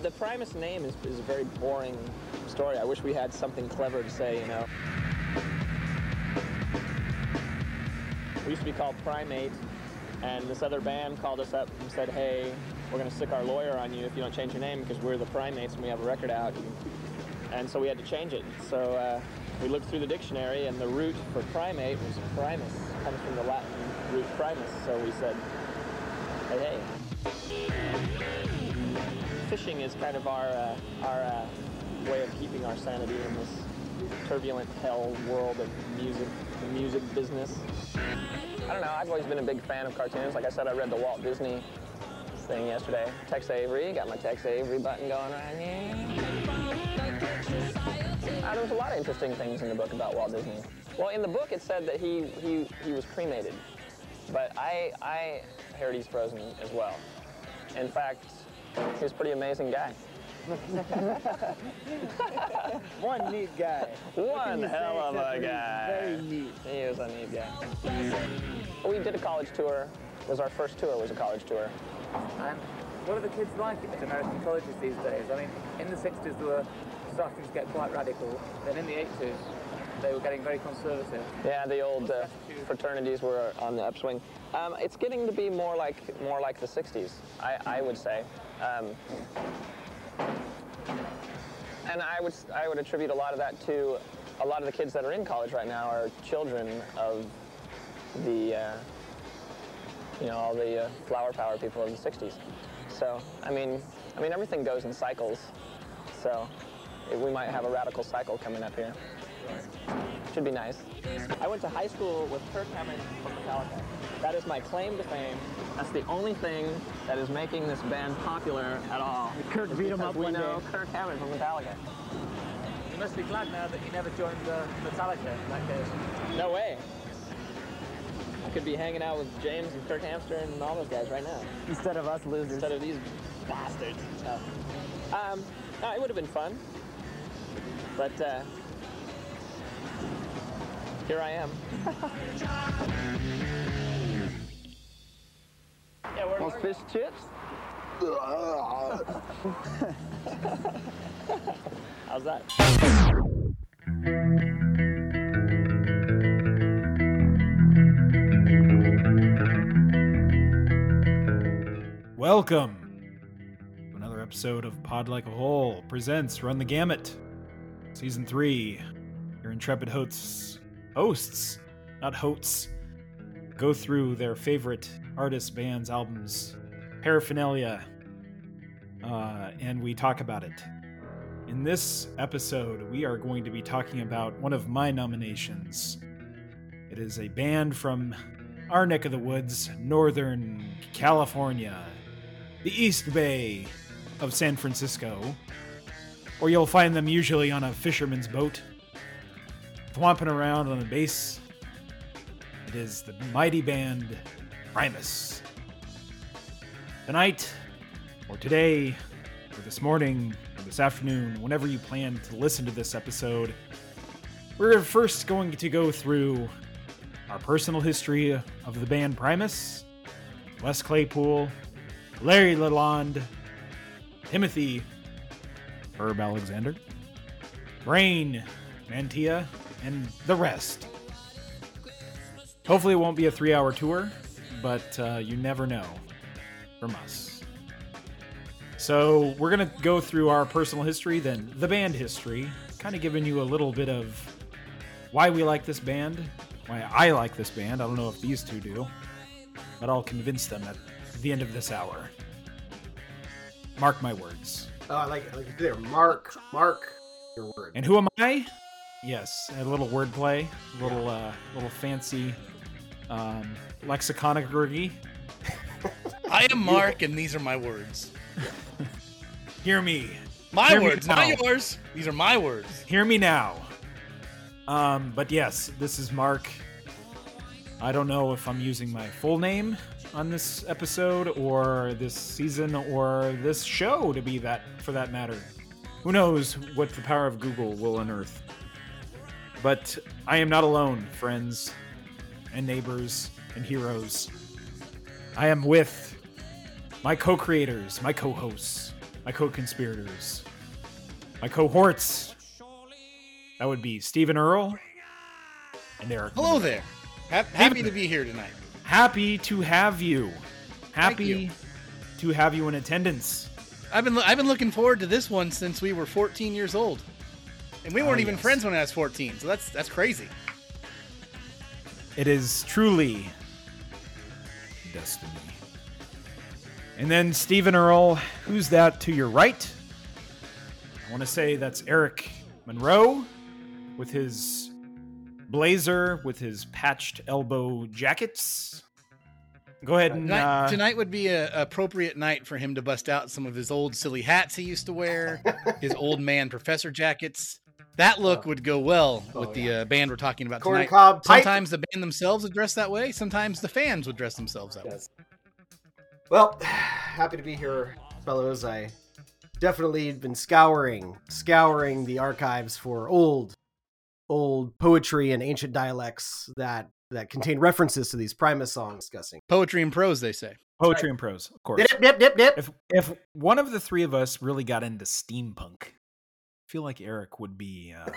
The Primus name is, is a very boring story. I wish we had something clever to say, you know. We used to be called Primate, and this other band called us up and said, hey, we're going to stick our lawyer on you if you don't change your name because we're the Primates and we have a record out. And so we had to change it. So uh, we looked through the dictionary, and the root for primate was primus, comes from the Latin root primus. So we said, hey, hey fishing is kind of our uh, our uh, way of keeping our sanity in this turbulent hell world of music, the music business. I don't know. I've always been a big fan of cartoons. Like I said, I read the Walt Disney thing yesterday. Tex Avery, got my Tex Avery button going right here. Uh, there was a lot of interesting things in the book about Walt Disney. Well, in the book it said that he he he was cremated, but I I heard he's frozen as well. In fact, He's a pretty amazing guy. One neat guy. One hell of a guy. Very neat. He is a neat guy. We did a college tour. It was our first tour was a college tour. And what are the kids like at American colleges these days? I mean, in the 60s they were starting to get quite radical. Then in the 80s they were getting very conservative. Yeah, the old uh, fraternities were on the upswing. Um, it's getting to be more like more like the 60s, I, I would say. Um, and I would I would attribute a lot of that to a lot of the kids that are in college right now are children of the uh, you know all the uh, flower power people of the 60s. So I mean I mean everything goes in cycles. So we might have a radical cycle coming up here. Should be nice. I went to high school with Kirk Hammett from Metallica. That is my claim to fame. That's the only thing that is making this band popular at all. Kirk beat him up we one know day. Kirk Hammett from Metallica. You must be glad now that you never joined uh, Metallica in that case. No way. I could be hanging out with James and Kirk Hamster and all those guys right now. Instead of us losers. Instead of these bastards. So, um, no, it would have been fun. But uh, here I am. yeah, we're, Want fish chips? How's that? Welcome to another episode of Pod Like a Hole presents Run the Gamut, Season 3. Your intrepid hosts, hosts, not hosts, go through their favorite artists, bands, albums, paraphernalia, uh, and we talk about it. In this episode, we are going to be talking about one of my nominations. It is a band from our neck of the woods, Northern California, the East Bay of San Francisco, or you'll find them usually on a fisherman's boat, thwomping around on the bass. It is the mighty band Primus. Tonight, or today, or this morning, or this afternoon, whenever you plan to listen to this episode, we're first going to go through our personal history of the band Primus, Les Claypool, Larry Lalonde, Timothy Herb Alexander, Brain Mantia, and the rest. Hopefully, it won't be a three hour tour, but uh, you never know from us. So, we're going to go through our personal history, then the band history, kind of giving you a little bit of why we like this band, why I like this band. I don't know if these two do, but I'll convince them at the end of this hour. Mark my words. Oh, I like it. I like it there. Mark, Mark, your word. And who am I? Yes, a little wordplay, a little uh, little fancy um, lexiconography. I am Mark, and these are my words. Hear me, My Hear me words, not yours. These are my words. hear me now. Um, but yes, this is Mark. I don't know if I'm using my full name on this episode or this season or this show to be that for that matter. Who knows what the power of Google will unearth. But I am not alone, friends and neighbors and heroes. I am with my co-creators, my co-hosts, my co-conspirators, my cohorts. That would be Stephen Earl and Eric. Hello there. Ha- happy to be here tonight. Happy to have you. Happy you. to have you in attendance. I've been I've been looking forward to this one since we were 14 years old, and we Oh, weren't even yes. friends when I was 14. So that's that's crazy. It is truly destiny. And then Stephen Earl, who's that to your right? I want to say that's Eric Monroe with his blazer, with his patched elbow jackets. Go ahead and Tonight, uh, tonight would be an appropriate night for him to bust out some of his old silly hats he used to wear, his old man professor jackets. That look would go well with Oh, the uh, band we're talking about Corn tonight. cob pipe. Sometimes the band themselves would dress that way. Sometimes the fans would dress themselves that way. Well, happy to be here, fellows. I definitely been scouring, scouring the archives for old, old poetry and ancient dialects that that contain references to these Primus songs discussing. Poetry and prose, they say. poetry and prose, of course. Dip, dip, dip, dip. If if one of the three of us really got into steampunk, I feel like Eric would be uh,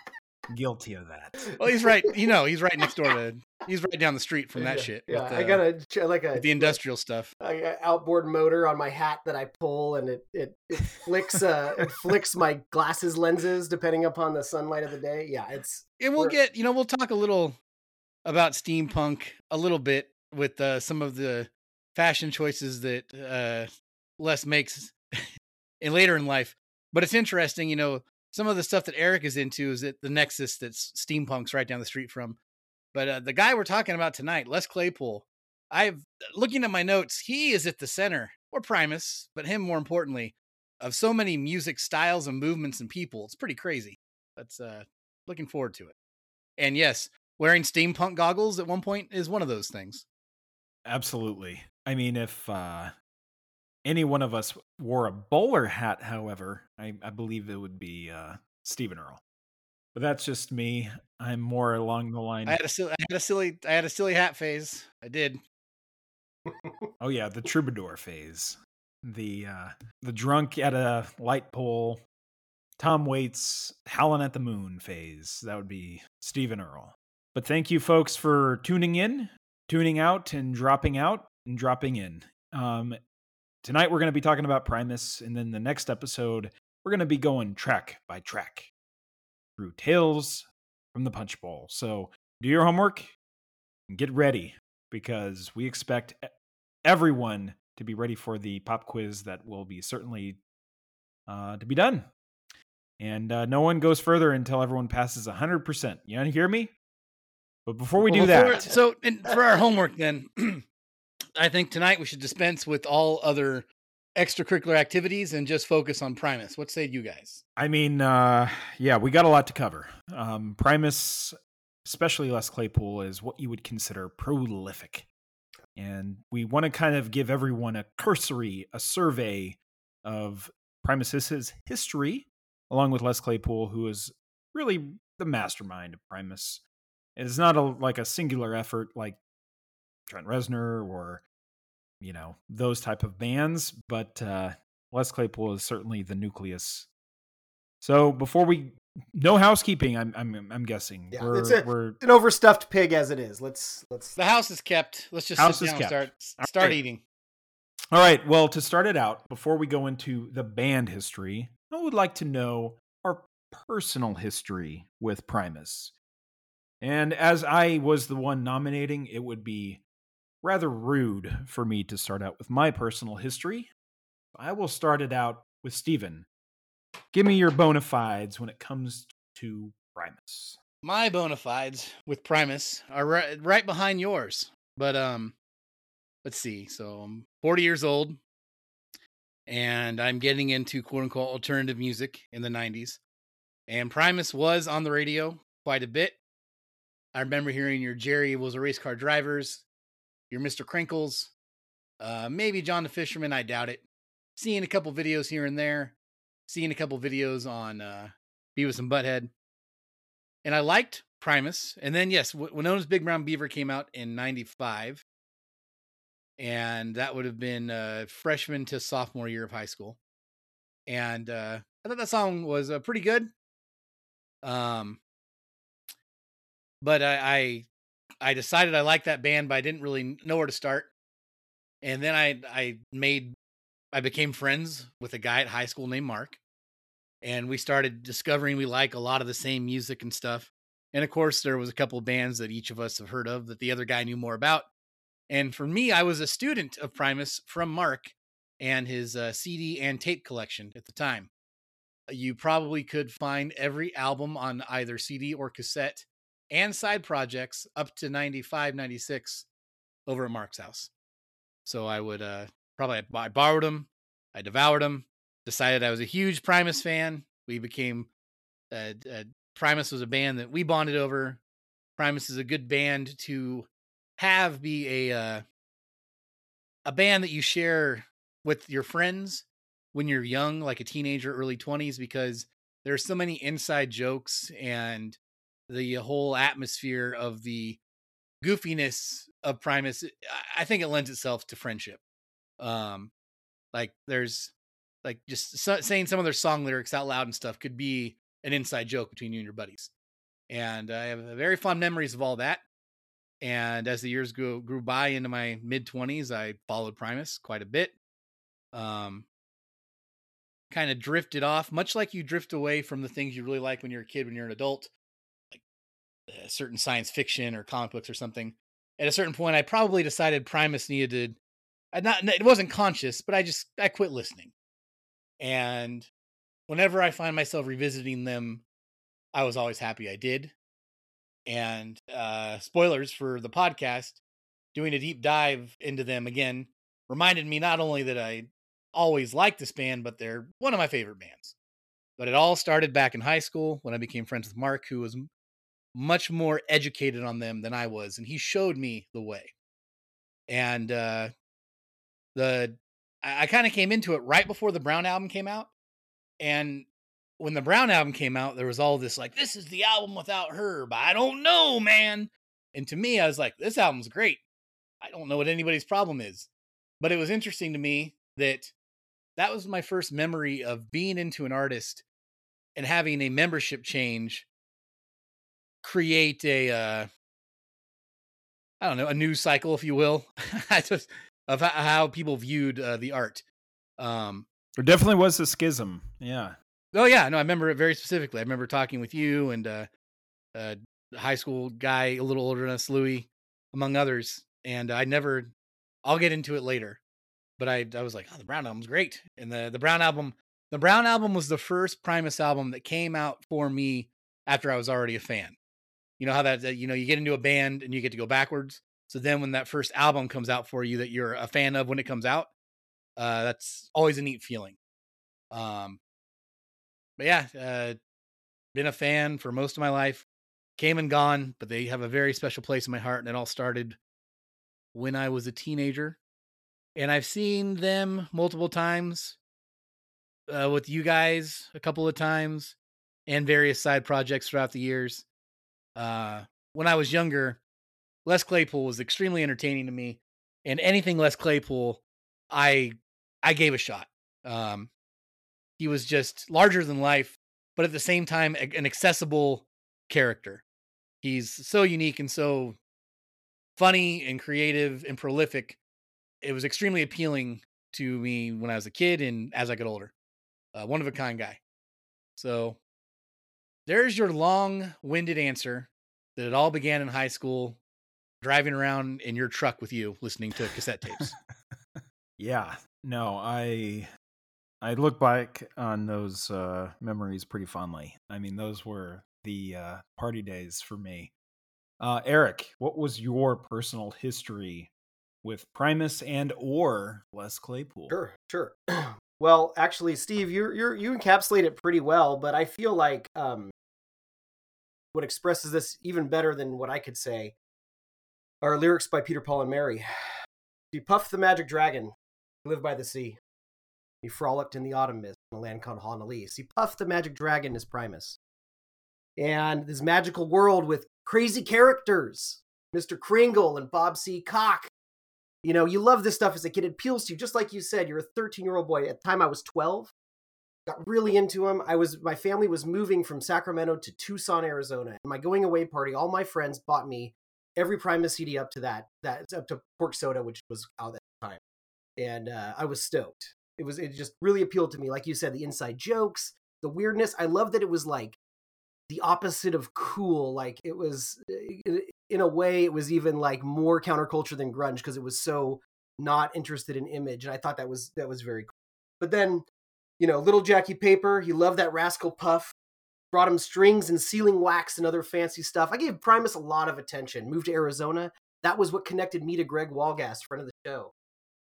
guilty of that. Well, he's right. You know, he's right next door to. He's right down the street from that Yeah, shit. Yeah, with, I uh, got a like a the industrial stuff. I got outboard motor on my hat that I pull, and it it, it flicks uh it flicks my glasses lenses depending upon the sunlight of the day. Yeah, it's And we'll get, you know, we'll talk a little about steampunk a little bit with uh, some of the fashion choices that uh, Les makes in later in life. But it's interesting, you know, some of the stuff that Eric is into is at the nexus that's steampunk's right down the street from. But uh, the guy we're talking about tonight, Les Claypool, I've looking at my notes, he is at the center, or Primus, but him more importantly, of so many music styles and movements and people. It's pretty crazy. That's uh looking forward to it. And yes, wearing steampunk goggles at one point is one of those things. Absolutely. I mean, if uh, any one of us wore a bowler hat, however, I, I believe it would be uh, Stephen Earl. But that's just me. I'm more along the line. I had a silly, I had a silly, I had a silly hat phase. I did. Oh yeah, the troubadour phase. The uh, the drunk at a light pole, Tom Waits howling at the moon phase. That would be Stephen Earl. But thank you folks for tuning in, tuning out, and dropping out and dropping in. Um, tonight we're going to be talking about Primus, and then the next episode we're going to be going track by track through Tales from the Punch Bowl. So do your homework and get ready because we expect everyone to be ready for the pop quiz that will be certainly uh, to be done. And uh, no one goes further until everyone passes 100%. You hear me? But before we do Before- that, so and for our homework, then I think tonight we should dispense with all other extracurricular activities and just focus on Primus. What say you guys? I mean, uh, yeah, we got a lot to cover. Um, Primus, especially Les Claypool, is what you would consider prolific. And we want to kind of give everyone a cursory, a survey of Primus's history, along with Les Claypool, who is really the mastermind of Primus. It's not a, like a singular effort like Trent Reznor or, you know, those type of bands, but uh, Les Claypool is certainly the nucleus so before we, no housekeeping. I'm I'm I'm guessing Yeah, we're it's a- we're an overstuffed pig as it is. Let's let's The house is kept. Let's just House sit is down kept. and start start right. eating. all right. Well, to start it out, before we go into the band history, I would like to know our personal history with Primus. And as I was the one nominating, it would be rather rude for me to start out with my personal history. I will start it out with Steven. Give me your bona fides when it comes to Primus. My bona fides with Primus are right, right behind yours. But um let's see. So I'm 40 years old and I'm getting into quote unquote alternative music in the 90s. And Primus was on the radio quite a bit. I remember hearing your Jerry was a race car drivers, your Mr. Krinkles, uh maybe John the Fisherman, I doubt it. Seeing a couple videos here and there, seeing a couple videos on uh Beavis and Butthead and I liked Primus. And then yes, Wynona's Big Brown Beaver came out in '95, and that would have been uh, freshman to sophomore year of high school. and uh, I thought that song was uh, pretty good. Um, but I, I I decided I liked that band, but I didn't really know where to start. And then I I made I became friends with a guy at high school named Mark, and we started discovering we like a lot of the same music and stuff. And of course, there was a couple of bands that each of us have heard of that the other guy knew more about. And for me, I was a student of Primus from Mark and his uh, CD and tape collection at the time. You probably could find every album on either CD or cassette and side projects up to 95, 96 over at Mark's house. So I would uh, probably I borrowed them, I devoured them, decided I was a huge Primus fan. We became uh, uh, Primus was a band that we bonded over. Primus is a good band to have be a uh, a band that you share with your friends when you're young, like a teenager, early 20s, because there's so many inside jokes and the whole atmosphere of the goofiness of Primus. I think it lends itself to friendship. Um, like there's like just so, saying some of their song lyrics out loud and stuff could be an inside joke between you and your buddies. And I have very fond memories of all that. And as the years grew grew by into my mid twenties, I followed Primus quite a bit. Um, kind of drifted off, much like you drift away from the things you really like when you're a kid, when you're an adult, uh, certain science fiction or comic books or something. At a certain point, I probably decided Primus needed to. I not it wasn't conscious, but I just I quit listening. And whenever I find myself revisiting them, I was always happy I did. And uh, spoilers for the podcast, doing a deep dive into them again reminded me not only that I always liked this band, but they're one of my favorite bands. But it all started back in high school when I became friends with Mark, who was much more educated on them than I was, and he showed me the way. And uh, the I, I kind of came into it right before the Brown album came out, and when the Brown album came out, there was all this like, this is the album without Herb. I don't know, man. And to me, I was like, this album's great. I don't know what anybody's problem is. But it was interesting to me that that was my first memory of being into an artist and having a membership change create a uh I don't know, a news cycle, if you will, just of how people viewed uh, the art. Um, there definitely was a schism. Yeah. Oh yeah, no, I remember it very specifically. I remember talking with you and uh, a high school guy, a little older than us, Louis, among others. And I never, I'll get into it later, but I, I was like, oh, the Brown album's great. And the the Brown album, the Brown album was the first Primus album that came out for me after I was already a fan. You know how that, you know you get into a band and you get to go backwards. So then when that first album comes out for you that you're a fan of when it comes out, uh, that's always a neat feeling. Um, but yeah, uh, been a fan for most of my life. Came and gone, but they have a very special place in my heart, and it all started when I was a teenager. And I've seen them multiple times uh, with you guys a couple of times and various side projects throughout the years. Uh, when I was younger, Les Claypool was extremely entertaining to me, and anything Les Claypool, I I gave a shot. Um, he was just larger than life, but at the same time, an accessible character. He's so unique and so funny and creative and prolific. It was extremely appealing to me when I was a kid and as I got older. Uh, one of a kind guy. So there's your long winded answer that it all began in high school, driving around in your truck with you, listening to cassette tapes. yeah. No, I I look back on those uh, memories pretty fondly. I mean, those were the uh, party days for me. Uh, Eric, what was your personal history with Primus and or Les Claypool? Sure, sure. well, actually, Steve, you you you encapsulate it pretty well, but I feel like um, what expresses this even better than what I could say are lyrics by Peter Paul and Mary. He puffed the magic dragon, he lived by the sea. He frolicked in the autumn mist in a land called Honolulu. He puffed the magic dragon as Primus. And this magical world with crazy characters, Mr. Krinkle and Bob C. Cock. You know, you love this stuff as a kid. It appeals to you, just like you said, you're a 13 year old boy. At the time, I was 12. Got really into them. I was my family was moving from Sacramento to Tucson, Arizona. And my going away party, all my friends bought me every Primus CD up to that that up to Pork Soda, which was out at the time, and uh, I was stoked. It was it just really appealed to me, like you said, the inside jokes, the weirdness. I love that it was like the opposite of cool. Like it was in a way, it was even like more counterculture than grunge because it was so not interested in image, and I thought that was that was very cool. But then, you know, little Jackie Paper, he loved that Rascal Puff. Brought him strings and sealing wax and other fancy stuff. I gave Primus a lot of attention. Moved to Arizona. That was what connected me to Greg Walgast, friend of the show.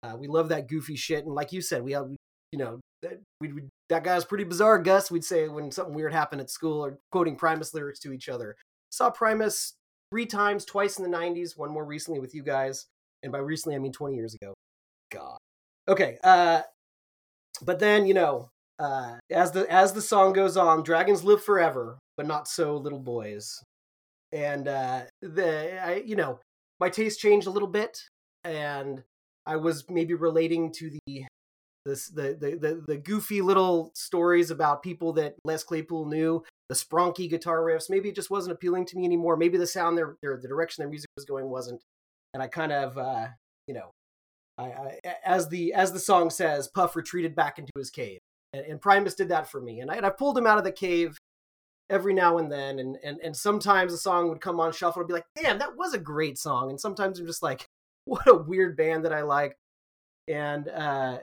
Uh, we love that goofy shit, and like you said, we you know, that, we, that guy's pretty bizarre, Gus. We'd say when something weird happened at school, or quoting Primus lyrics to each other. Saw Primus three times, twice in the '90s, one more recently with you guys, and by recently I mean 20 years ago. God. Okay. Uh, but then you know, uh, as the as the song goes on, dragons live forever, but not so little boys. And uh, the I, you know, my taste changed a little bit, and I was maybe relating to the this the, the the the goofy little stories about people that Les Claypool knew, the spronky guitar riffs. Maybe it just wasn't appealing to me anymore. Maybe the sound their, their the direction their music was going wasn't, and I kind of uh, you know, I, as the as the song says, Puff retreated back into his cave. And, and Primus did that for me. And I, and I pulled him out of the cave every now and then, and and and sometimes a song would come on shuffle and be like, "Damn, that was a great song," and sometimes I'm just like, "What a weird band that I like," and uh,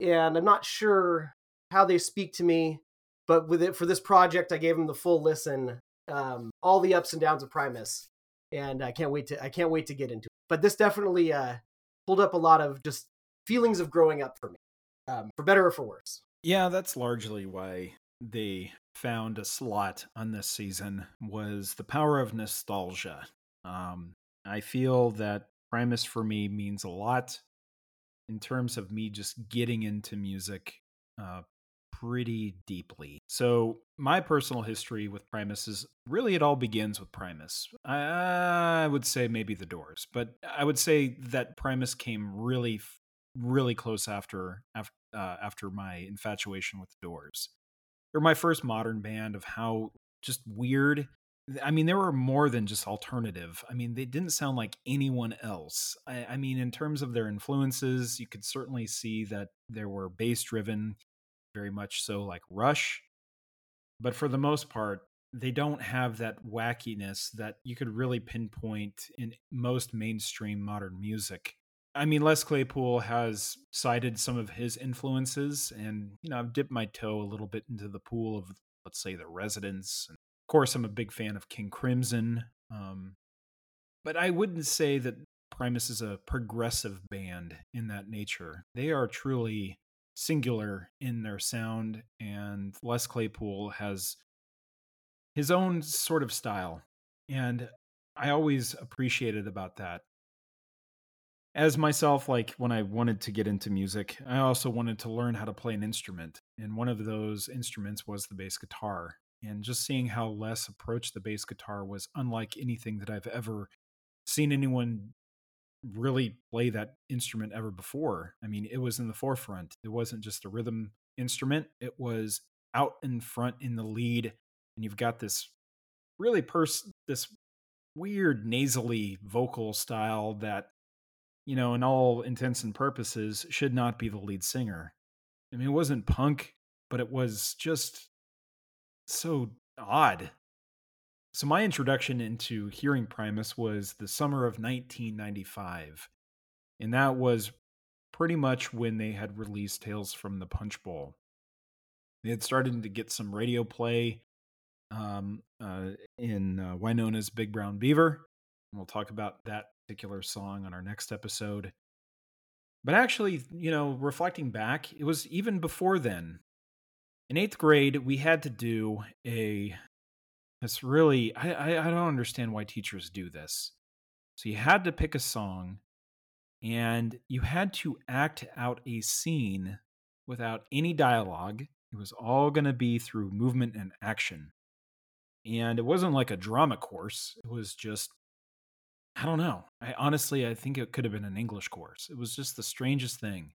and I'm not sure how they speak to me, but with it for this project, I gave them the full listen, um, all the ups and downs of Primus, and I can't wait to I can't wait to get into it. But this definitely uh, pulled up a lot of just feelings of growing up for me um, for better or for worse. Yeah, that's largely why they found a slot on this season was the power of nostalgia. Um, I feel that Primus for me means a lot in terms of me just getting into music uh, pretty deeply. So my personal history with Primus is really it all begins with Primus. I, I would say maybe the Doors, but I would say that Primus came really really close after after uh, after my infatuation with the Doors. They're my first modern band of how just weird. I mean, they were more than just alternative. I mean, they didn't sound like anyone else. I, I mean, in terms of their influences, you could certainly see that they were bass driven, very much so like Rush. But for the most part, they don't have that wackiness that you could really pinpoint in most mainstream modern music. I mean, Les Claypool has cited some of his influences, and you know, I've dipped my toe a little bit into the pool of, let's say, the Residents. And of course, I'm a big fan of King Crimson, um, but I wouldn't say that Primus is a progressive band in that nature. They are truly singular in their sound, and Les Claypool has his own sort of style, and I always appreciated about that. As myself like when i wanted to get into music i also wanted to learn how to play an instrument and one of those instruments was the bass guitar and just seeing how les approached the bass guitar was unlike anything that i've ever seen anyone really play that instrument ever before i mean it was in the forefront it wasn't just a rhythm instrument it was out in front in the lead and you've got this really pers this weird nasally vocal style that you know, in all intents and purposes, should not be the lead singer. I mean, it wasn't punk, but it was just so odd. So, my introduction into hearing Primus was the summer of 1995. And that was pretty much when they had released Tales from the Punch Bowl. They had started to get some radio play um, uh, in uh, Wynona's Big Brown Beaver. And we'll talk about that particular song on our next episode. But actually, you know, reflecting back, it was even before then. In eighth grade, we had to do a. It's really, I, I, I don't understand why teachers do this. So you had to pick a song and you had to act out a scene without any dialogue. It was all going to be through movement and action. And it wasn't like a drama course, it was just I don't know. I honestly, I think it could have been an English course. It was just the strangest thing.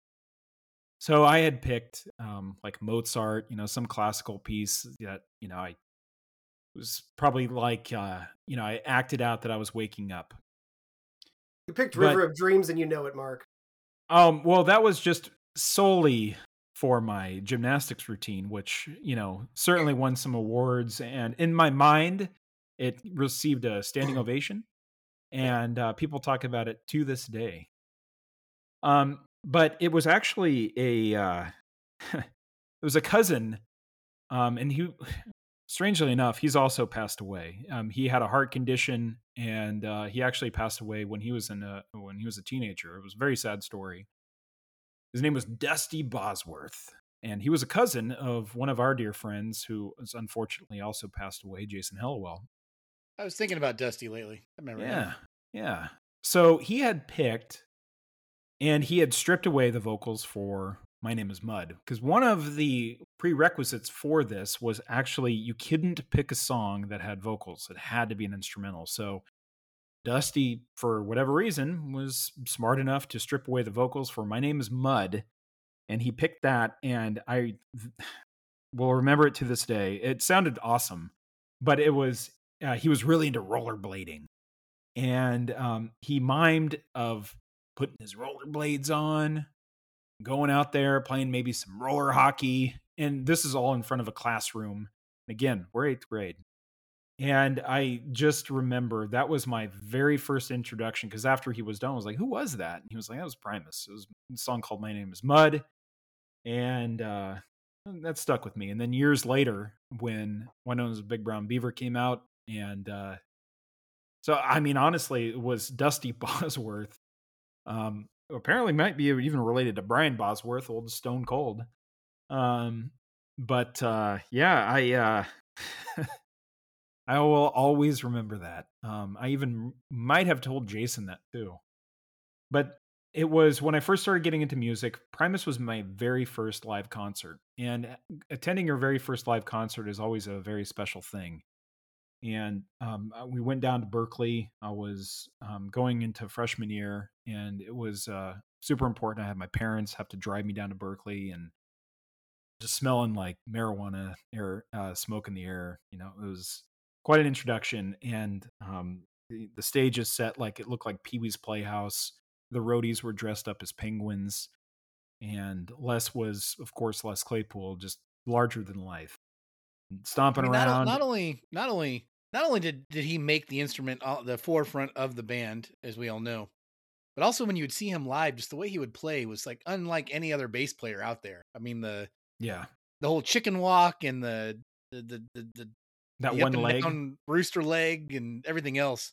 So I had picked um, like Mozart, you know, some classical piece that you know I was probably like uh, you know I acted out that I was waking up. You picked But- River of Dreams and you know it, Mark. Um, well, that was just solely for my gymnastics routine, which you know certainly won some awards, and in my mind, it received a standing ovation, and uh, people talk about it to this day. Um, but it was actually a uh, it was a cousin, um, and he, strangely enough, he's also passed away. Um, he had a heart condition, and uh, he actually passed away when he was in a when he was a teenager. It was a very sad story. His name was Dusty Bosworth, and he was a cousin of one of our dear friends who has unfortunately also passed away, Jason Hellwell. I was thinking about Dusty lately. I remember. Yeah, yeah. So he had picked, and he had stripped away the vocals for "My Name Is Mud" because one of the prerequisites for this was actually you couldn't pick a song that had vocals; it had to be an instrumental. So Dusty, for whatever reason, was smart enough to strip away the vocals for "My Name Is Mud," and he picked that, and I will remember it to this day. It sounded awesome, but it was uh, he was really into rollerblading and um, he mimed of putting his rollerblades on, going out there playing maybe some roller hockey, and this is all in front of a classroom. Again, we're eighth grade, and I just remember that was my very first introduction because after he was done, I was like, "Who was that?" And he was like, "That was Primus." It was a song called "My Name Is Mud," and uh, that stuck with me. And then years later, when Wynona's Big Brown Beaver came out, and uh, so, I mean, honestly, it was Dusty Bosworth. Um, apparently might be even related to Brian Bosworth, old Stone Cold. Um, but uh, yeah, I uh, I will always remember that. Um, I even might have told Jason that too. But it was when I first started getting into music. Primus was my very first live concert, and attending your very first live concert is always a very special thing and um, uh, we went down to Berkeley. I was um, going into freshman year, and it was uh, super important. I had my parents have to drive me down to Berkeley, and just smelling like marijuana air, uh, smoke in the air. You know, it was quite an introduction. And um, the, the stage is set like it looked like Pee Wee's Playhouse. The roadies were dressed up as penguins, and Les was, of course, Les Claypool, just larger than life, I stomping mean, not, around. not only not only not only did did he make the instrument the forefront of the band, as we all know, but also when you would see him live, just the way he would play was like unlike any other bass player out there. I mean the yeah, the whole chicken walk and the the the the, the, that the one leg. rooster leg and everything else.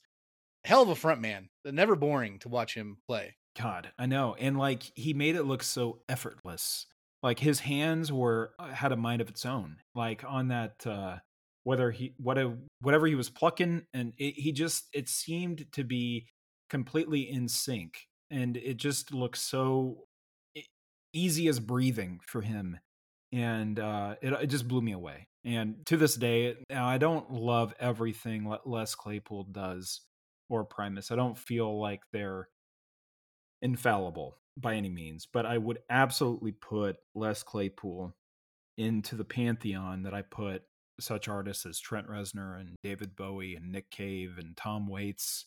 Hell of a front man. Never boring to watch him play. God, I know. And like he made it look so effortless. Like his hands were uh, had a mind of its own. Like on that uh whether he what a, whatever he was plucking and it, he just it seemed to be completely in sync and it just looked so easy as breathing for him and uh it, it just blew me away and to this day now i don't love everything Le- les claypool does or primus i don't feel like they're infallible by any means, but I would absolutely put Les Claypool into the pantheon that I put such artists as Trent Reznor and David Bowie and Nick Cave and Tom Waits.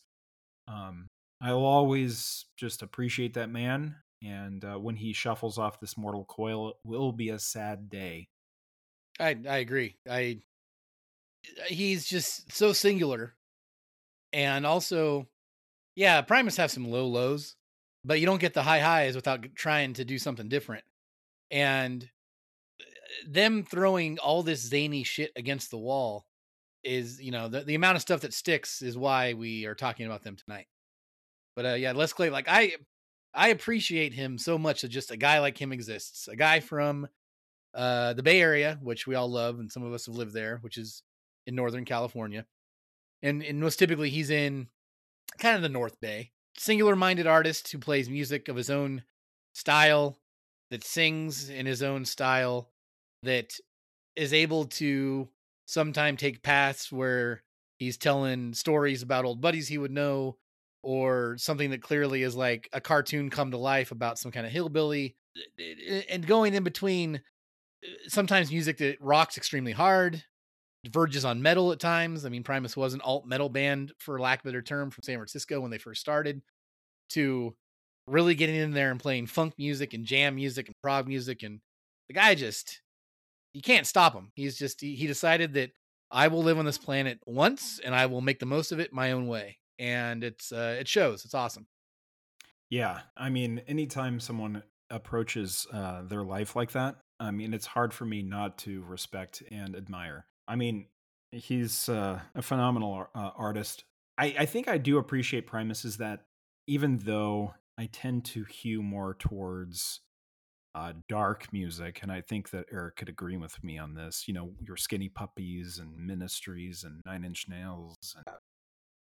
Um, I'll always just appreciate that man, and uh, when he shuffles off this mortal coil, it will be a sad day. I I agree. I he's just so singular, and also, yeah, Primus have some low lows, but you don't get the high highs without trying to do something different. And uh, them throwing all this zany shit against the wall is, you know, the, the amount of stuff that sticks is why we are talking about them tonight. But uh, yeah, Les Clay, like I, I appreciate him so much that just a guy like him exists. A guy from uh, the Bay Area, which we all love, and some of us have lived there, which is in Northern California, and and most typically he's in kind of the North Bay. Singular minded artist who plays music of his own style, that sings in his own style, that is able to sometime take paths where he's telling stories about old buddies he would know, or something that clearly is like a cartoon come to life about some kind of hillbilly eh, eh, eh, and going in between sometimes music that rocks extremely hard, verges on metal at times. I mean, Primus was an alt metal band, for lack of a better term, from San Francisco when they first started, to really getting in there and playing funk music and jam music and prog music. And the guy just, you can't stop him. He's just, he, he decided that I will live on this planet once and I will make the most of it my own way. And it's, uh, it shows. It's awesome. Yeah. I mean, anytime someone approaches uh, their life like that, I mean, it's hard for me not to respect and admire. I mean, he's uh, a phenomenal uh, artist. I, I think I do appreciate Primus is that even though I tend to hew more towards uh, dark music, and I think that Eric could agree with me on this. You know, your Skinny Puppies and Ministries and Nine Inch Nails, and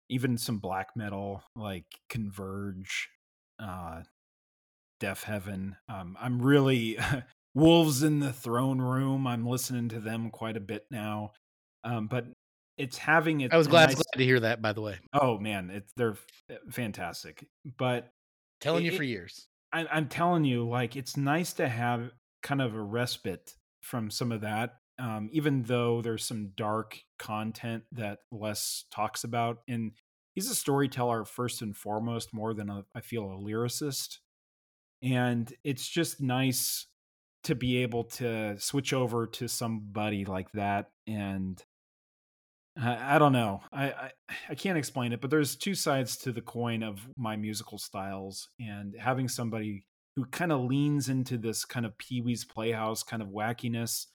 even some black metal like Converge, uh, Deafheaven. Um, I'm really Wolves in the Throne Room. I'm listening to them quite a bit now. Um, but it's having it. I was glad, nice... glad to hear that. By the way. Oh man, it's they're fantastic. But telling it, you for years. I, I'm telling you, like it's nice to have kind of a respite from some of that. Um, even though there's some dark content that Les talks about, and he's a storyteller first and foremost, more than a, I feel a lyricist. And it's just nice to be able to switch over to somebody like that and I, don't know I, I, I can't explain it but there's two sides to the coin of my musical styles and having somebody who kind of leans into this kind of pee-wee's playhouse kind of wackiness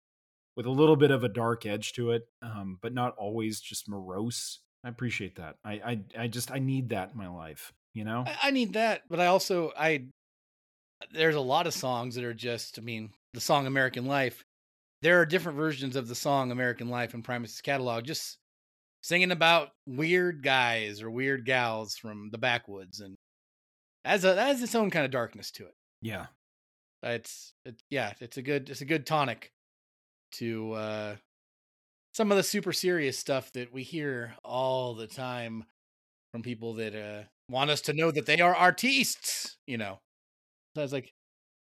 with a little bit of a dark edge to it um, but not always just morose i appreciate that I, I i just i need that in my life you know I, I need that but i also i there's a lot of songs that are just, I mean, the song American Life. There are different versions of the song American Life in Primus's catalog, just singing about weird guys or weird gals from the backwoods, and as a that has its own kind of darkness to it. Yeah, it's it, yeah, it's a good it's a good tonic to uh some of the super serious stuff that we hear all the time from people that uh want us to know that they are artists, you know. So I was like,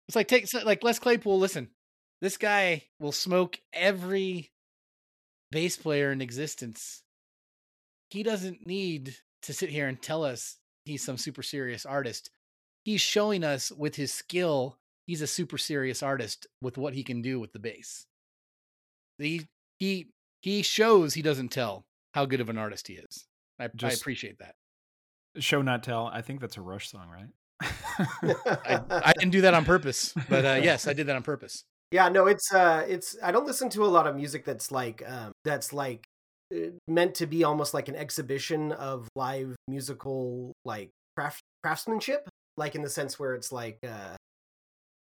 it's like take like Les Claypool. Listen, this guy will smoke every bass player in existence. He doesn't need to sit here and tell us he's some super serious artist. He's showing us with his skill he's a super serious artist with what he can do with the bass. He he he shows he doesn't tell how good of an artist he is. I, I appreciate that. Show not tell. I think that's a Rush song, right? I, I, didn't do that on purpose, but uh, yes, I did that on purpose. Yeah, no, it's uh, it's. I don't listen to a lot of music that's like um, that's like meant to be almost like an exhibition of live musical like craft craftsmanship, like in the sense where it's like, uh,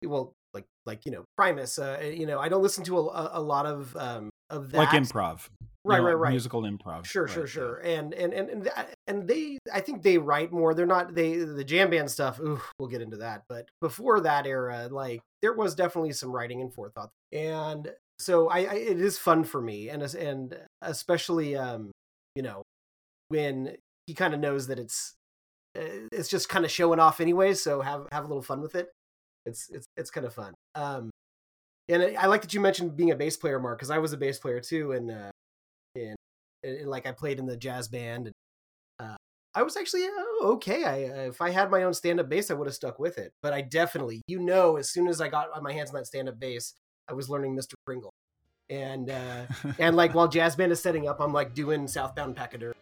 well, like like you know Primus. Uh, you know, I don't listen to a, a lot of um, of that. Like improv. Right, right, right. Musical improv. Sure, right, sure, sure. And, and and and and they, I think they write more. They're not they the jam band stuff. Ooh, we'll get into that. But before that era, like there was definitely some writing and forethought. And so I, I it is fun for me, and and especially um, you know, when he kind of knows that it's eh, it's just kind of showing off anyway. So have have a little fun with it. It's it's it's kind of fun. Um, and I like that you mentioned being a bass player, Mark, because I was a bass player too, and, uh, and, and like I played in the jazz band. And, uh, I was actually uh, okay. I uh, if I had my own stand up bass, I would have stuck with it. But I definitely, you know, as soon as I got my hands on that stand up bass, I was learning Mr. Krinkle, and uh, and like while jazz band is setting up, I'm like doing Southbound Pachyderm.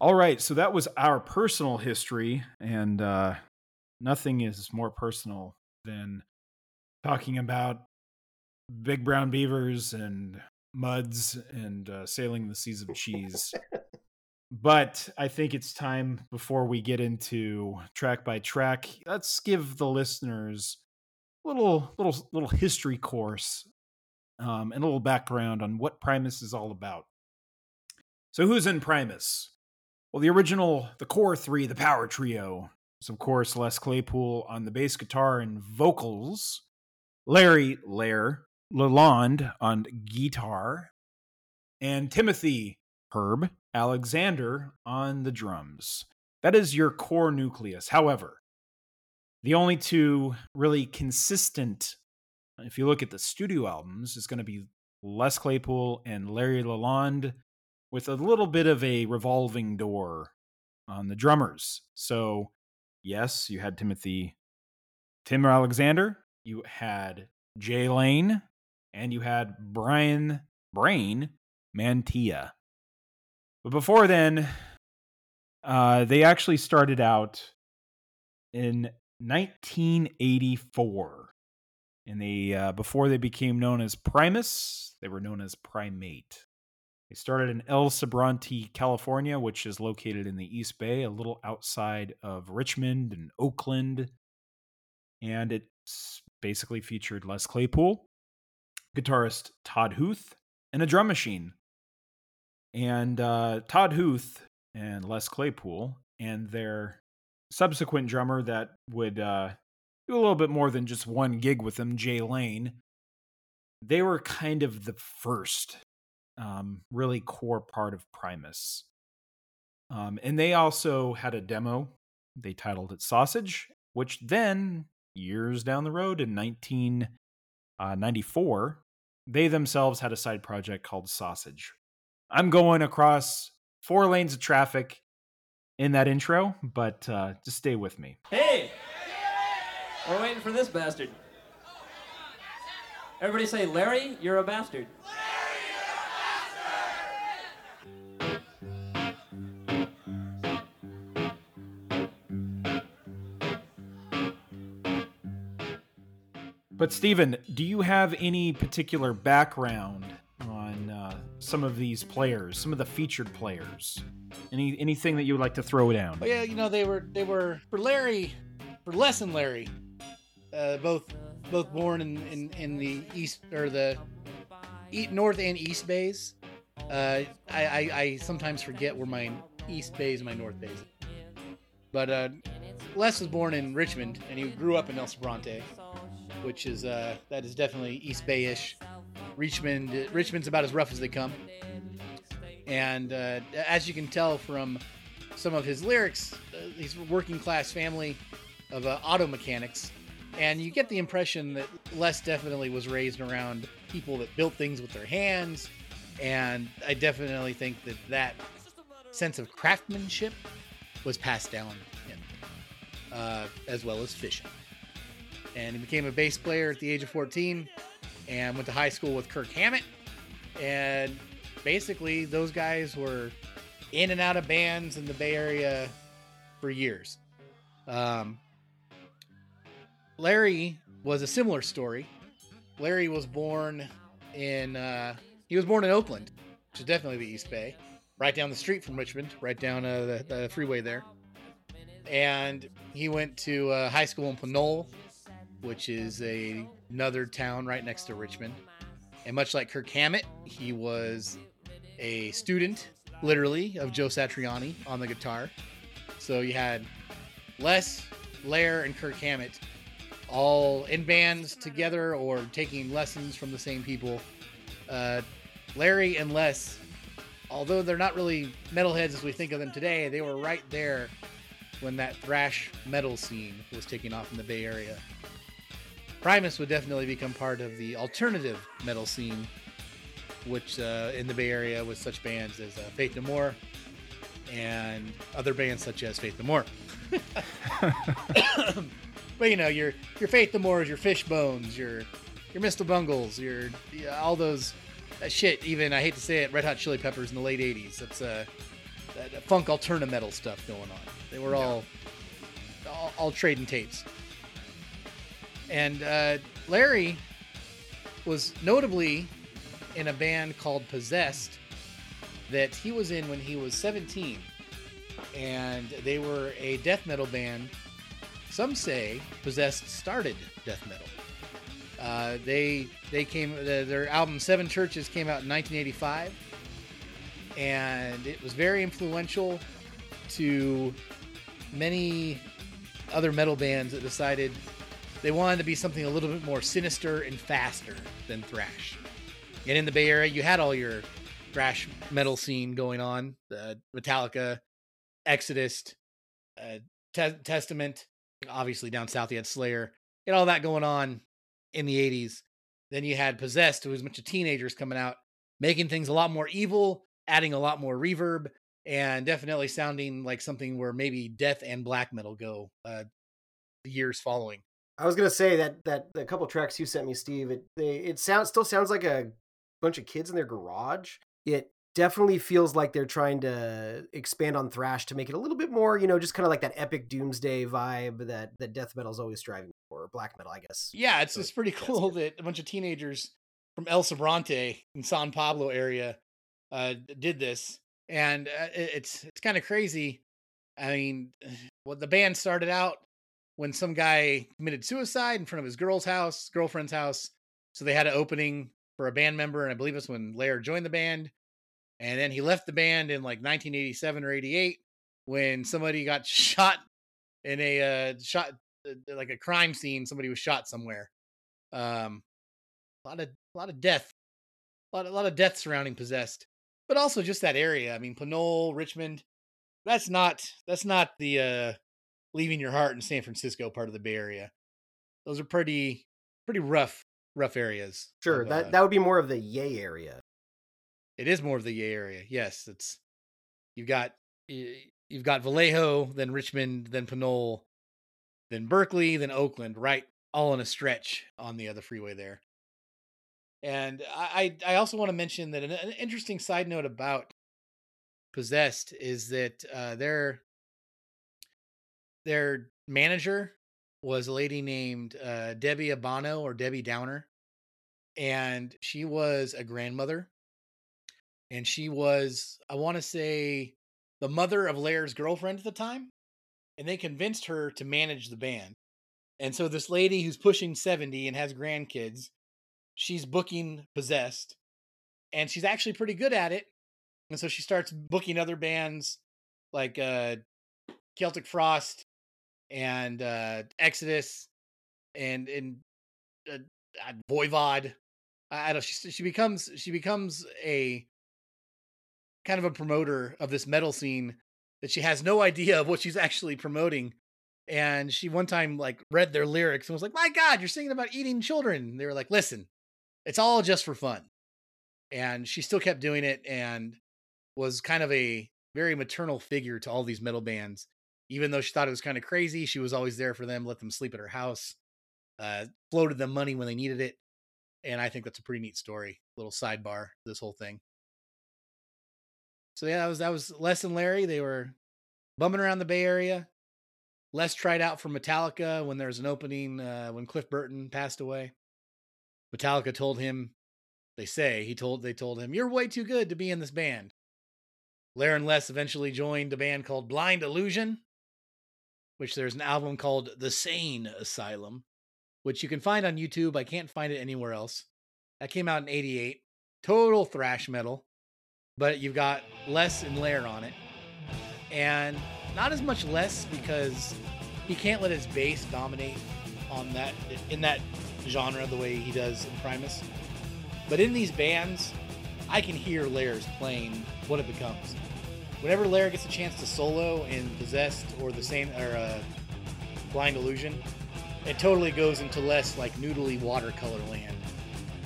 All right, so that was our personal history, and uh, nothing is more personal than talking about big brown beavers and muds and uh, sailing the seas of cheese. but I think it's time before we get into track by track. Let's give the listeners a little little little history course um, and a little background on what Primus is all about. So, who's in Primus? Well, the original, the core three, the power trio, was of course Les Claypool on the bass guitar and vocals, Larry Ler Lalonde on guitar, and Timothy Herb Alexander on the drums. That is your core nucleus. However, the only two really consistent, if you look at the studio albums, is going to be Les Claypool and Larry Lalonde with a little bit of a revolving door on the drummers. So, yes, you had Timothy Tim Alexander, you had Jay Lane, and you had Brian Brain Mantia. But before then, uh, they actually started out in 1984. And they uh, before they became known as Primus, they were known as Primate. They started in El Sobrante, California, which is located in the East Bay, a little outside of Richmond and Oakland. And it's basically featured Les Claypool, guitarist Todd Huth, and a drum machine. And uh, Todd Huth and Les Claypool and their subsequent drummer that would uh, do a little bit more than just one gig with them, Jay Lane, they were kind of the first um, really core part of Primus. Um, and they also had a demo. They titled it Sausage, which then, years down the road in 1994, uh, they themselves had a side project called Sausage. I'm going across four lanes of traffic in that intro, but uh, just stay with me. Hey! We're waiting for this bastard. Everybody say, Larry, you're a bastard. But Stephen, do you have any particular background on uh, some of these players, some of the featured players? Any anything that you would like to throw down? Well, yeah, you know they were they were for Larry, for Les and Larry, uh, both both born in, in, in the east or the north and east bays. Uh, I, I, I sometimes forget where my east bays and my north bays. But uh, Les was born in Richmond and he grew up in El Sobrante which is uh, that is definitely East Bay-ish. Richmond, Richmond's about as rough as they come. And uh, as you can tell from some of his lyrics, uh, he's working class family of uh, auto mechanics, and you get the impression that Les definitely was raised around people that built things with their hands, and I definitely think that that sense of craftsmanship was passed down him, uh, as well as fishing and he became a bass player at the age of 14 and went to high school with Kirk Hammett. And basically, those guys were in and out of bands in the Bay Area for years. Um, Larry was a similar story. Larry was born in uh, he was born in Oakland, which is definitely the East Bay, right down the street from Richmond, right down uh, the, the freeway there. And he went to uh, high school in Pinole, which is a, another town right next to Richmond. And much like Kirk Hammett, he was a student, literally, of Joe Satriani on the guitar. So you had Les, Ler, and Kirk Hammett all in bands together or taking lessons from the same people. Uh, Larry and Les, although they're not really metalheads as we think of them today, they were right there when that thrash metal scene was taking off in the Bay Area. Primus would definitely become part of the alternative metal scene, which uh, in the Bay Area with such bands as uh, Faith No More and other bands such as Faith No More. but you know, your your Faith No More, is your Fishbones, your your Mr. Bungles, your all those uh, shit. Even I hate to say it, Red Hot Chili Peppers in the late '80s. That's uh, that funk alternative metal stuff going on. They were all, all all trading tapes. And uh, Larry was notably in a band called Possessed that he was in when he was 17. And they were a death metal band. Some say Possessed started death metal. Uh, they they came their album Seven Churches came out in 1985, and it was very influential to many other metal bands that decided they wanted to be something a little bit more sinister and faster than thrash. And in the Bay Area, you had all your thrash metal scene going on: uh, Metallica, Exodus, uh, Te- Testament. Obviously, down south you had Slayer. and all that going on in the '80s. Then you had Possessed, who was a bunch of teenagers coming out, making things a lot more evil, adding a lot more reverb, and definitely sounding like something where maybe death and black metal go uh, the years following. I was gonna say that that the couple tracks you sent me, Steve, it they it sounds still sounds like a bunch of kids in their garage. It definitely feels like they're trying to expand on thrash to make it a little bit more, you know, just kind of like that epic doomsday vibe that that death metal is always striving for, black metal, I guess. Yeah, it's So, it's pretty cool that a bunch of teenagers from El Sobrante in San Pablo area uh, did this, and uh, it's it's kind of crazy. I mean, well, the band started out when some guy committed suicide in front of his girl's house, girlfriend's house. So they had an opening for a band member, and I believe it's when Ler joined the band. And then he left the band in like 1987 or 88 when somebody got shot in a uh, shot uh, like a crime scene. Somebody was shot somewhere. Um, a lot of a lot of death, a lot a lot of death surrounding possessed, but also just that area. I mean, Pinole, Richmond. That's not that's not the uh, leaving your heart in San Francisco part of the Bay Area. Those are pretty pretty rough rough areas. Sure, of, that uh, that would be more of the yay area. it is more of the Yay area. Yes, it's you've got you've got Vallejo, then Richmond, then Pinole, then Berkeley, then Oakland, right, all in a stretch on the other freeway there. And I I also want to mention that an, an interesting side note about Possessed is that uh, their their manager was a lady named uh, Debbie Abono or Debbie Downer, and she was a grandmother and she was i want to say the mother of Ler's girlfriend at the time and they convinced her to manage the band and so this lady who's pushing 70 and has grandkids she's booking possessed and she's actually pretty good at it and so she starts booking other bands like uh celtic frost and uh exodus and and uh, voivod I I don't. She she becomes she becomes a kind of a promoter of this metal scene that she has no idea of what she's actually promoting. And she one time like read their lyrics and was like, "My God, you're singing about eating children." And they were like, "Listen, it's all just for fun." And she still kept doing it and was kind of a very maternal figure to all these metal bands. Even though she thought it was kind of crazy, she was always there for them, let them sleep at her house, uh, floated them money when they needed it and I think that's a pretty neat story. Little sidebar this whole thing. So yeah, that was that was Les and Larry. They were bumming around the Bay Area. Les tried out for Metallica when there was an opening uh, when Cliff Burton passed away. Metallica told him, they say he told they told him, "You're way too good to be in this band." Larry and Les eventually joined a band called Blind Illusion, which there's an album called The Sane Asylum, which you can find on YouTube. I can't find it anywhere else. That came out in 88. Total thrash metal, but you've got Les and Ler on it. And not as much Les because he can't let his bass dominate on that in that genre the way he does in Primus. But in these bands, I can hear Ler's playing what it becomes. Whenever Ler gets a chance to solo in Possessed or the same or uh, Blind Illusion, it totally goes into Les like noodly watercolor land.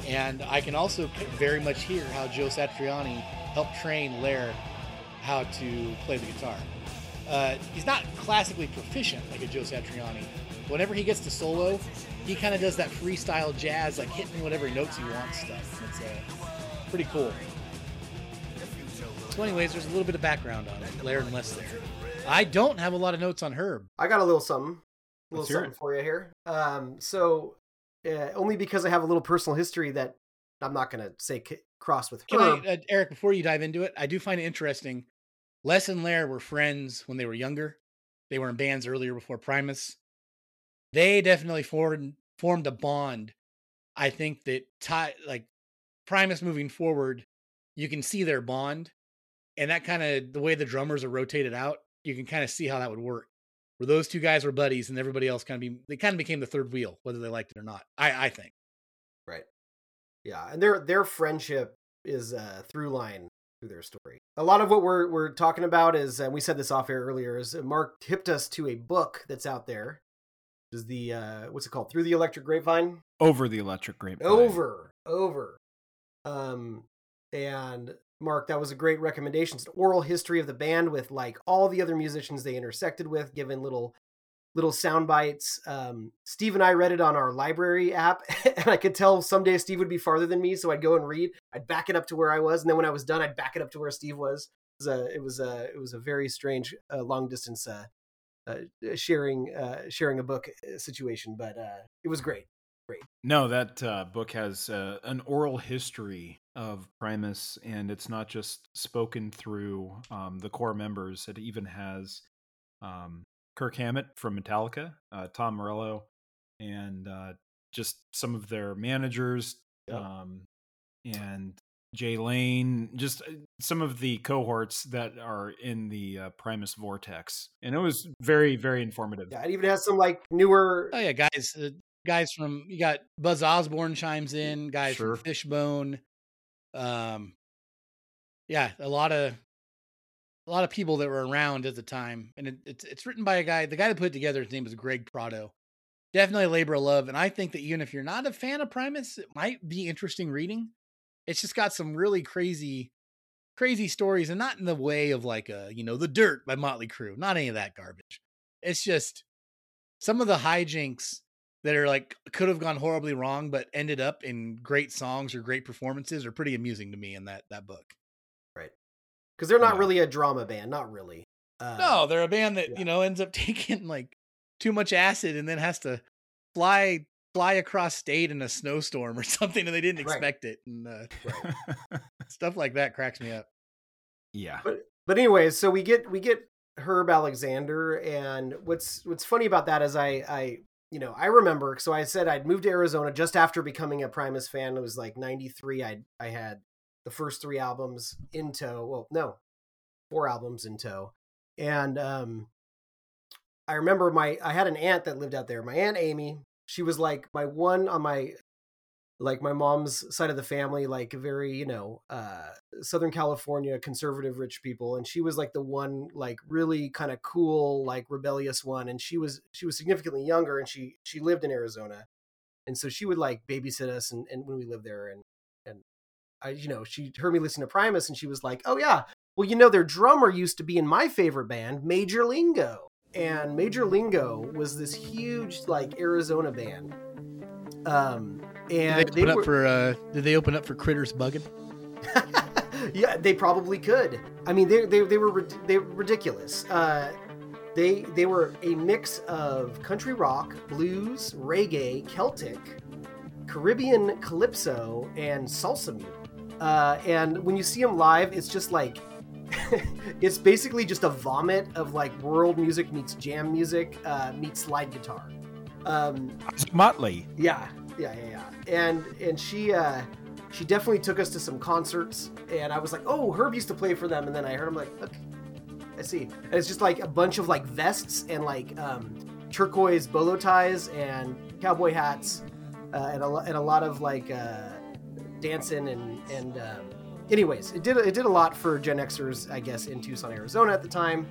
And I can also very much hear how Joe Satriani helped train Ler how to play the guitar. Uh, he's not classically proficient like a Joe Satriani. Whenever he gets to solo, he kind of does that freestyle jazz, like hitting whatever notes he wants stuff. It's uh, pretty cool. So, anyways, there's a little bit of background on it. Ler and Les there. I don't have a lot of notes on Herb. I got a little something, a little something it. for you here. Um, so uh, only because I have a little personal history that I'm not gonna say c- cross with Can Herb. I, uh, Eric, before you dive into it, I do find it interesting. Les and Ler were friends when they were younger. They were in bands earlier before Primus. They definitely formed formed a bond. I think that tie like Primus moving forward, you can see their bond, and that kind of the way the drummers are rotated out you can kind of see how that would work. Where those two guys were buddies, and everybody else kind of be they kind of became the third wheel, whether they liked it or not. I I think. Right. Yeah, and their their friendship is a through line through their story. A lot of what we're we're talking about is, and we said this off air earlier, is Mark hipped us to a book that's out there. Is the uh what's it called? Through the Electric Grapevine. Over the electric grapevine. Over, over. Um, and Mark, that was a great recommendation. It's an oral history of the band with like all the other musicians they intersected with, given little little sound bites. Um, Steve and I read it on our library app, and I could tell someday Steve would be farther than me, so I'd go and read. I'd back it up to where I was, and then when I was done, I'd back it up to where Steve was. It was a it was a, it was a very strange uh, long distance uh, uh, sharing uh, sharing a book uh, situation, but uh, it was great. No, that uh, book has uh, an oral history of Primus, and it's not just spoken through um, the core members. It even has um, Kirk Hammett from Metallica, uh, Tom Morello, and uh, just some of their managers, Yep. um, and Jay Lane, just uh, some of the cohorts that are in the uh, Primus Vortex. And it was very, very informative. Yeah, it even has some like newer. Oh yeah, guys, uh, guys from you got Buzz Osborne chimes in, guys Sure. from Fishbone. Um, yeah, a lot of a lot of people that were around at the time, and it, it's it's written by a guy. The guy that put it together, his name is Greg Prato. Definitely a labor of love, and I think that even if you're not a fan of Primus, it might be interesting reading. It's just got some really crazy, crazy stories, and not in the way of like a you know the Dirt by Motley Crue, not any of that garbage. It's just some of the hijinks that are like could have gone horribly wrong, but ended up in great songs or great performances are pretty amusing to me in that that book. Right, because they're not Yeah. really a drama band, not really. Uh, No, they're a band that yeah. you know ends up taking like too much acid and then has to fly fly across state in a snowstorm or something, and they didn't Right. expect it, and uh, stuff like that cracks me up. yeah. but but anyways, so we get we get Herb Alexander, and what's what's funny about that is I I you know I remember so I said I'd moved to Arizona just after becoming a Primus fan. It was like '93. I I had the first three albums in tow. Well, no, four albums in tow, and um, I remember my I had an aunt that lived out there. My aunt Amy. She was like my one on my like my mom's side of the family like very you know uh southern california conservative rich people and she was like the one like really kind of cool like rebellious one and she was she was significantly younger and she she lived in arizona and so she would like babysit us and, and when we lived there and and i you know she heard me listen to primus and she was like oh yeah well you know their drummer used to be in my favorite band major lingo and major lingo was this huge like arizona band um and did they open were- up for uh, did they open up for Critters Buggin? yeah, they probably could. I mean, they they, they were they were ridiculous. Uh, they they were a mix of country rock, blues, reggae, Celtic, Caribbean calypso, and salsa music. Uh, and when you see them live, it's just like it's basically just a vomit of like world music meets jam music uh, meets slide guitar. Um, Motley. yeah, yeah, yeah, yeah. And and she uh she definitely took us to some concerts and I was like, "Oh, Herb used to play for them." And then I heard him like, "Okay. I see." And it's just like a bunch of like vests and like um turquoise bolo ties and cowboy hats uh, and a and a lot of like uh dancing and and um anyways, it did it did a lot for Gen Xers, I guess, in Tucson, Arizona at the time.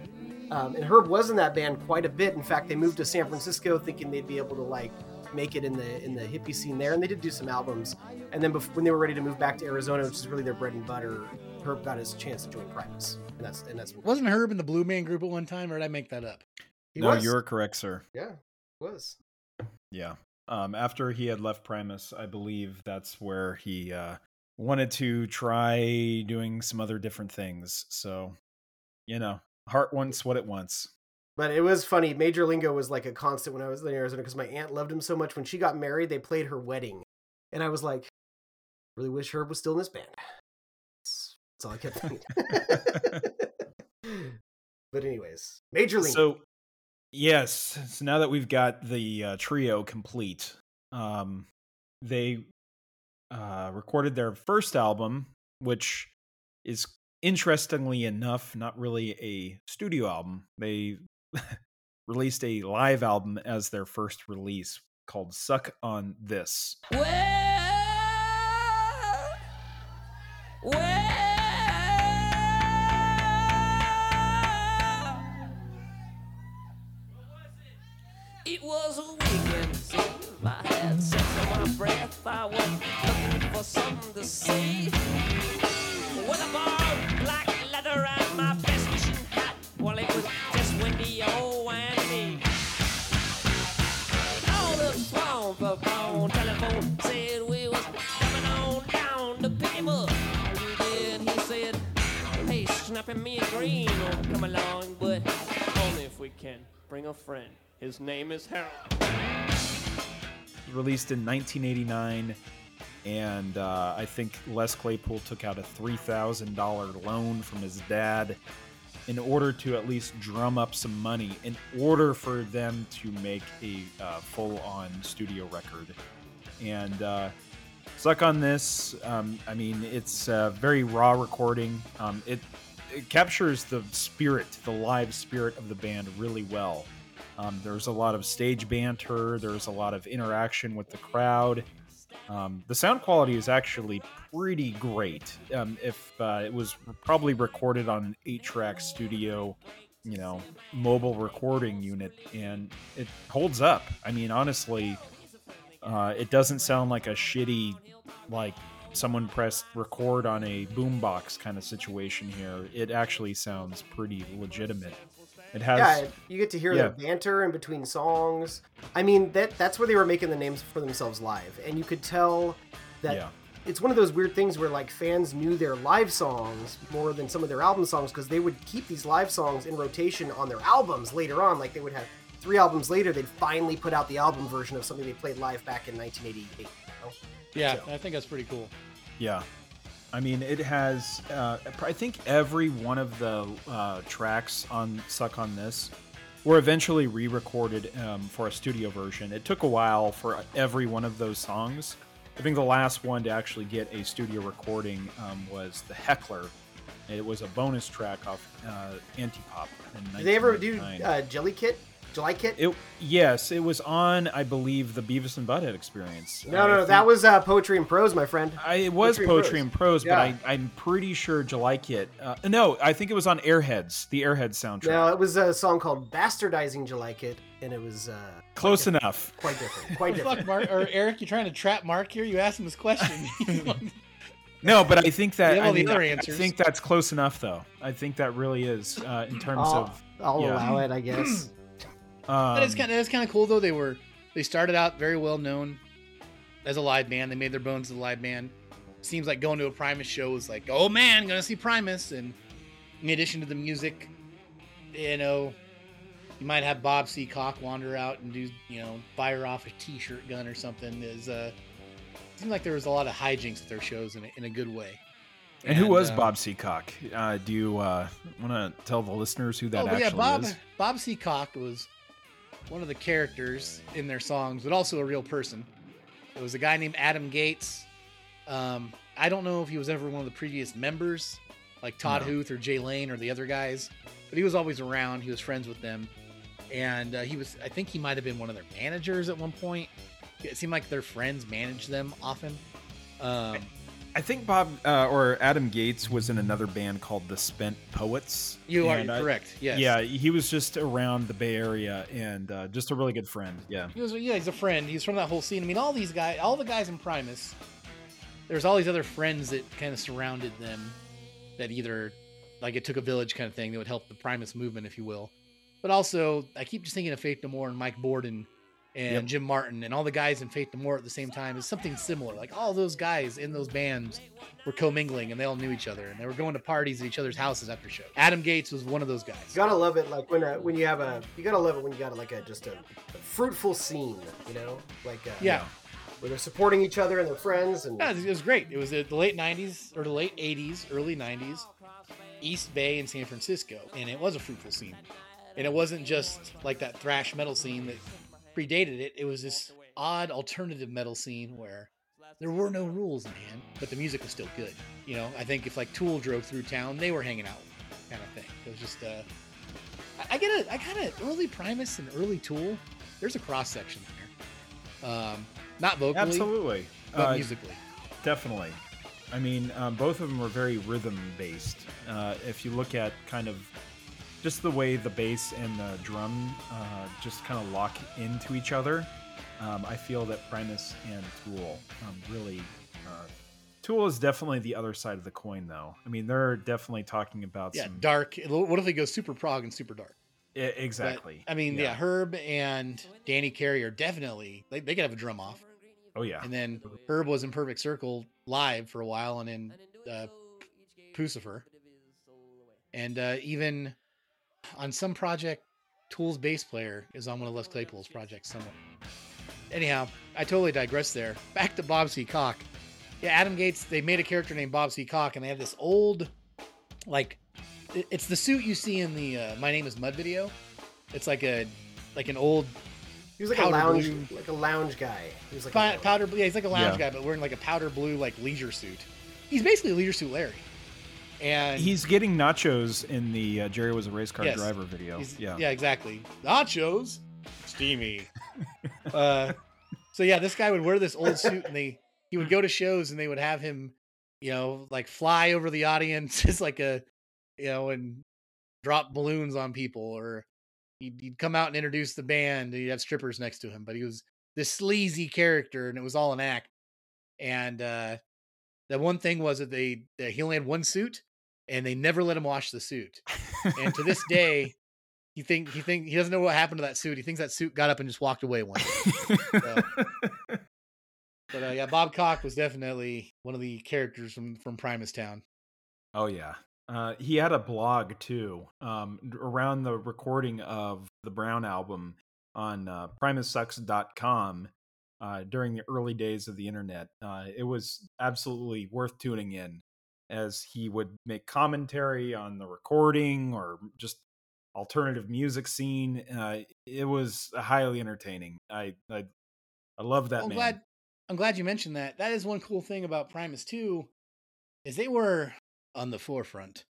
Um, and Herb was in that band quite a bit. In fact, they moved to San Francisco thinking they'd be able to like make it in the in the hippie scene there, and they did do some albums. And then bef- when they were ready to move back to Arizona, which is really their bread and butter, Herb got his chance to join Primus, and that's and that's Wasn't Herb in the Blue Man Group at one time, or did I make that up? he no, was. you're correct, sir. yeah, was. Yeah. Um, after he had left Primus, I believe that's where he uh, wanted to try doing some other different things. So, you know, heart wants what it wants. But it was funny. Major Lingo was like a constant when I was in Arizona because my aunt loved him so much. When she got married, they played her wedding, and I was like, really wish Herb was still in this band. That's, that's all I kept thinking. but anyways, Major Lingo. So, yes. So now that we've got the uh, trio complete, um, they uh, recorded their first album, which is interestingly enough, not really a studio album. They released a live album as their first release called Suck on This. Well, well, it was a weekend. So had sex on my breath. I was looking for something to. Hey, Snappy, me and Green will come along, but only if we can bring a friend. His name is Harold. released in 1989 and uh, i think les claypool took out a $3000 loan from his dad in order to at least drum up some money in order for them to make a uh, full-on studio record and uh, suck on this um, i mean it's a very raw recording um, it, it captures the spirit the live spirit of the band really well um, there's a lot of stage banter. There's a lot of interaction with the crowd. Um, the sound quality is actually pretty great. Um, if uh, it was probably recorded on an eight-track studio, you know, mobile recording unit, and it holds up. I mean, honestly, uh, it doesn't sound like a shitty, like someone pressed record on a boombox kind of situation here. It actually sounds pretty legitimate. It has yeah, you get to hear yeah. the banter in between songs. I mean, that that's where they were making the names for themselves live, and you could tell that Yeah. it's one of those weird things where like fans knew their live songs more than some of their album songs because they would keep these live songs in rotation on their albums later on. Like they would have three albums later, they'd finally put out the album version of something they played live back in 1988. you know? Yeah, So- I think that's pretty cool. Yeah. I mean, it has, uh, I think every one of the uh, tracks on Suck on This were eventually re recorded um, for a studio version. It took a while for every one of those songs. I think the last one to actually get a studio recording um, was The Heckler. It was a bonus track off uh, Antipop. In Did they ever do uh, Jellikit? Jellikit? It yes, it was on. I believe the Beavis and Butthead Experience. no, I no, no, that was uh, Poetry and Prose, my friend. I, it was Poetry and prose. and prose, Yeah. but I, I'm pretty sure Jellikit. Uh, no, I think it was on Airheads, the Airheads soundtrack. No, it was a song called Bastardizing Jellikit, and it was uh, Close enough. quite different. Quite different. Fuck, Mark or Eric, you're trying to trap Mark here? You asked him this question. No, but I think that I, mean, I- I think that's close enough, though. I think that really is uh, in terms I'll, of. I'll yeah. allow it, I guess. Um, That is kind of that's kind of cool though. They were they started out very well known as a live band. They made their bones as a live band. Seems like going to a Primus show was like, oh man, gonna see Primus. And in addition to the music, you know, you might have Bob C. Cock wander out and do you know fire off a T-shirt gun or something. Is uh, seemed like there was a lot of hijinks at their shows in a, in a good way. and who was uh, Bob Seacock? Uh, do you uh, want to tell the listeners who that oh, actually yeah, Bob is? Bob Seacock was one of the characters in their songs, but also a real person. It was a guy named Adam Gates. Um, I don't know if he was ever one of the previous members, like Todd No. Huth or Jay Lane or the other guys, but he was always around. He was friends with them, and uh, he was. I think he might have been one of their managers at one point. It seemed like their friends managed them often. Um, I think Bob uh, or Adam Gates was in another band called the Spent Poets. you are I- correct. Yes. Yeah, he was just around the Bay Area and uh, just a really good friend. Yeah. He was, yeah, he's a friend. He's from that whole scene. I mean, all these guys, all the guys in Primus, there's all these other friends that kind of surrounded them that either, like, it took a village kind of thing that would help the Primus movement, if you will. But also, I keep just thinking of Faith No More and Mike Bordin and Yep. Jim Martin and all the guys in Faith No More at the same time is something similar. Like, all those guys in those bands were commingling and they all knew each other and they were going to parties at each other's houses after shows. Adam Gates was one of those guys. You gotta love it, like when uh, when you have a you gotta love it when you got like a just a, a fruitful scene, you know, like uh, Yeah. where they're supporting each other and their friends and Yeah, it was- it was great. It was the late '90s or the late '80s, early '90s, East Bay in San Francisco, and it was a fruitful scene. And it wasn't just like that thrash metal scene that predated it. It was this odd alternative metal scene where there were no rules, man. But the music was still good. You know, I think if like Tool drove through town, they were hanging out, kind of thing. It was just, uh, I, I get a, I kind of early Primus and early Tool. There's a cross section there. Um, not vocally, Absolutely. but Uh, musically. Definitely. I mean, um, both of them were very rhythm based. Uh, if you look at kind of just the way the bass and the drum uh, just kind of lock into each other, um, I feel that Primus and Tool um, really. Uh, Tool is definitely the other side of the coin, though. I mean, they're definitely talking about Yeah, some. dark. What if they go super prog and super dark? I- But, exactly. I mean, yeah. Herb and Danny Carey are definitely they, they could have a drum off. Oh yeah. And then Herb was in Perfect Circle live for a while, and in uh, Puscifer, and uh, even on some project, Tool's bass player is on one of Les Claypool's projects somewhere. Anyhow, I totally digress there. Back to Bob C. Cock. Yeah, Adam Gates. They made a character named Bob C. Cock, and they have this old, like, it's the suit you see in the uh, "My Name Is Mud" video. It's like a, like an old He was like a lounge, blue. like a lounge guy. He was like Pow- a, powder blue. Yeah, he's like a lounge Yeah. guy, but wearing like a powder blue like leisure suit. He's basically leisure suit Larry. And He's getting nachos in the uh, Jerry was a race car Yes. driver video. yeah. yeah, exactly. Nachos, steamy. uh, so yeah, this guy would wear this old suit, and they he would go to shows, and they would have him, you know, like fly over the audience as like a, you know, and drop balloons on people, or he'd, he'd come out and introduce the band, and he'd have strippers next to him, but he was this sleazy character, and it was all an act. And uh, the one thing was that they that he only had one suit, and they never let him wash the suit. And to this day, he think he think he doesn't know what happened to that suit. He thinks that suit got up and just walked away one day. But uh, yeah, Bob Cock was definitely one of the characters from from Primus Town. Oh yeah. Uh, he had a blog too um, around the recording of the Brown album on uh, primussucks.com uh, during the early days of the internet. Uh, it was absolutely worth tuning in as he would make commentary on the recording or just alternative music scene. Uh, it was highly entertaining. I I, I love that I'm man. glad I'm glad you mentioned that. That is one cool thing about Primus too, is they were on the forefront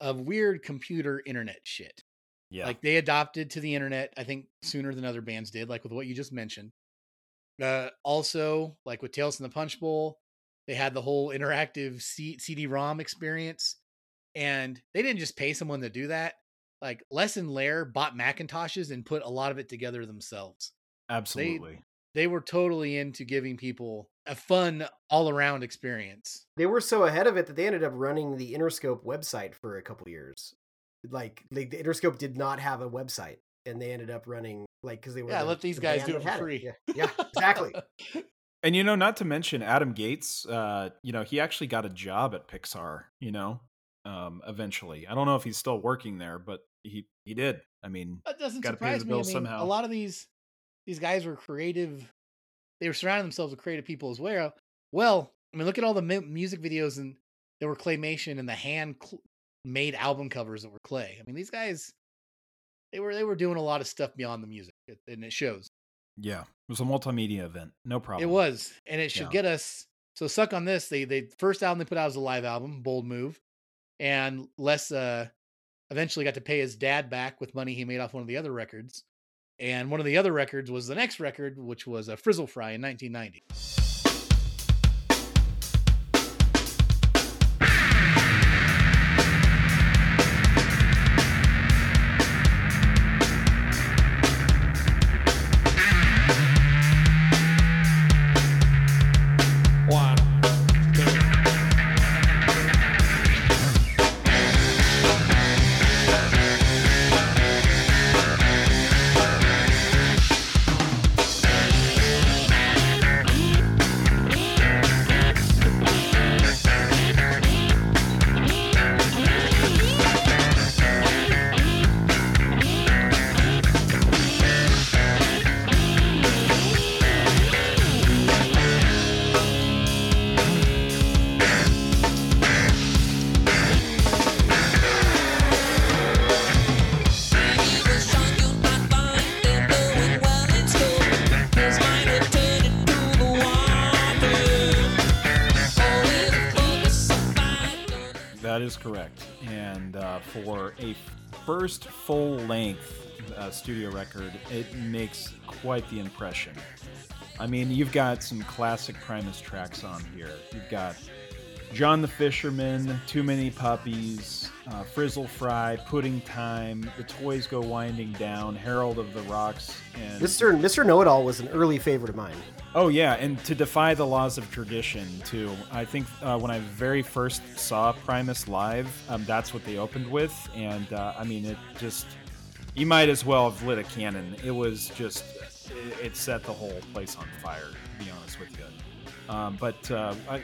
of weird computer internet shit. yeah. Like they adopted to the internet, I think sooner than other bands did, like with what you just mentioned. Uh, also, like with Tales from the Punch Bowl, they had the whole interactive C- CD-ROM experience, and they didn't just pay someone to do that. Like Les and Ler bought Macintoshes and put a lot of it together themselves. Absolutely. They were totally into giving people a fun all-around experience. They were so ahead of it that they ended up running the Interscope website for a couple years. Like, like the Interscope did not have a website, and they ended up running like because they were Yeah, the- let these the guys do it for had free. Yeah, yeah, exactly. And you know, not to mention Adam Gates, uh, you know, he actually got a job at Pixar, you know, um, eventually. I don't know if he's still working there, but he he did. I mean, That doesn't Gotta pay surprise the me. I mean, somehow. a lot of these these guys were creative. They were surrounding themselves with creative people as well. Well, I mean, look at all the mu- music videos and there were claymation and the hand cl- made album covers that were clay. I mean, these guys they were they were doing a lot of stuff beyond the music, and it shows. yeah, it was a multimedia event. No problem. It was, and it should Yeah. get us. So suck on this. They they first album they put out was a live album, bold move, and Les uh, eventually got to pay his dad back with money he made off one of the other records, and one of the other records was the next record, which was a Frizzle Fry in 1990. First full length uh, studio record, it makes quite the impression. I mean, you've got some classic Primus tracks on here. You've got John the Fisherman, Too Many Puppies, uh, Frizzle Fry, Pudding Time, The Toys Go Winding Down, Harold of the Rocks, and Mr. Mr. Know It All was an early favorite of mine. Oh yeah, and to defy the laws of tradition too. I think uh, when I very first saw Primus live, um, that's what they opened with, and uh, I mean it just you might as well have lit a cannon. It was just it, it set the whole place on fire. To be honest with you, um, but uh, I,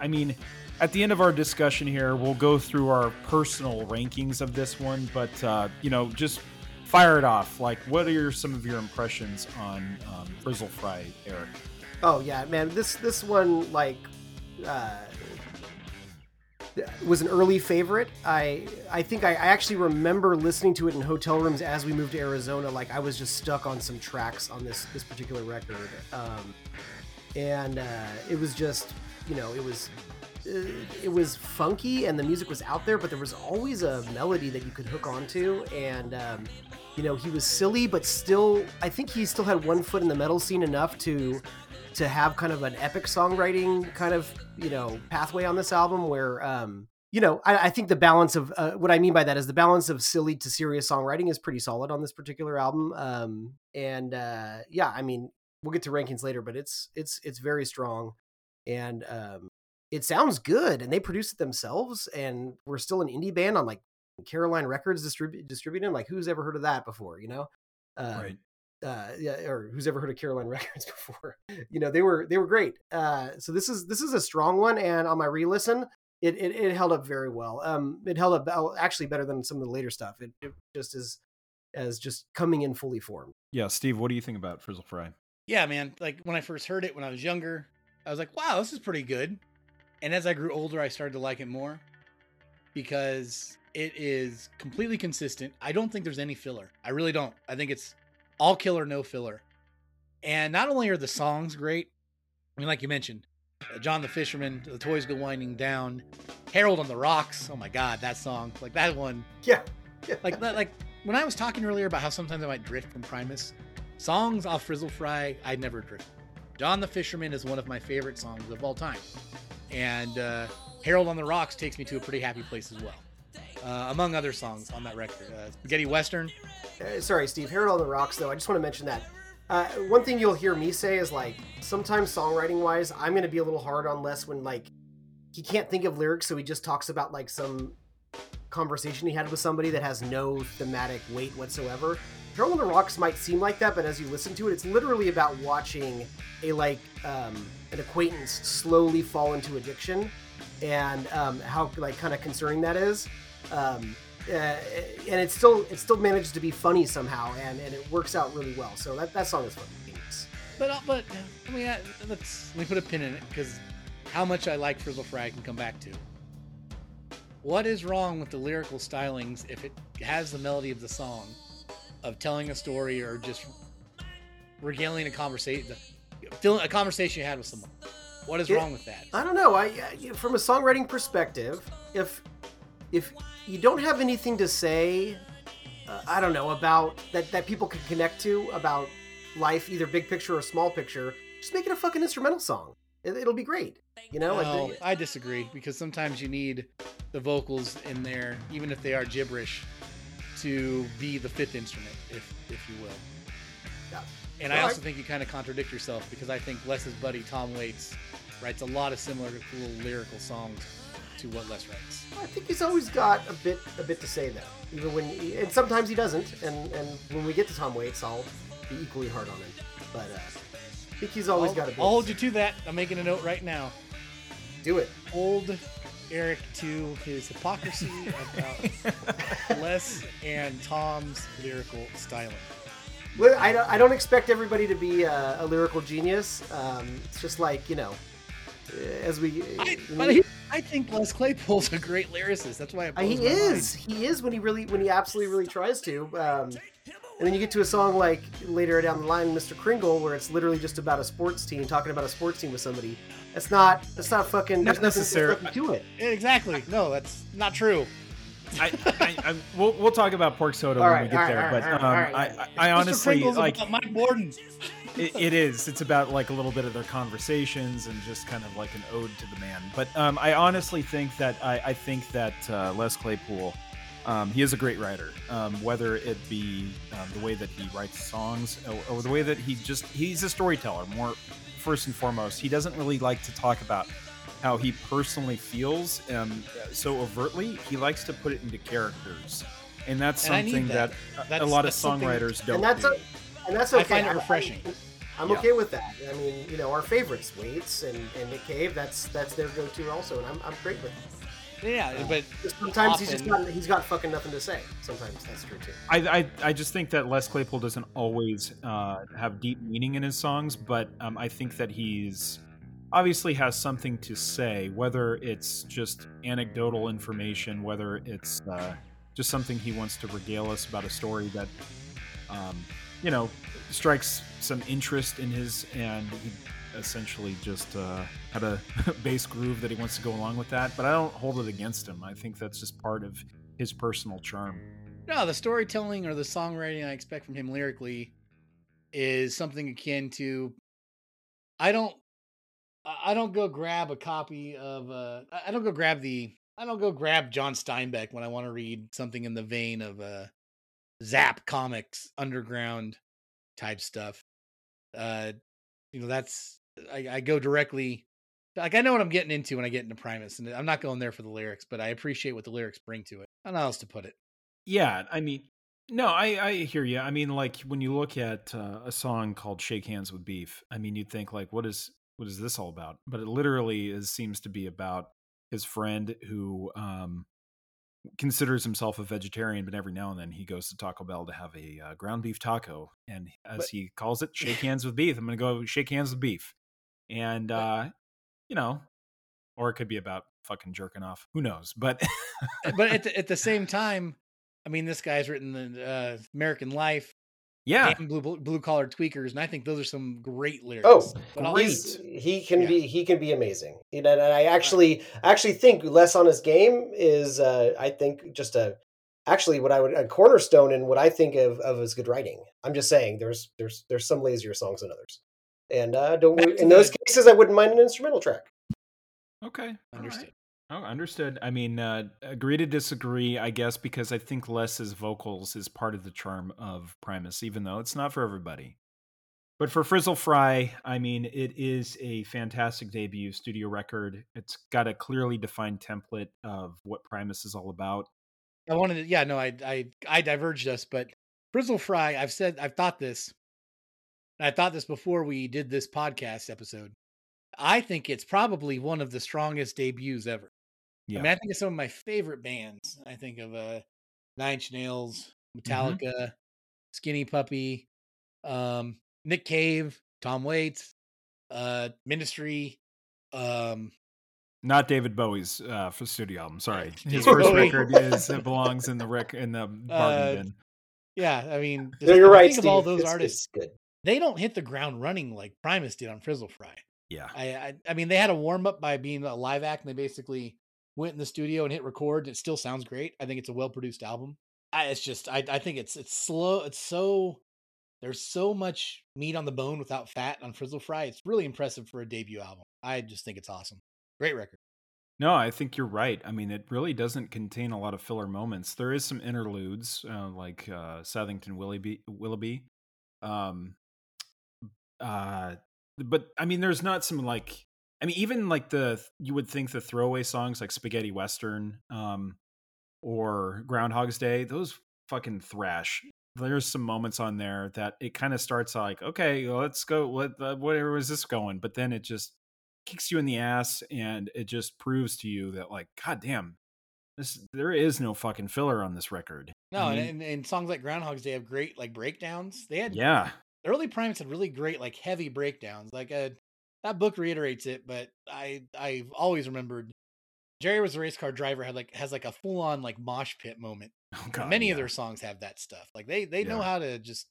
I mean. At the end of our discussion here, we'll go through our personal rankings of this one, but uh, you know, just fire it off. Like, what are some of your impressions on um, Frizzle Fry, Eric? Oh yeah, man. This this one like uh, was an early favorite. I I think I, I actually remember listening to it in hotel rooms as we moved to Arizona. Like I was just stuck on some tracks on this this particular record, um, and uh, it was just you know it was it was funky and the music was out there, but there was always a melody that you could hook onto. And, um, you know, he was silly, but still, I think he still had one foot in the metal scene enough to to have kind of an epic songwriting kind of you know pathway on this album where um you know i, I think the balance of uh, what i mean by that is the balance of silly to serious songwriting is pretty solid on this particular album um and uh yeah i mean we'll get to rankings later but it's it's it's very strong and um it sounds good and they produce it themselves and we're still an indie band on like caroline records distrib- distributing like who's ever heard of that before you know um, Right. uh, yeah, or who's ever heard of Caroline Records before? You know, they were they were great. Uh, so this is this is a strong one, and on my re-listen, it, it it held up very well. Um, it held up actually better than some of the later stuff. It, it just is as just coming in fully formed. Yeah, Steve, what do you think about Frizzle Fry? Yeah, man. Like when I first heard it when I was younger, I was like, wow, this is pretty good. And as I grew older, I started to like it more because it is completely consistent. I don't think there's any filler. I really don't. I think it's all killer, no filler. And not only are the songs great, I mean, like you mentioned, uh, John the Fisherman, The Toys Go Winding Down, Harold on the Rocks. Oh my God, that song. Like that one Yeah, yeah. like like when I was talking earlier about how sometimes I might drift from Primus, songs off Frizzle Fry, I never drift. John the Fisherman is one of my favorite songs of all time, and uh, Harold on the Rocks takes me to a pretty happy place as well, uh, among other songs on that record. Uh, Spaghetti Western, Uh, sorry, Steve. Harold on the Rocks, though. I just want to mention that. Uh, one thing you'll hear me say is like sometimes songwriting wise, I'm going to be a little hard on Les when like he can't think of lyrics, so he just talks about like some conversation he had with somebody that has no thematic weight whatsoever. Harold on the Rocks might seem like that, but as you listen to it, it's literally about watching a like um, an acquaintance slowly fall into addiction, and um, how like kind of concerning that is. Um, uh, and it still it still manages to be funny somehow, and, and it works out really well. So that, that song is genius. but uh, but I mean, uh, let's let me put a pin in it because how much I like Frizzle Fry I can come back to. What is wrong with the lyrical stylings if it has the melody of the song, of telling a story or just regaling a conversation, a conversation you had with someone? What is Yeah. wrong with that? I don't know. I, I from a songwriting perspective, if if you don't have anything to say, uh, I don't know about that that people can connect to about life, either big picture or small picture, just make it a fucking instrumental song. It, it'll be great. You know, No, I disagree because sometimes you need the vocals in there, even if they are gibberish, to be the fifth instrument, if if you will. Yeah. And I Well, I- also think you kind of contradict yourself because I think Les's buddy Tom Waits writes a lot of similar cool lyrical songs to what Les writes. I think he's always got a bit a bit to say though, even when and sometimes he doesn't. And and when we get to Tom Waits, I'll be equally hard on him. But uh, I think he's always I'll, got a bit. I'll hold you to that. I'm making a note right now. Do it. Hold Eric to his hypocrisy about Les and Tom's lyrical styling. Well, I don't, I don't expect everybody to be uh, a lyrical genius. Um, it's just like you know, uh, as we. I, when but he, I think Les Claypool's a great lyricist. That's why it Uh, he blows my is. He is when he really when he absolutely really tries to. Um, And then you get to a song like later down the line, Mr. Krinkle, where it's literally just about a sports team talking about a sports team with somebody. That's not. That's not fucking. Not necessary- there's nothing to it. Exactly. No, that's not true. I, I, I, we'll, we'll talk about pork soda All when right, we get all right, there, all but right, um, all right, I. I, I honestly Krinkle's like about Mike Bordin. it, it is. It's about like a little bit of their conversations and just kind of like an ode to the man. But um, I honestly think that I, I think that uh, Les Claypool, um, he is a great writer. Um, whether it be um, the way that he writes songs or, or the way that he just he's a storyteller. More first and foremost, he doesn't really like to talk about how he personally feels um, so overtly. He likes to put it into characters. And that's And something that. that, a lot of that's something- songwriters don't And that's do. a, and that's okay. I find it refreshing. I'm, Yeah. okay with that. I mean, you know, our favorites, Waits and, and Nick Cave. That's that's their go-to also, and I'm, I'm great with it. Yeah, but Just Sometimes he's just got he's got fucking nothing to say. Sometimes that's true too. I, I, I just think that Les Claypool doesn't always uh, have deep meaning in his songs, but um, I think that he's obviously has something to say, whether it's just anecdotal information, whether it's uh, just something he wants to regale us about a story that, um, you know, strikes some interest in his, and he essentially just uh, had a bass groove that he wants to go along with that. But I don't hold it against him. I think that's just part of his personal charm. no, the storytelling or the songwriting I expect from him lyrically is something akin to I don't I don't go grab a copy of uh I I don't go grab the I don't go grab John Steinbeck when I want to read something in the vein of uh Zap comics underground type stuff. Uh you know that's I, I go directly like I know what I'm getting into when I get into Primus and I'm not going there for the lyrics, but I appreciate what the lyrics bring to it. I don't know how else to put it. Yeah, I mean, no, I I hear you. I mean, like when you look at uh, a song called "Shake Hands with Beef," I mean, you'd think like, what is what is this all about? But it literally is seems to be about his friend who um, considers himself a vegetarian, but every now and then he goes to Taco Bell to have a uh, ground beef taco, and as But- he calls it, "Shake hands with beef." I'm gonna go shake hands with beef, and uh, you know, or it could be about fucking jerking off. Who knows? But but at the, at the same time, I mean, this guy's written the uh, American Life, yeah, and Blue Blue Collar Tweakers, and I think those are some great lyrics. Oh, But I'll- he can Yeah. be he can be amazing. You know, and I actually actually think less on his game is uh, I think just a actually what I would a cornerstone in what I think of of his good writing. I'm just saying there's there's there's some lazier songs than others, and uh, don't Back in those the- cases I wouldn't mind an instrumental track. okay, all right. understood. Oh, understood. I mean, uh, agree to disagree, I guess, because I think Les's vocals is part of the charm of Primus, even though it's not for everybody. But for Frizzle Fry, I mean, it is a fantastic debut studio record. It's got a clearly defined template of what Primus is all about. I wanted to, yeah, no, I I I diverged us, but Frizzle Fry, I've said, I've thought this, and I thought this before we did this podcast episode. I think it's probably one of the strongest debuts ever. Yeah. I mean, I think of some of my favorite bands. I think of uh, Nine Inch Nails, Mm-hmm. Metallica, Skinny Puppy, um, Nick Cave, Tom Waits, uh, Ministry. Um, Not David Bowie's uh, for studio album. Sorry, his first record is it belongs in the rec in the bargain Uh, bin. yeah, I mean, no, you're right, Think Steve. of all those It's- artists. it's good. They don't hit the ground running like Primus did on Frizzle Fry. Yeah, I, I, I mean, they had a warm up by being a live act, and they basically went in the studio and hit record. And it still sounds great. I think it's a well produced album. I, it's just, I, I think it's it's slow. It's so there's so much meat on the bone without fat on Frizzle Fry. It's really impressive for a debut album. I just think it's awesome. Great record. No, I think you're right. I mean, it really doesn't contain a lot of filler moments. There is some interludes, uh, like uh, Sathington Willoughby, Willoughby. Um, uh, but I mean, there's not some like, I mean, even like the you would think the throwaway songs like Spaghetti Western, um, or Groundhog's Day. Those fucking thrash. There's some moments on there that it kind of starts like, okay, let's go. What, uh, where is this going? But then it just kicks you in the ass and it just proves to you that like god damn this there is no fucking filler on this record No, I and, mean, and, and songs like Groundhog's Day have great like breakdowns. They had yeah early Primus had really great like heavy breakdowns. Like uh, that book reiterates it, but I I've always remembered Jerry was a race car driver had like has like a full on like mosh pit moment Oh, God, Many of their songs have that stuff. Like they they know how to just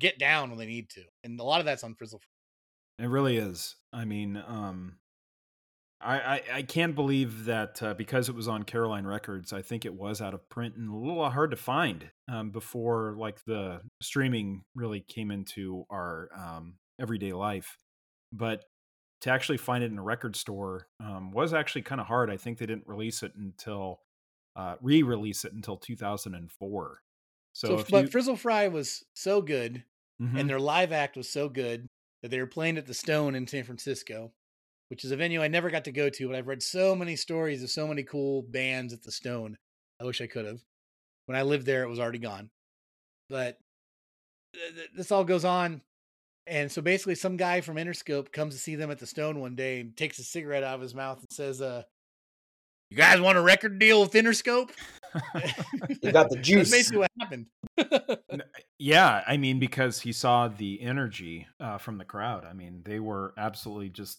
get down when they need to, and a lot of that's on Frizzle. It really is. I mean, um, I, I I can't believe that uh, because it was on Caroline Records, I think it was out of print and a little hard to find um, before like the streaming really came into our um, everyday life. But to actually find it in a record store um, was actually kind of hard. I think they didn't release it until uh, re-release it until 2004. So, So, if but you, Frizzle Fry was so good, Mhm. and their live act was so good that they were playing at the Stone in San Francisco, which is a venue I never got to go to, but I've read so many stories of so many cool bands at the Stone. I wish I could have. When I lived there, it was already gone. But th- th- this all goes on. And so basically, some guy from Interscope comes to see them at the Stone one day and takes a cigarette out of his mouth and says, uh, You guys want a record deal with Interscope? You got the That's juice. basically what happened. Yeah, I mean, because he saw the energy uh, from the crowd. I mean, they were absolutely just,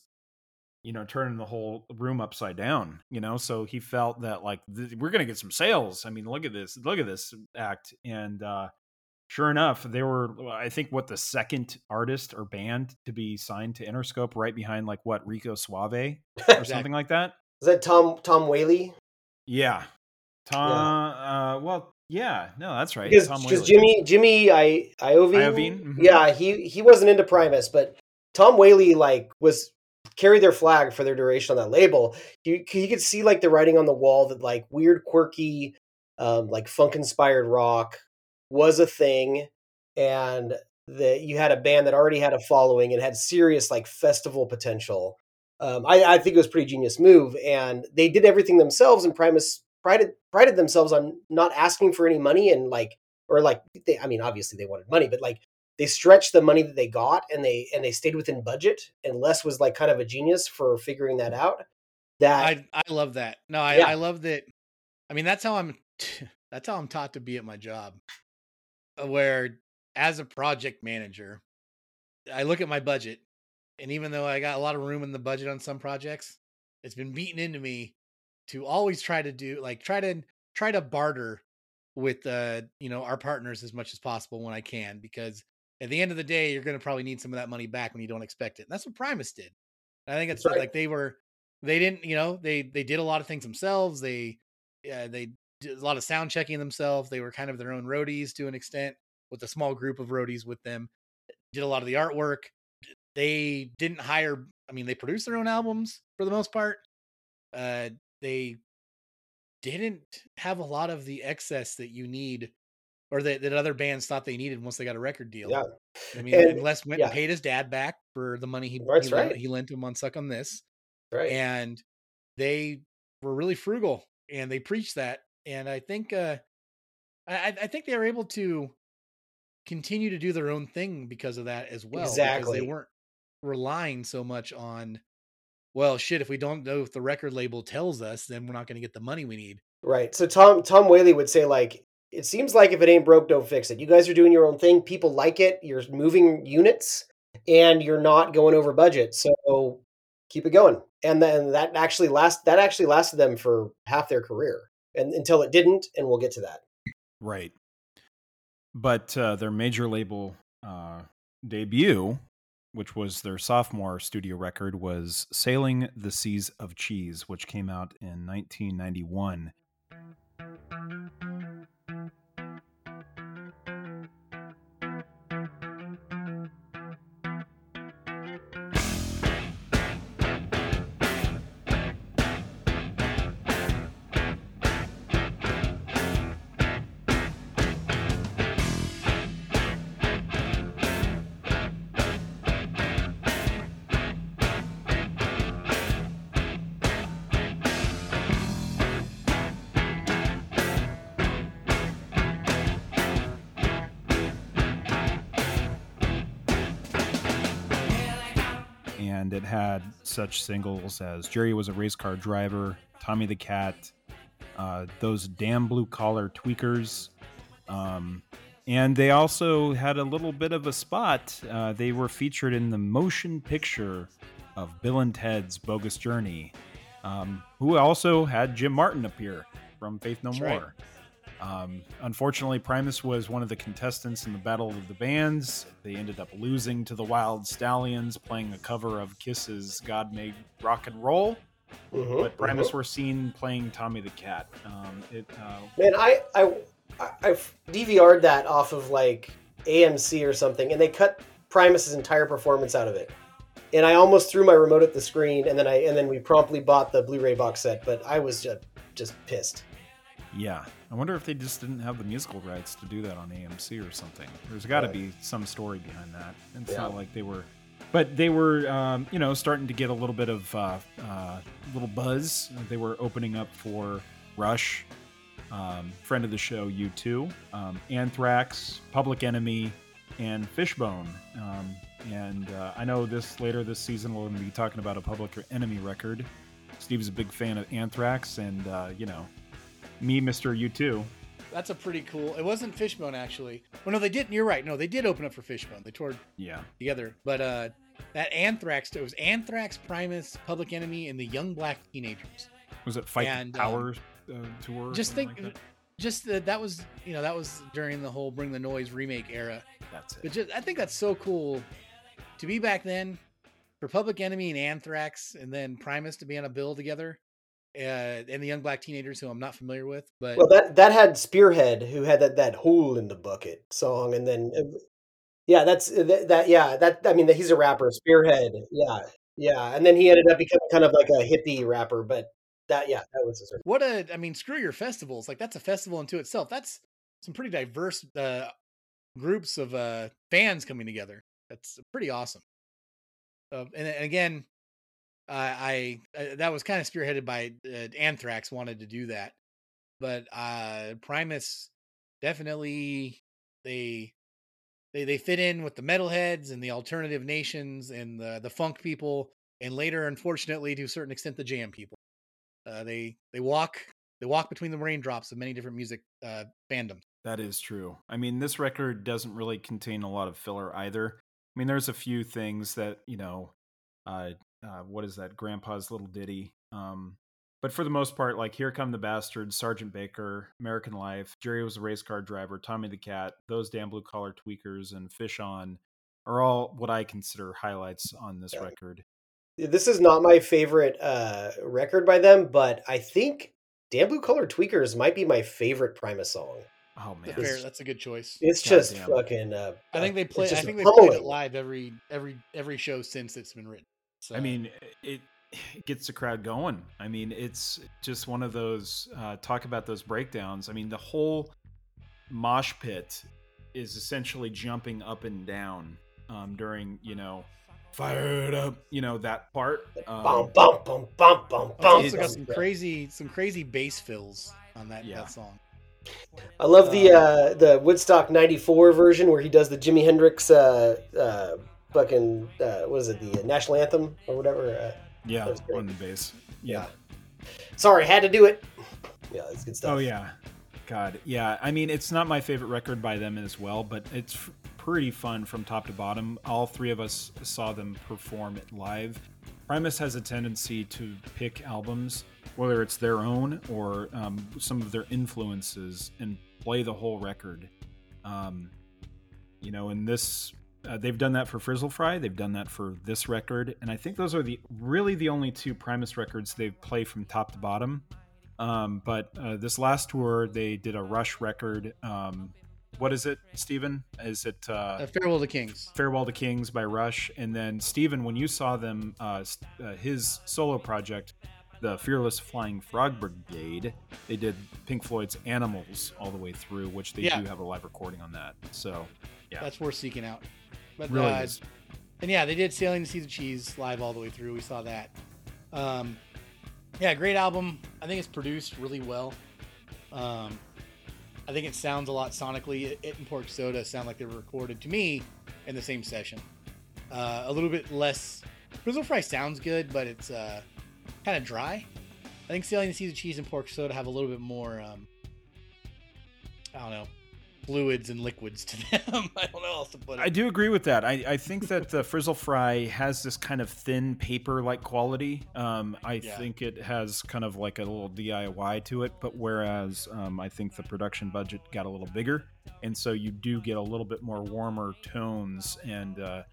you know, turning the whole room upside down. You know, so he felt that like th- we're gonna get some sales. I mean, look at this, look at this act, and uh, sure enough, they were. I think what the second artist or band to be signed to Interscope, right behind like what Rico Suave or something like that. Is that Tom Tom Whalley? Yeah, Tom. Uh, well, yeah, no, that's right. Because Jimmy Jimmy I Iovine, Iovine, mhm. yeah, he he wasn't into Primus, but Tom Whalley like was carried their flag for their duration on that label. You you could see like the writing on the wall that like weird, quirky, um, like funk inspired rock was a thing, and that you had a band that already had a following and had serious like festival potential. Um, I, I think it was pretty genius move, and they did everything themselves. And Primus prided prided themselves on not asking for any money and like or like they, I mean, obviously they wanted money, but like they stretched the money that they got and they and they stayed within budget. And Les was like kind of a genius for figuring that out. That I I love that. No, I, Yeah. I love that. I mean, that's how I'm. That's how I'm taught to be at my job. uh, Where, as a project manager, I look at my budget, and even though I got a lot of room in the budget on some projects, it's been beaten into me to always try to do like try to try to barter with uh you know our partners as much as possible when I can because at the end of the day you're going to probably need some of that money back when you don't expect it. And that's what Primus did. And I think it's right. like they were they didn't you know they they did a lot of things themselves. They yeah they did a lot of sound checking themselves. They were kind of their own roadies to an extent with a small group of roadies with them. Did a lot of the artwork. They didn't hire. I mean, they produced their own albums for the most part. Uh, they didn't have a lot of the excess that you need or that, that other bands thought they needed once they got a record deal. yeah, I mean, And- Les went yeah. and paid his dad back for the money he, That's he, lent, right. he lent him on Suck on This. right. And they were really frugal and they preached that. And I think, uh, I, I think they were able to continue to do their own thing because of that as well. Because Exactly. they weren't relying so much on, well, shit, if we don't know if the record label tells us, then we're not going to get the money we need. Right. So Tom Tom Whalley would say like it seems like if it ain't broke, don't fix it. You guys are doing your own thing. People like it. You're moving units, and you're not going over budget. So keep it going. And then that actually last that actually lasted them for half their career, and until it didn't. And we'll get to that. Right. But uh, their major label uh, debut, which was their sophomore studio record, was Sailing the Seas of Cheese, which came out in 1991. Had such singles as Jerry was a race car driver, Tommy the Cat, uh, those damn blue collar tweakers. Um, and they also had a little bit of a spot. Uh, they were featured in the motion picture of Bill and Ted's Bogus Journey, um, who also had Jim Martin appear from Faith No That's More. right. Um, unfortunately, Primus was one of the contestants in the Battle of the Bands. They ended up losing to the Wild Stallions, playing a cover of Kiss's "God Made Rock and Roll." Mhm, But Primus mhm. were seen playing Tommy the Cat. Um, it, uh, Man, I I I I've DVR'd that off of like AMC or something, and they cut Primus's entire performance out of it. And I almost threw my remote at the screen, and then I and then we promptly bought the Blu-ray box set. But I was just just pissed. yeah, I wonder if they just didn't have the musical rights to do that on AMC or something. There's got to Right. be some story behind that. It's Yeah. not like they were, but they were, um, you know, starting to get a little bit of uh, uh, little buzz. They were opening up for Rush, um, friend of the show, U2, um, Anthrax, Public Enemy, and Fishbone. Um, and uh, I know this later this season we'll be talking about a Public Enemy record. Steve's a big fan of Anthrax, and uh, you know, me, Mister U2. That's a pretty cool. It wasn't Fishbone actually. Well, no, they didn't. You're right. No, they did open up for Fishbone. They toured Yeah, together. But uh, that Anthrax, it was Anthrax, Primus, Public Enemy, and the Young Black Teenagers. was it Fight And, um, Power uh, tour? Just think, like that? just that that was you know that was during the whole Bring the Noise remake era. that's it. But just I think that's so cool to be back then for Public Enemy and Anthrax, and then Primus to be on a bill together, uh, and the Young Black Teenagers, who I'm not familiar with, but Well, that that had Spearhead, who had that that hole in the bucket song, and then uh, yeah, that's that, that yeah that I mean he's a rapper, Spearhead, yeah, yeah, and then he ended up becoming kind of like a hippie rapper, but that yeah that was his. what a I mean, screw your festivals. Like that's a festival unto itself. That's some pretty diverse uh, groups of uh, fans coming together. That's pretty awesome. Uh, and, and again, I, I uh, that was kind of spearheaded by uh, Anthrax wanted to do that, but uh, Primus definitely they they they fit in with the metalheads and the alternative nations and the the funk people, and later, unfortunately, to a certain extent, the jam people. Uh, they they walk they walk between the raindrops of many different music uh, fandoms. That is true. I mean, this record doesn't really contain a lot of filler either. I mean, there's a few things that you know, uh, uh, what is that? Grandpa's little ditty. Um, but for the most part, like "Here Come the Bastards," Sergeant Baker, American Life, Jerry was a race car driver, Tommy the Cat, those damn blue collar tweakers, and Fish On are all what I consider highlights on this Yeah. record. This is not my favorite uh, record by them, but I think "Damn Blue Collar Tweakers" might be my favorite Primus song. Oh man, That's fair. That's a good choice. It's God just damn. fucking. Uh, I think they play. I think they played it live every every every show since it's been written. So, I mean, it, it gets the crowd going. I mean, it's just one of those uh, talk about those breakdowns. I mean, the whole mosh pit is essentially jumping up and down um, during, you know, fired up, you know, that part. Um, Bum bum bum bum bum it's bum. also got some crazy some crazy bass fills on that Yeah. that song. I love the Uh, uh, the Woodstock '94 version where he does the Jimi Hendrix uh, uh, fucking uh, what is it the national anthem or whatever. Uh, yeah, that was great. on the bass. Yeah. Sorry, had to do it. Yeah, that's good stuff. Oh yeah, God, yeah. I mean, it's not my favorite record by them as well, but it's pretty fun from top to bottom. All three of us saw them perform it live. Primus has a tendency to pick albums, whether it's their own or um, some of their influences, and play the whole record. Um, you know, in this, uh, they've done that for Frizzle Fry. They've done that for this record, and I think those are the really the only two Primus records they play from top to bottom. Um, but uh, this last tour, they did a Rush record. Um, what is it, Steven? Is it uh, Uh, Farewell to Kings. Farewell to Kings by Rush? And then Steven, when you saw them, uh, uh, his solo project, the Fearless Flying Frog Brigade, they did Pink Floyd's Animals all the way through, which they Yeah. do have a live recording on that. So Yeah. That's worth seeking out. But really uh, and yeah, they did Sailing to See the Cheese live all the way through. We saw that. Um, yeah, great album. I think it's produced really well. Um, I think it sounds a lot sonically. It, it and Pork Soda sound like they were recorded to me in the same session. Uh, a little bit less. Frizzle Fry sounds good, but it's uh, kind of dry. I think Sailing to See the Cheese and Pork Soda have a little bit more. Um, I don't know. Fluids and liquids to them. I don't know how else to put it. I do agree with that. I, I think that the Frizzle Fry has this kind of thin paper like quality. Um, I Yeah. think it has kind of like a little DIY to it, but whereas um, I think the production budget got a little bigger. And so you do get a little bit more warmer tones and uh,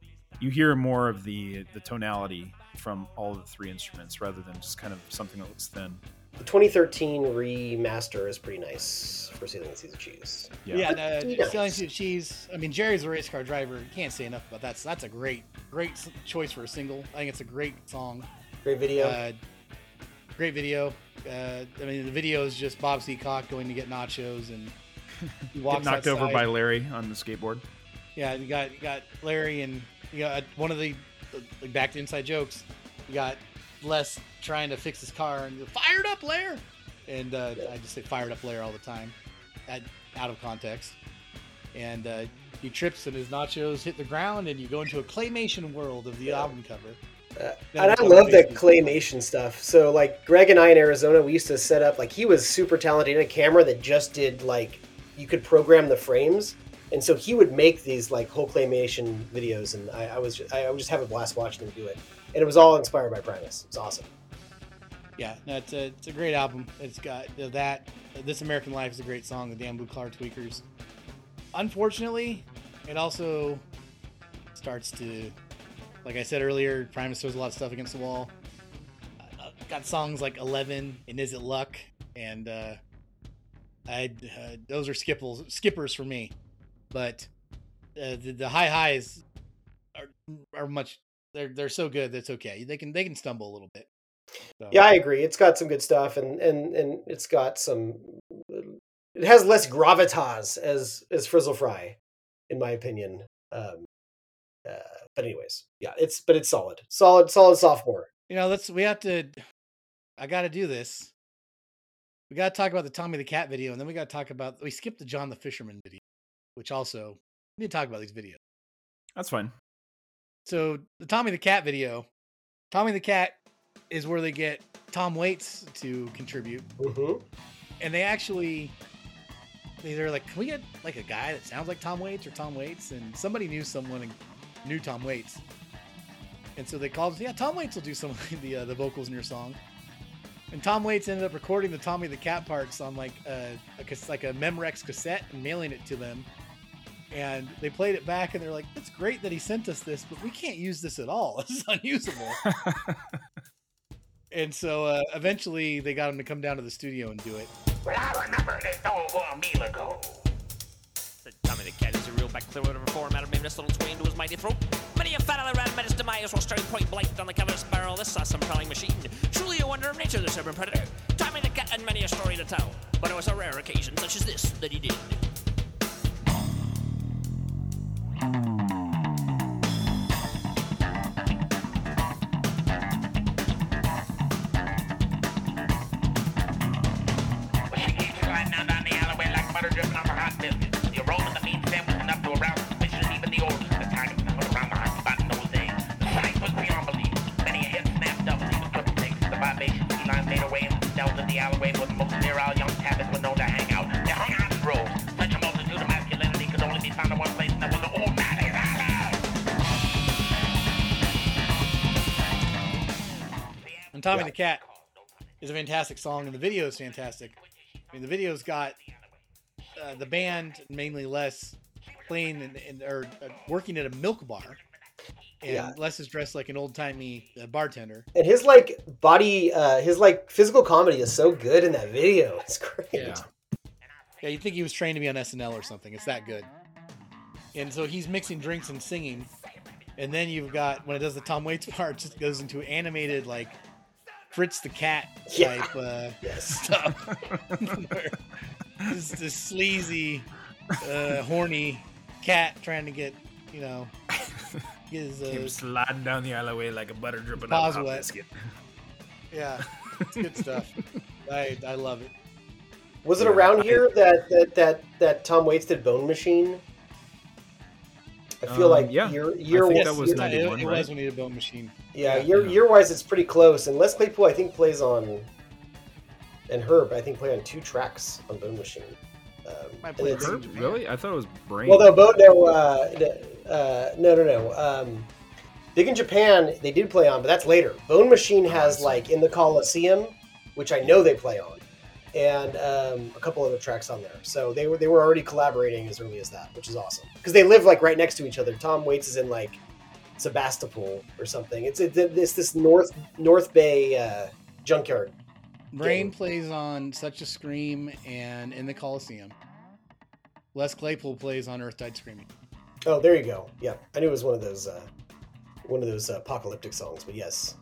you hear more of the, the tonality from all of the three instruments rather than just kind of something that looks thin. The 2013 remaster is pretty nice for Sailing the Seas of Cheese. Yeah. Yeah, Pretty uh, nice. selling to cheese. I mean, Jerry's a race car driver. Can't say enough about that. So that's a great, great choice for a single. I think it's a great song. Great video. Uh, great video. Uh, I mean, the video is just Bob Seacock going to get nachos and he Get walks knocked over by Larry on the skateboard. Yeah, you got you got Larry and you got one of the like back to inside jokes. You got Les trying to fix his car and go, fired up Ler, and uh, I just say fired up Ler all the time, at, out of context. And uh, he trips and his nachos hit the ground, and you go into a claymation world of the album cover. Uh, and I love the claymation stuff. So, like, Greg and I in Arizona, we used to set up, like, he was super talented in a camera that just did, like, you could program the frames. And so he would make these, like, whole claymation videos. And I, I was, I would just have a blast watching him do it. And it was all inspired by Primus. It's awesome. Yeah, no, it's a it's a great album. It's got uh, that. uh, This American Life is a great song. The Dan Blue Collar Tweakers. Unfortunately, it also starts to, like I said earlier, Primus throws a lot of stuff against the wall. Uh, got songs like Eleven and Is It Luck, and uh, I uh, those are skipples skippers for me. But uh, the, the high highs are are much. They're they're so good that's okay. They can they can stumble a little bit. So. Yeah, I agree. It's got some good stuff. And, and, and it's got some, it has less gravitas as, as Frizzle Fry, in my opinion. Um, uh, but anyways, yeah, it's, but it's solid. Solid, solid sophomore. you know, let's we have to. I got to do this. We got to talk about the Tommy the Cat video, and then we got to talk about. We skipped the John the Fisherman video, which also we need to talk about these videos. That's fine. So the Tommy the Cat video, Tommy the Cat is where they get Tom Waits to contribute, hmm and they actually they're like, can we get like a guy that sounds like Tom Waits or Tom Waits? And somebody knew someone and knew Tom Waits, and so they called. Yeah, Tom Waits will do some of the uh, the vocals in your song. And Tom Waits ended up recording the Tommy the Cat parts on like a, a like a Memorex cassette and mailing it to them. And they played it back, and they're like, "It's great that he sent us this, but we can't use this at all. This is unusable." and so uh, eventually, they got him to come down to the studio and do it. Well, I remember this all a meal ago. Said Tommy the cat is a real back clear whatever form out of this little twin to his mighty throat. Many a fat alley rat met his demise while staring point blank on the cover barrel. This awesome prowling machine. Truly a wonder of nature, this urban predator. Tommy the cat had many a story to tell, but it was a rare occasion such as this that he did. Tommy the Cat is a fantastic song, and the video is fantastic. I mean, the video's got uh, the band, mainly Les, playing and, and or uh, working at a milk bar, and Yeah. Les is dressed like an old timey uh, bartender. And his, like, body, uh, his, like, physical comedy is so good in that video. It's great. Yeah. Yeah, you think he was trained to be on SNL or something? It's that good. And so he's mixing drinks and singing, and then you've got when it does the Tom Waits part, just goes into animated like Fritz the Cat Yeah. type uh, Yes. stuff. this, this sleazy, uh, horny cat trying to get, you know, get his, Came uh, sliding down the alleyway like a butter dripping Paws out hot wet. biscuit. yeah, it's good stuff. I I love it. Was it Yeah, around I- here that, that, that, that Tom Waits did Bone Machine? I feel Um, like yeah. year, year think wa- that was year- It, 91, it right? was when he did Bone Machine. Yeah, Yeah. year Yeah. year wise, it's pretty close. And Les Claypool, I think, plays on, and Herb, I think, play on two tracks on Bone Machine. Um, and it's- Herb. Herb? Really? I thought it was Brain. Well, no, Bo, no, uh, uh, no, no, no. Um, Big in Japan, they did play on, but that's later. Bone Machine has like in the Colosseum, which I know they play on, and um, a couple other tracks on there. So they were they were already collaborating as early as that, which is awesome because they live like right next to each other. Tom Waits is in like Sebastopol or something. It's it's, it's this North North Bay uh, junkyard. Brain Game. plays on Such a Scream and in the Colosseum. Les Claypool plays on Earth Died Screaming. Oh, there you go. Yeah, I knew it was one of those uh, one of those uh, apocalyptic songs, but yes,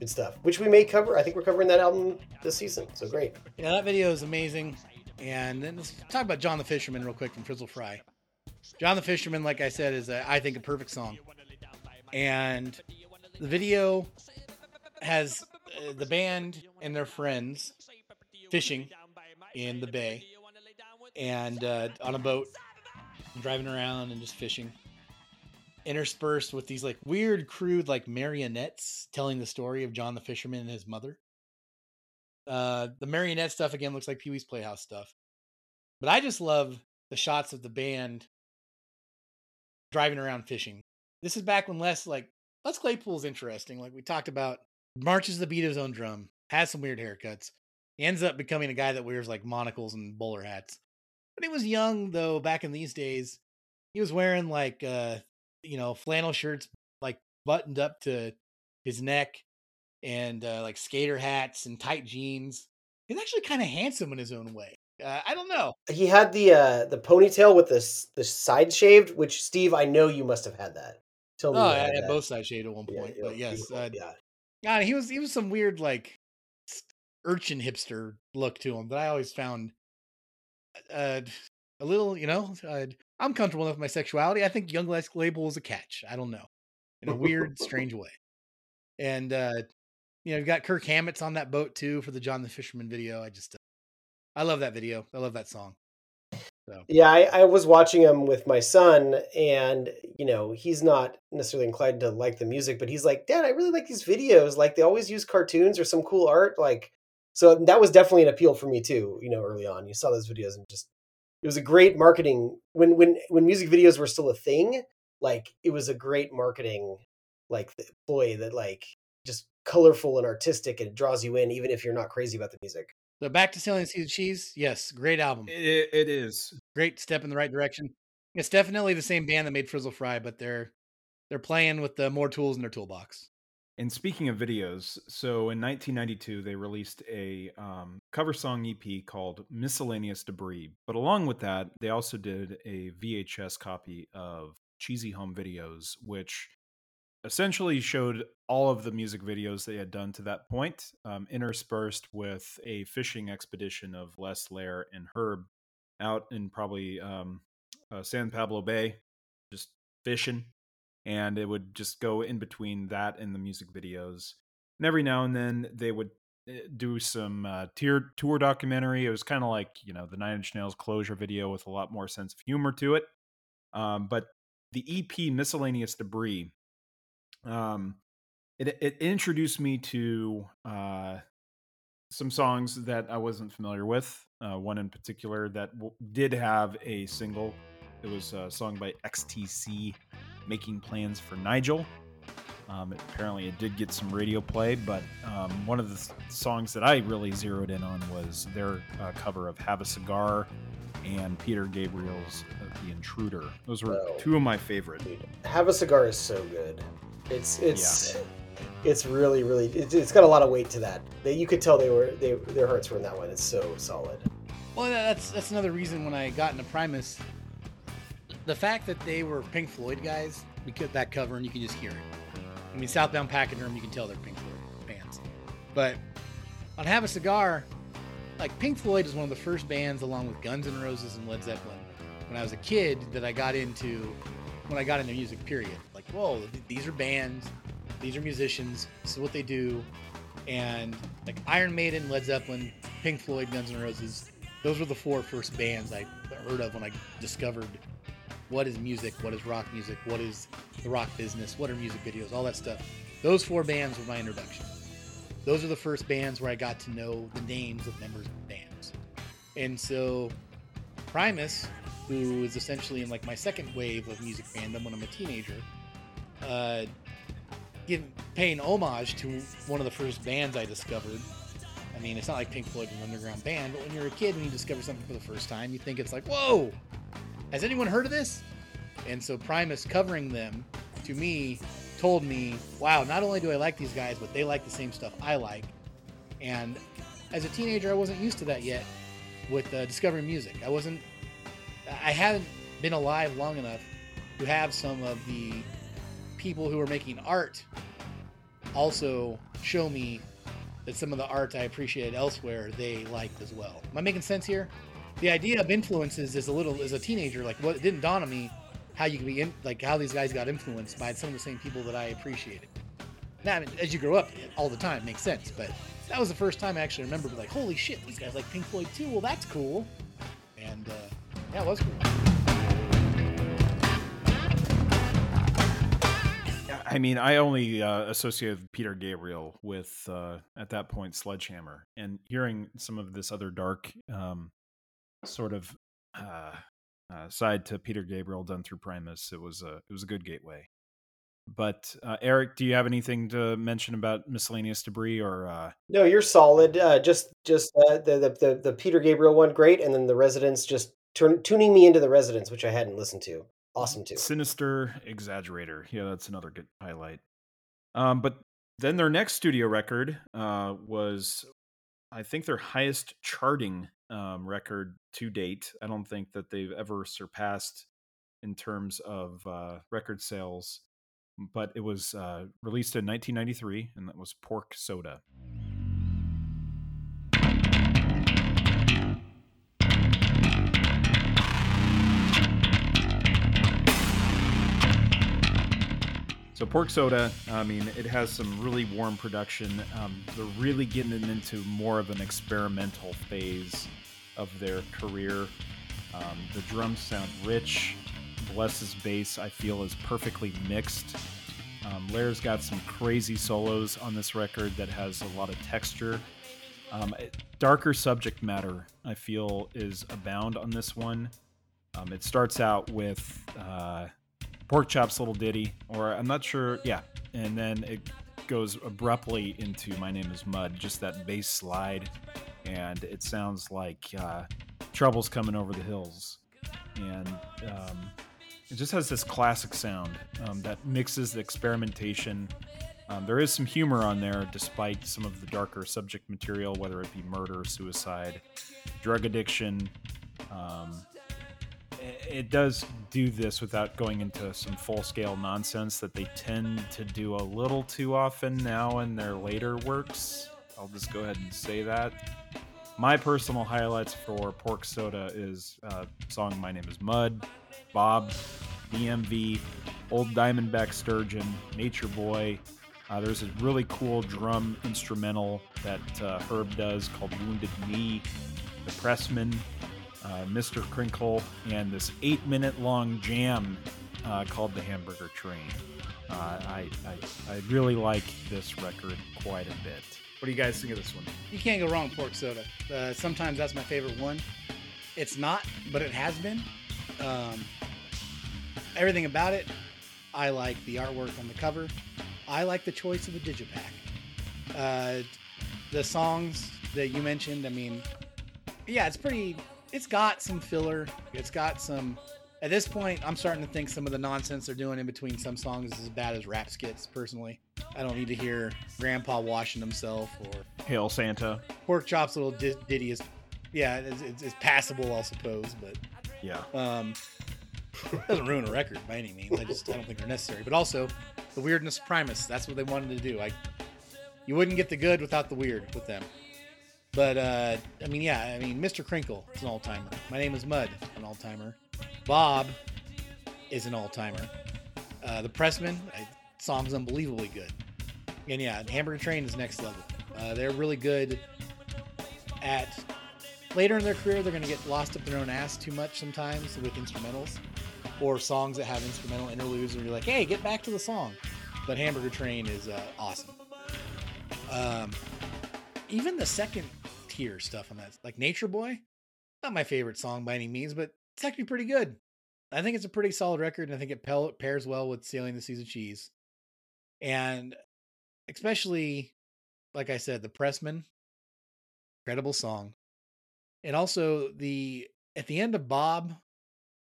good stuff. Which we may cover. I think we're covering that album this season. So great. Yeah, that video is amazing. And then let's talk about John the Fisherman real quick from Frizzle Fry. John the Fisherman, like I said, is a, I think a perfect song. And the video has uh, the band and their friends fishing in the bay and uh, on a boat, driving around and just fishing. Interspersed with these like weird, crude, like marionettes telling the story of John the Fisherman and his mother. Uh, the marionette stuff again looks like Pee Wee's Playhouse stuff. But I just love the shots of the band driving around fishing. This is back when Les like Les Claypool's interesting. Like we talked about, marches the beat of his own drum, has some weird haircuts. He ends up becoming a guy that wears like monocles and bowler hats. When he was young, though, back in these days, he was wearing like uh, you know, flannel shirts like buttoned up to his neck and uh, like skater hats and tight jeans. He's actually kind of handsome in his own way. Uh, I don't know. He had the uh, the ponytail with this the side shaved, which Steve, I know you must have had that. Tell me. Oh, I had both sides shaved at one point, yeah, but yes, uh, yeah. God, he was he was some weird like urchin hipster look to him that I always found uh, a little, you know. Uh, I'm comfortable enough with my sexuality. I think Young Label is a catch. I don't know, in a weird, strange way. And uh, you know, you've got Kirk Hammett's on that boat too for the John the Fisherman video. I just, uh, I love that video. I love that song. So Yeah, I, I was watching him with my son, and you know he's not necessarily inclined to like the music, but he's like, "Dad, I really like these videos. Like they always use cartoons or some cool art. Like, so that was definitely an appeal for me too. You know, early on, you saw those videos and just it was a great marketing when when when music videos were still a thing. Like it was a great marketing like ploy that like just colorful and artistic, and it draws you in even if you're not crazy about the music. So back to Selling Seeds Cheese. Yes, great album. It, it is. Great step in the right direction. It's definitely the same band that made Frizzle Fry, but they're they're playing with the more tools in their toolbox. And speaking of videos, so in 1992 they released a um, cover song EP called "Miscellaneous Debris." But along with that, they also did a VHS copy of Cheesy Home Videos, which essentially showed all of the music videos they had done to that point, um, interspersed with a fishing expedition of Les Ler and Herb out in probably um, uh, San Pablo Bay, just fishing and it would just go in between that and the music videos. And every now and then they would eh, do some uh, tier tour documentary. It was kind of like you know the Nine Inch Nails closure video with a lot more sense of humor to it. Um, but the EP miscellaneous debris, um, it it introduced me to uh, some songs that I wasn't familiar with. Uh, one in particular that w- did have a single. It was a song by XTC making plans for Nigel. Um, apparently, it did get some radio play, but um, one of the songs that I really zeroed in on was their uh, cover of "Have a Cigar" and Peter Gabriel's uh, "The Intruder." Those were Oh. two of my favorite. Have a cigar is so good. It's it's it's really really it's, it's got a lot of weight to that. They, you could tell they were they their hearts were in that one. It's so solid. Well, that's that's another reason when I got into Primus, the fact that they were Pink Floyd guys, because that cover and you can just hear it. I mean, Southbound Pachyderm, you can tell they're Pink Floyd fans. But on Have a Cigar, like Pink Floyd is one of the first bands, along with Guns N' Roses and Led Zeppelin, when I was a kid, that I got into when I got into music. Period. Like, whoa, these are bands, these are musicians, this is what they do, and like Iron Maiden, Led Zeppelin, Pink Floyd, Guns N' Roses. Those were the four first bands I heard of when I discovered what is music, what is rock music, what is the rock business, what are music videos, all that stuff. Those four bands were my introduction. Those are the first bands where I got to know the names of members of bands. And so Primus, who is essentially in like my second wave of music fandom when I'm a teenager, uh, give, paying homage to one of the first bands I discovered. I mean, it's not like Pink Floyd was an underground band, but when you're a kid and you discover something for the first time, you think it's like, whoa, has anyone heard of this? And so Primus covering them to me told me, wow, not only do I like these guys, but they like the same stuff I like. And as a teenager, I wasn't used to that yet with uh, discovering music. I wasn't, I hadn't been alive long enough to have some of the people who are making art also show me that some of the art I appreciated elsewhere they liked as well. Am I making sense here? The idea of influences is a little as a teenager, like what it didn't dawn on me how you can be in, like how these guys got influenced by some of the same people that I appreciated. Now, I mean, as you grow up, all the time makes sense, but that was the first time I actually remember, like, holy shit, these guys like Pink Floyd too. Well, that's cool, and uh, yeah, it was cool. I mean, I only uh, associated Peter Gabriel with uh, at that point Sledgehammer, and hearing some of this other dark um, sort of uh, uh, side to Peter Gabriel done through Primus, it was a it was a good gateway. But uh, Eric, do you have anything to mention about miscellaneous debris or? Uh, No, you're solid. Uh, just just uh, the, the the the Peter Gabriel one, great, and then the Residents just turn, tuning me into the Residents, which I hadn't listened to. Awesome too. Sinister Exaggerator. Yeah, that's another good highlight. Um, but then their next studio record uh, was, I think, their highest charting um, record to date. I don't think that they've ever surpassed in terms of uh, record sales, but it was uh, released in 1993, and that was Pork Soda. So pork soda, I mean, it has some really warm production. Um, they're really getting into more of an experimental phase of their career. Um, the drums sound rich. Les's bass, I feel, is perfectly mixed. Um, Ler's got some crazy solos on this record that has a lot of texture. Um, darker subject matter, I feel, is abound on this one. Um, it starts out with uh, Pork Chop's little ditty, or I'm not sure, yeah, and then it goes abruptly into My Name is Mud, just that bass slide, and it sounds like uh, Trouble's coming over the hills. And um, it just has this classic sound um, that mixes the experimentation. Um, there is some humor on there, despite some of the darker subject material, whether it be murder, suicide, drug addiction. Um, it- does do this without going into some full scale nonsense that they tend to do a little too often now in their later works. I'll just go ahead and say that. My personal highlights for Pork Soda is uh, song My Name is Mud, Bob, DMV, Old Diamondback Sturgeon, Nature Boy. Uh, there's a really cool drum instrumental that uh, Herb does called Wounded Knee, The Pressman, uh, Mr. Krinkle, and this eight minute long jam uh, called The Hamburger Train. Uh, I, I, I really like this record quite a bit. What do you guys think of this one? You can't go wrong pork soda. Uh, sometimes that's my favorite one. It's not, but it has been. Um, everything about it, I like the artwork on the cover. I like the choice of the digipack. Uh, the songs that you mentioned, I mean, yeah, it's pretty. It's got some filler. It's got some. At this point, I'm starting to think some of the nonsense they're doing in between some songs is as bad as rap skits. Personally, I don't need to hear Grandpa washing himself or Hail Santa. Pork Chop's little di- ditty is, yeah, it's, it's, it's passable, I suppose, but Yeah. um, doesn't ruin a record by any means. I just I don't think they're necessary. But also, the weirdness of Primus. That's what they wanted to do. Like, you wouldn't get the good without the weird with them. But uh, I mean, yeah, I mean, Mr. Krinkle is an all timer. My name is Mud, an all timer. Bob is an all timer. Uh, the Pressman I, song's unbelievably good. And yeah, Hamburger Train is next level. Uh, they're really good at later in their career. They're going to get lost up their own ass too much sometimes with instrumentals or songs that have instrumental interludes, and you're like, hey, get back to the song. But Hamburger Train is uh, awesome. Um, even the second stuff on that, like Nature Boy, not my favorite song by any means, but it's actually pretty good. I think it's a pretty solid record, and I think it pairs well with "Sailing the Seas of Cheese," and especially, like I said, the Pressman, incredible song, and also the at the end of Bob,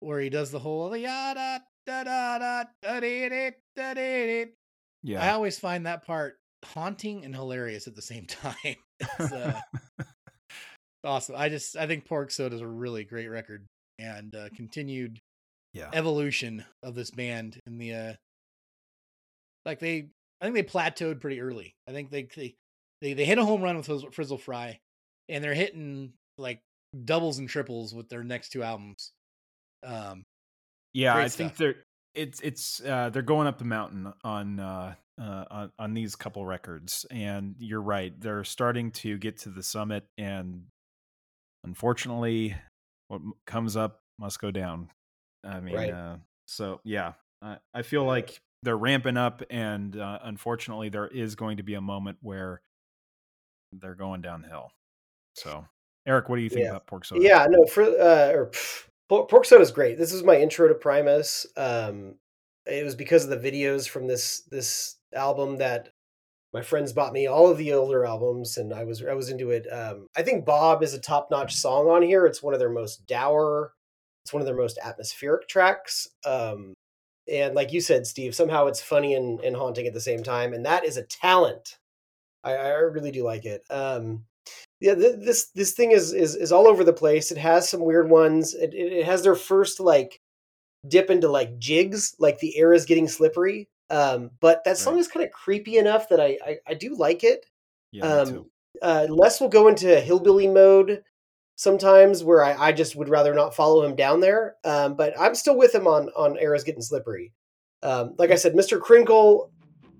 where he does the whole yada da da da da dee da dee dee. I Yeah. always find that part haunting and hilarious at the same time. It's, uh, awesome. I just I think Pork Soda is a really great record and uh, continued Yeah. evolution of this band in the uh like they I think they plateaued pretty early. I think they they they, they hit a home run with Frizzle, Frizzle Fry and they're hitting like doubles and triples with their next two albums. Um Yeah, I think they're it's it's uh they're going up the mountain on uh uh on, on these couple records and you're right they're starting to get to the summit and unfortunately what comes up must go down i mean Right. uh so yeah I, I feel like they're ramping up and uh, unfortunately there is going to be a moment where they're going downhill so eric what do you think Yeah. about pork soda Yeah, no, for uh, or pff, pork, pork soda is great. This is my intro to Primus. Um, it was because of the videos from this this album that my friends bought me all of the older albums, and I was I was into it. Um, I think Bob is a top notch song on here. It's one of their most dour. It's one of their most atmospheric tracks. Um, and like you said, Steve, somehow it's funny and, and haunting at the same time, and that is a talent. I, I really do like it. Um, yeah th- this this thing is is is all over the place it has some weird ones it, it has their first like dip into like jigs like the air is getting slippery um but that song Right. is kind of creepy enough that I, I i do like it yeah um uh les will go into hillbilly mode sometimes where I, I just would rather not follow him down there um but i'm still with him on on air is getting slippery um like i said mr Krinkle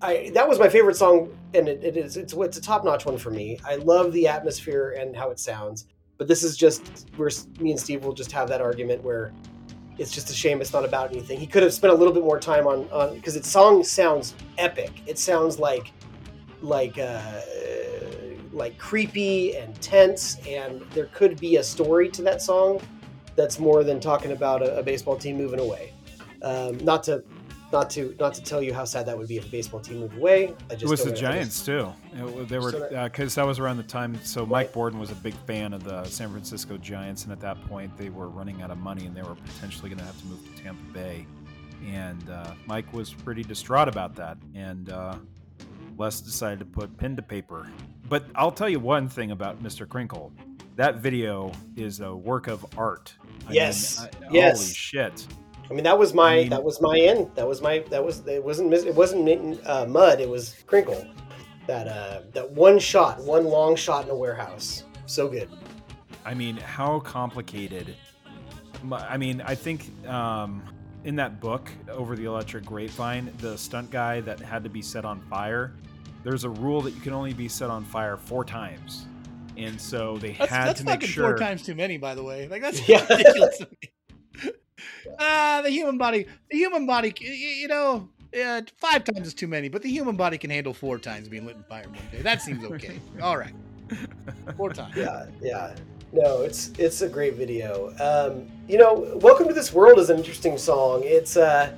I that was my favorite song, and it, it is it's it's a top notch one for me. I love the atmosphere and how it sounds, but this is just where me and Steve will just have that argument where it's just a shame it's not about anything. He could have spent a little bit more time on on because its song sounds epic. It sounds like like uh, like creepy and tense, and there could be a story to that song that's more than talking about a, a baseball team moving away. Um, not to not to not to tell you how sad that would be if a baseball team moved away. I just It was the Giants too. It they were because that was around the time. So Mike Bordin was a big fan of the San Francisco Giants, and at that point they were running out of money, and they were potentially going to have to move to Tampa Bay. And uh, Mike was pretty distraught about that, and uh, Les decided to put pen to paper. But I'll tell you one thing about Mr. Krinkle: that video is a work of art. I mean, Yes. I- Yes. Holy shit! I mean, that was my I mean- that was my end. That was my that was it wasn't it wasn't uh, mud. It was Krinkle. That uh that one shot, one long shot in a warehouse. So good. I mean, how complicated? I mean, I think um, in that book, Over the Electric Grapevine, the stunt guy that had to be set on fire, there's a rule that you can only be set on fire four times. And so they That's, had that's to make fucking sure. four times too many, by the way. Like that's Yeah. ridiculous. Ah, the human body, the human body, you know, yeah, five times is too many, but the human body can handle four times being lit in fire one day. That seems okay. All right, four times. Yeah, yeah. No, it's it's a great video. Um, you know, Welcome to This World is an interesting song. It's uh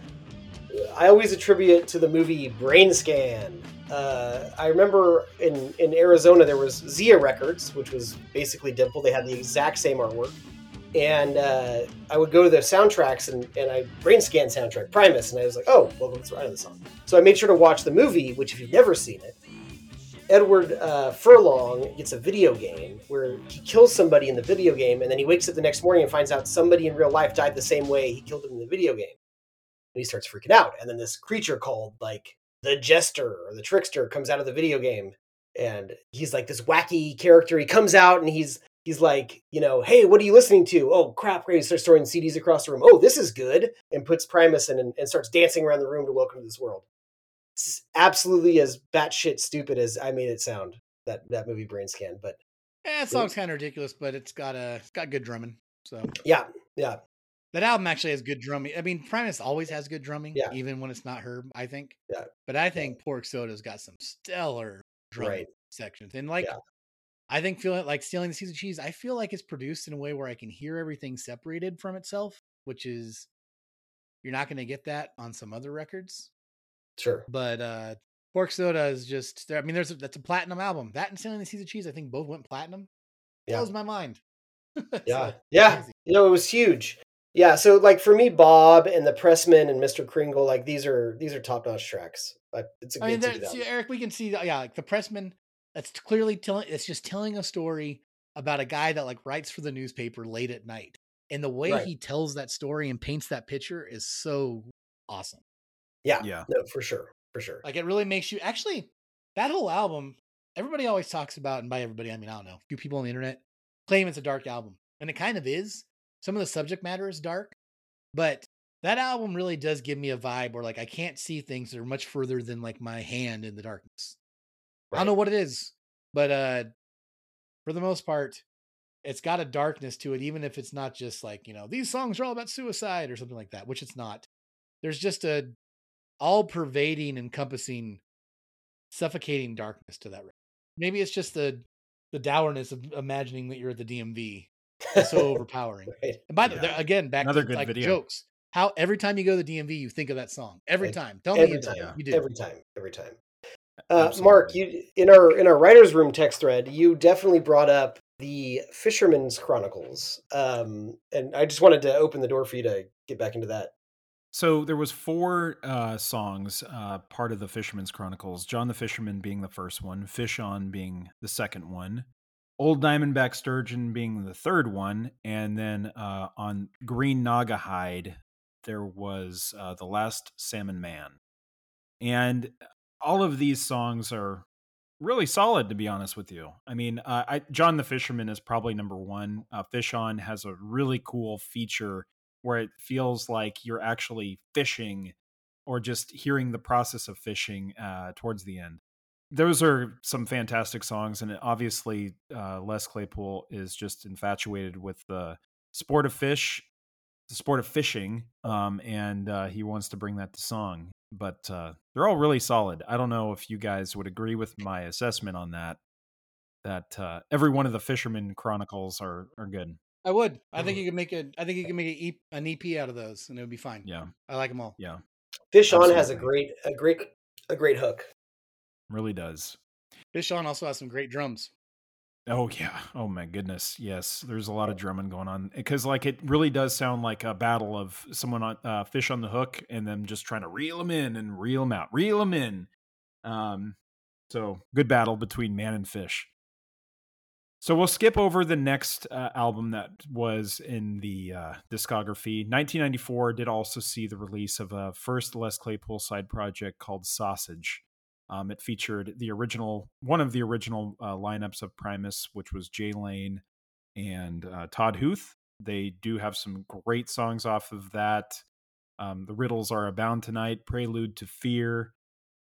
I always attribute it to the movie Brain Scan. Uh, I remember in, in Arizona there was Zia Records, which was basically Dimple. They had the exact same artwork. And uh, I would go to the soundtracks and, and I brain scan soundtrack Primus, and I was like, oh, well, I know the song. So I made sure to watch the movie, which if you've never seen it, Edward uh, Furlong gets a video game where he kills somebody in the video game, and then he wakes up the next morning and finds out somebody in real life died the same way he killed him in the video game. And he starts freaking out. And then this creature called like the Jester or the Trickster comes out of the video game, and he's like this wacky character. He comes out and he's he's like, you know, hey, what are you listening to? Oh crap! Great! He starts throwing CDs across the room. Oh, this is good, and puts Primus in and, and starts dancing around the room to welcome to this world. It's absolutely as batshit stupid as I made it sound. That that movie Brain Scan, but Yeah, that song's kind of ridiculous, but it's got a it's got good drumming. So yeah, yeah, that album actually has good drumming. I mean, Primus always has good drumming, Yeah. even when it's not her. I think. Yeah. But I think Pork Soda's got some stellar drumming Right. sections, and like Yeah. I think feeling like stealing the seeds of cheese, I feel like it's produced in a way where I can hear everything separated from itself, which is you're not going to get that on some other records. Sure. But uh Pork Soda is just there. I mean, there's a, that's a platinum album. That and Stealing the Seeds of Cheese, I think both went platinum. Yeah. Blows my mind. Yeah. like Yeah. crazy. You know, it was huge. Yeah. So like for me, Bob and the Pressman and Mr. Krinkle, like these are these are top notch tracks. It's a I mean, good there, see. Eric, we can see that. Yeah, like the Pressman. That's clearly telling. It's just telling a story about a guy that like writes for the newspaper late at night, and the way Right. he tells that story and paints that picture is so awesome. Yeah. Yeah. No, for sure. For sure. Like it really makes you actually that whole album. Everybody always talks about, and by everybody I mean I don't know, a few people on the internet claim it's a dark album, and it kind of is. Some of the subject matter is dark, but that album really does give me a vibe where like I can't see things that are much further than like my hand in the darkness. I don't know what it is, but uh for the most part, it's got a darkness to it, even if it's not just like, you know, these songs are all about suicide or something like that, which it's not. There's just a all pervading, encompassing, suffocating darkness to that. Maybe it's just the the dourness of imagining that you're at the DMV. It's so overpowering. Right. And by the Yeah. again, back Another to like video. jokes. How every time you go to the DMV, you think of that song. Every Right. time. Tell me Every you, time. you do. Every time. Every time. Uh, Mark, you in our in our writers' room text thread, you definitely brought up the Fisherman's Chronicles, um, and I just wanted to open the door for you to get back into that. So there was four uh, songs, uh, part of the Fisherman's Chronicles. John the Fisherman being the first one, Fish On being the second one, Old Diamondback Sturgeon being the third one, and then uh, on Green Naugahyde there was uh, the Last Salmon Man, and all of these songs are really solid to be honest with you. I mean, uh, I, John the Fisherman is probably number one. Uh, Fish On has a really cool feature where it feels like you're actually fishing or just hearing the process of fishing uh, towards the end. Those are some fantastic songs, and obviously, uh, Les Claypool is just infatuated with the sport of fish, the sport of fishing, um, and uh, he wants to bring that to song. But uh, they're all really solid. I don't know if you guys would agree with my assessment on that. That uh, every one of the Fisherman Chronicles are are good. I would. I think you could make a. I think you could make a E- an EP out of those, and it would be fine. Yeah, I like them all. yeah, Fish On has a great a great a great hook. really does. Fish on also has some great drums. Oh yeah. Oh my goodness. Yes. There's a lot of drumming going on because like it really does sound like a battle of someone on uh, fish on the hook and them just trying to reel them in and reel them out, reel them in. Um, so good battle between man and fish. So we'll skip over the next uh, album that was in the uh, discography. 1994 did also see the release of a first Les Claypool side project called Sausage. Um, it featured the original, one of the original uh, lineups of Primus, which was Jay Lane and uh, Todd Huth. They do have some great songs off of that. Um, the Riddles Are Abound Tonight, Prelude to Fear,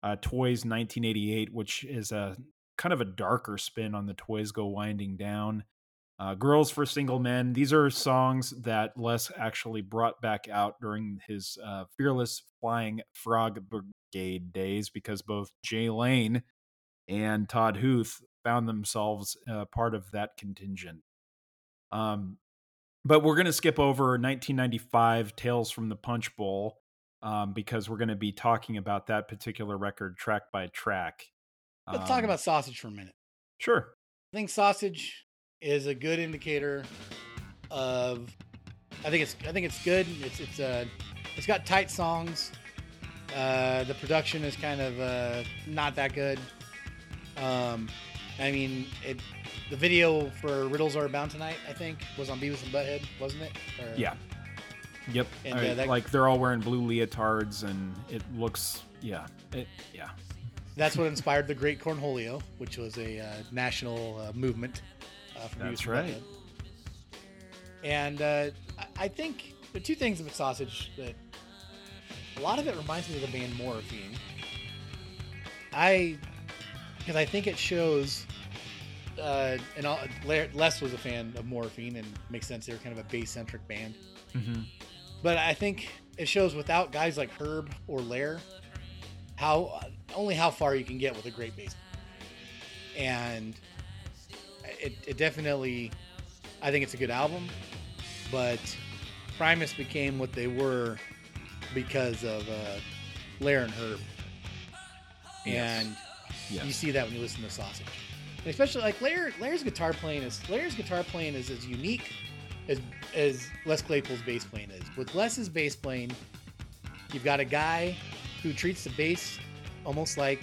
uh, Toys 1988, which is a kind of a darker spin on the Toys Go Winding Down. Uh, Girls for Single Men. These are songs that Les actually brought back out during his uh, Fearless Flying Frog Brigade days because both Jay Lane and Todd Huth found themselves uh, part of that contingent. Um, but we're going to skip over 1995 Tales from the Punch Bowl um, because we're going to be talking about that particular record track by track. Let's talk Um, about sausage for a minute. Sure. I think sausage is a good indicator of. I think it's. I think it's good. It's. It's. Uh, it's got tight songs. Uh, the production is kind of uh, not that good. Um, I mean, it. The video for Riddles Are Bound Tonight, I think, was on Beavis and Butthead, wasn't it? Or- Yeah. Yep. And, All uh, that- like they're all wearing blue leotards and it looks yeah. It yeah. That's what inspired the Great Cornholio, which was a uh, national uh, movement. Uh, That's right. And uh, I- I think the two things about sausage that a lot of it reminds me of the band Morphine. I because I think it shows. Uh, and all, Les was a fan of Morphine, and makes sense. They were kind of a bass centric band. Mm-hmm. But I think it shows without guys like Herb or Ler, how only how far you can get with a great bass. And it, it definitely, I think it's a good album, but Primus became what they were because of uh, Ler and Herb, Yes. and Yes. you see that when you listen to Sausage, and especially like Ler. Ler's guitar playing is Ler's guitar playing is as unique as as Les Claypool's bass playing is. With Les's bass playing, you've got a guy who treats the bass almost like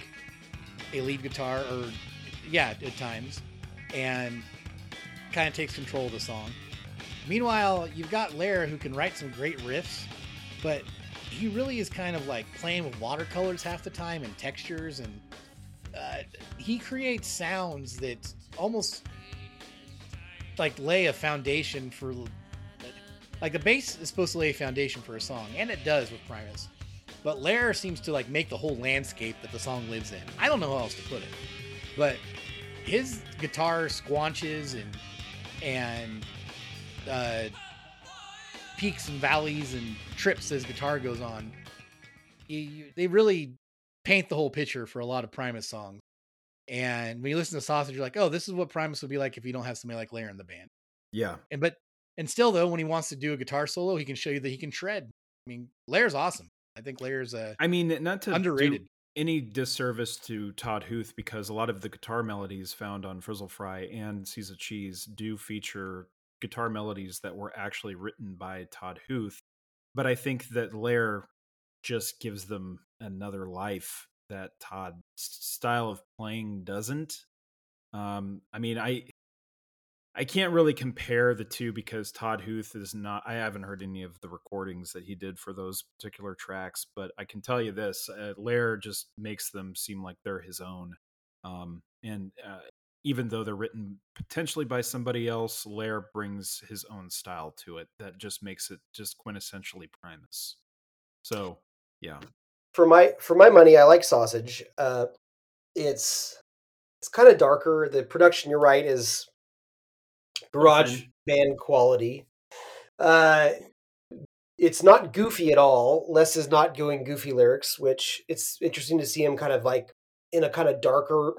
a lead guitar, or yeah, at times, and kind of takes control of the song. Meanwhile, you've got Ler who can write some great riffs, but he really is kind of like playing with watercolors half the time and textures, and uh, he creates sounds that almost like lay a foundation for like the bass is supposed to lay a foundation for a song, and it does with Primus. But Ler seems to like make the whole landscape that the song lives in. I don't know how else to put it, but his guitar squanches and and uh, peaks and valleys and trips as guitar goes on. You, you, they really paint the whole picture for a lot of Primus songs. And when you listen to Sausage, you're like, oh, this is what Primus would be like if you don't have somebody like Ler in the band. Yeah. And but and still though, when he wants to do a guitar solo, he can show you that he can shred. I mean, Ler's awesome. I think Ler's uh, I mean, not to do underrated. any disservice to Todd Huth because a lot of the guitar melodies found on Frizzle Fry and of Cheese do feature guitar melodies that were actually written by Todd Huth. But I think that Ler just gives them another life that Todd's style of playing doesn't. Um, I mean, I I can't really compare the two because Todd Huth is not. I haven't heard any of the recordings that he did for those particular tracks, but I can tell you this: uh, Ler just makes them seem like they're his own. Um, and uh, even though they're written potentially by somebody else, Ler brings his own style to it that just makes it just quintessentially Primus. So, yeah, for my for my money, I like sausage. Uh, it's it's kind of darker. The production, you're right, is garage band quality. Uh, it's not goofy at all. Les is not going goofy lyrics, which it's interesting to see him kind of like in a kind of darker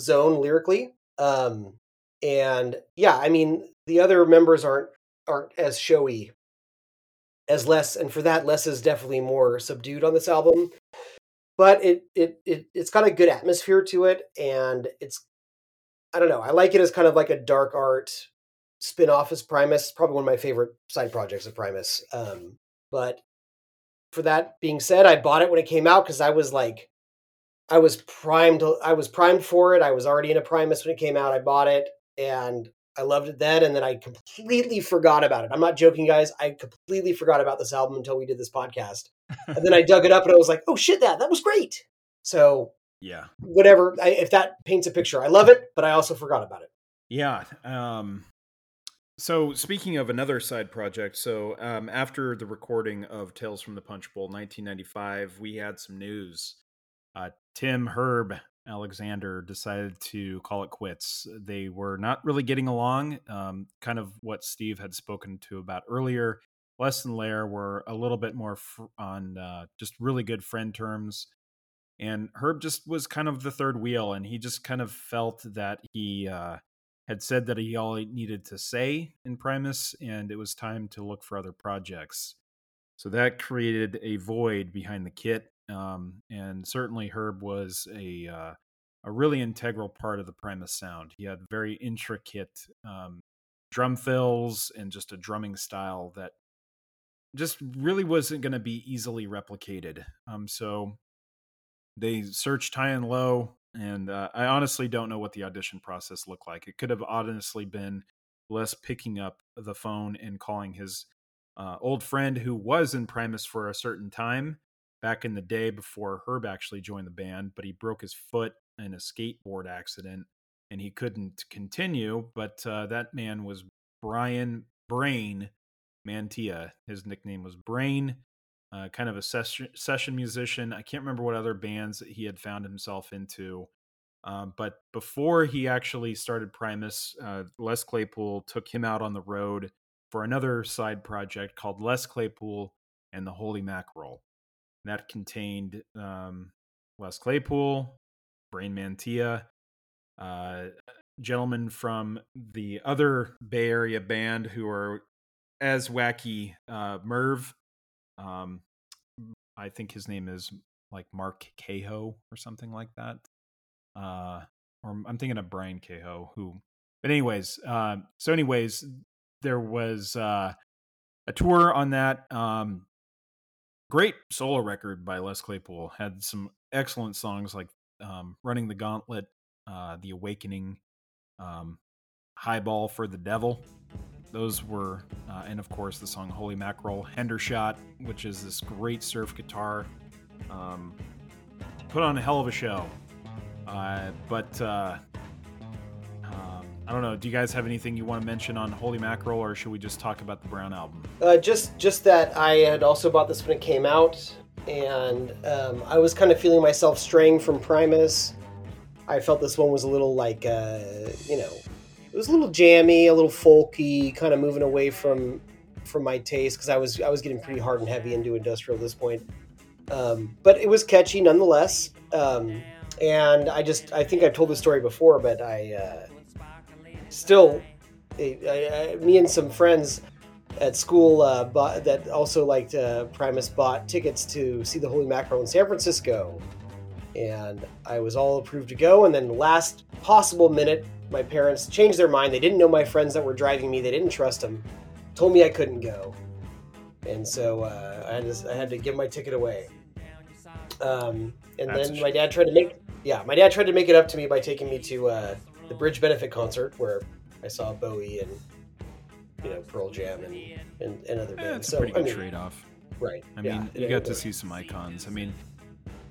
zone lyrically. Um, and yeah, I mean the other members aren't aren't as showy as Les, and for that, Les is definitely more subdued on this album. But it it, it it's got a good atmosphere to it, and it's I don't know. I like it as kind of like a dark art spin-off as Primus. Probably one of my favorite side projects of Primus. Um, but for that being said, I bought it when it came out because I was like, I was primed. I was primed for it. I was already in a Primus when it came out. I bought it and I loved it then, and then I completely forgot about it. I'm not joking, guys. I completely forgot about this album until we did this podcast, and then I dug it up and I was like, "Oh shit, that that was great." So yeah, whatever. I, if that paints a picture, I love it, but I also forgot about it. Yeah. Um, so speaking of another side project, so um, after the recording of Tales from the Punch Bowl 1995, we had some news. Uh, Tim Herb Alexander decided to call it quits. They were not really getting along, um, kind of what Steve had spoken to about earlier. Les and Ler were a little bit more fr- on uh, just really good friend terms. And Herb just was kind of the third wheel, and he just kind of felt that he uh, had said that he all needed to say in Primus, and it was time to look for other projects. So that created a void behind the kit, um, and certainly Herb was a uh, a really integral part of the Primus sound. He had very intricate um, drum fills and just a drumming style that just really wasn't going to be easily replicated. Um, so they searched high and low, and uh, I honestly don't know what the audition process looked like. It could have honestly been Les picking up the phone and calling his uh, old friend who was in Primus for a certain time back in the day before Herb actually joined the band, but he broke his foot in a skateboard accident and he couldn't continue. But uh, that man was Brian Brain Mantia. His nickname was Brain uh, kind of a session, session musician. I can't remember what other bands he had found himself into. Um, but before he actually started Primus, uh, Les Claypool took him out on the road for another side project called Les Claypool and the Holy Mackerel. And that contained um, Les Claypool, Brain Mantia, uh, gentlemen from the other Bay Area band who are as wacky. Uh, Merv, um, I think his name is like Mark Cahoe or something like that. Uh, or I'm thinking of Brian Cahoe, who. But anyways, uh, so anyways, there was uh, a tour on that. Um, great solo record by Les Claypool. Had some excellent songs like um, "Running the Gauntlet," uh, "The Awakening," um, "Highball for the Devil." Those were, uh, and of course, the song "Holy Mackerel," "Hendershot," which is this great surf guitar. Um, put on a hell of a show. Uh, but uh, I don't know. Do you guys have anything you want to mention on Holy Mackerel, or should we just talk about the Brown album? Uh, just just that I had also bought this when it came out, and um, I was kind of feeling myself straying from Primus. I felt this one was a little like uh, you know, it was a little jammy, a little folky, kind of moving away from from my taste because I was I was getting pretty hard and heavy into industrial at this point. Um, but it was catchy nonetheless. Um, and I just I think I've told this story before, but I uh, still I, I, me and some friends at school uh, bought, that also liked uh, Primus bought tickets to see the Holy Mackerel in San Francisco, and I was all approved to go. And then last possible minute, my parents changed their mind. They didn't know my friends that were driving me. They didn't trust them. Told me I couldn't go, and so uh, I, had to, I had to give my ticket away. Um, and That's then my dad tried to make yeah my dad tried to make it up to me by taking me to uh, the Bridge Benefit concert where I saw Bowie and you know Pearl Jam and and, and other bands. it's a so pretty I good mean, trade-off. right? I yeah, mean, you yeah, got to see some icons. I mean,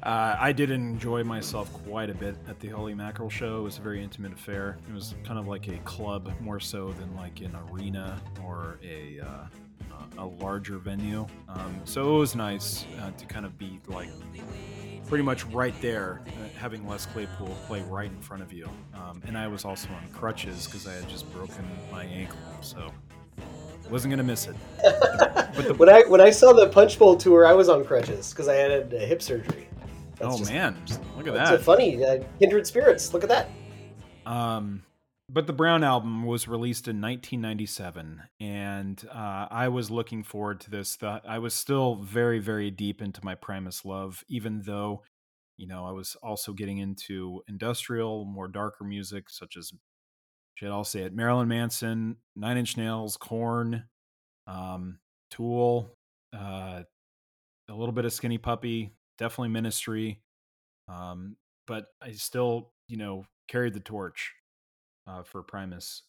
uh, I did enjoy myself quite a bit at the Holy Mackerel show. It was a very intimate affair. It was kind of like a club more so than like an arena or a uh, a larger venue. Um, so it was nice uh, to kind of be like pretty much right there, uh, having Les Claypool play right in front of you. Um, and I was also on crutches because I had just broken my ankle, so wasn't gonna miss it. but the when I when I saw the Punch Bowl tour, I was on crutches because I had a hip surgery. That's oh just- man, look at It's that! a funny uh, kindred spirits. Look at that. Um, but the Brown album was released in 1997, and uh, I was looking forward to this. The, I was still very, very deep into my Primus love, even though, you know, I was also getting into industrial, more darker music, such as, shit, I'll say it, Marilyn Manson, Nine Inch Nails, Korn, um, Tool, uh, a little bit of Skinny Puppy, definitely Ministry. Um, but I still, you know, carried the torch uh, for Primus.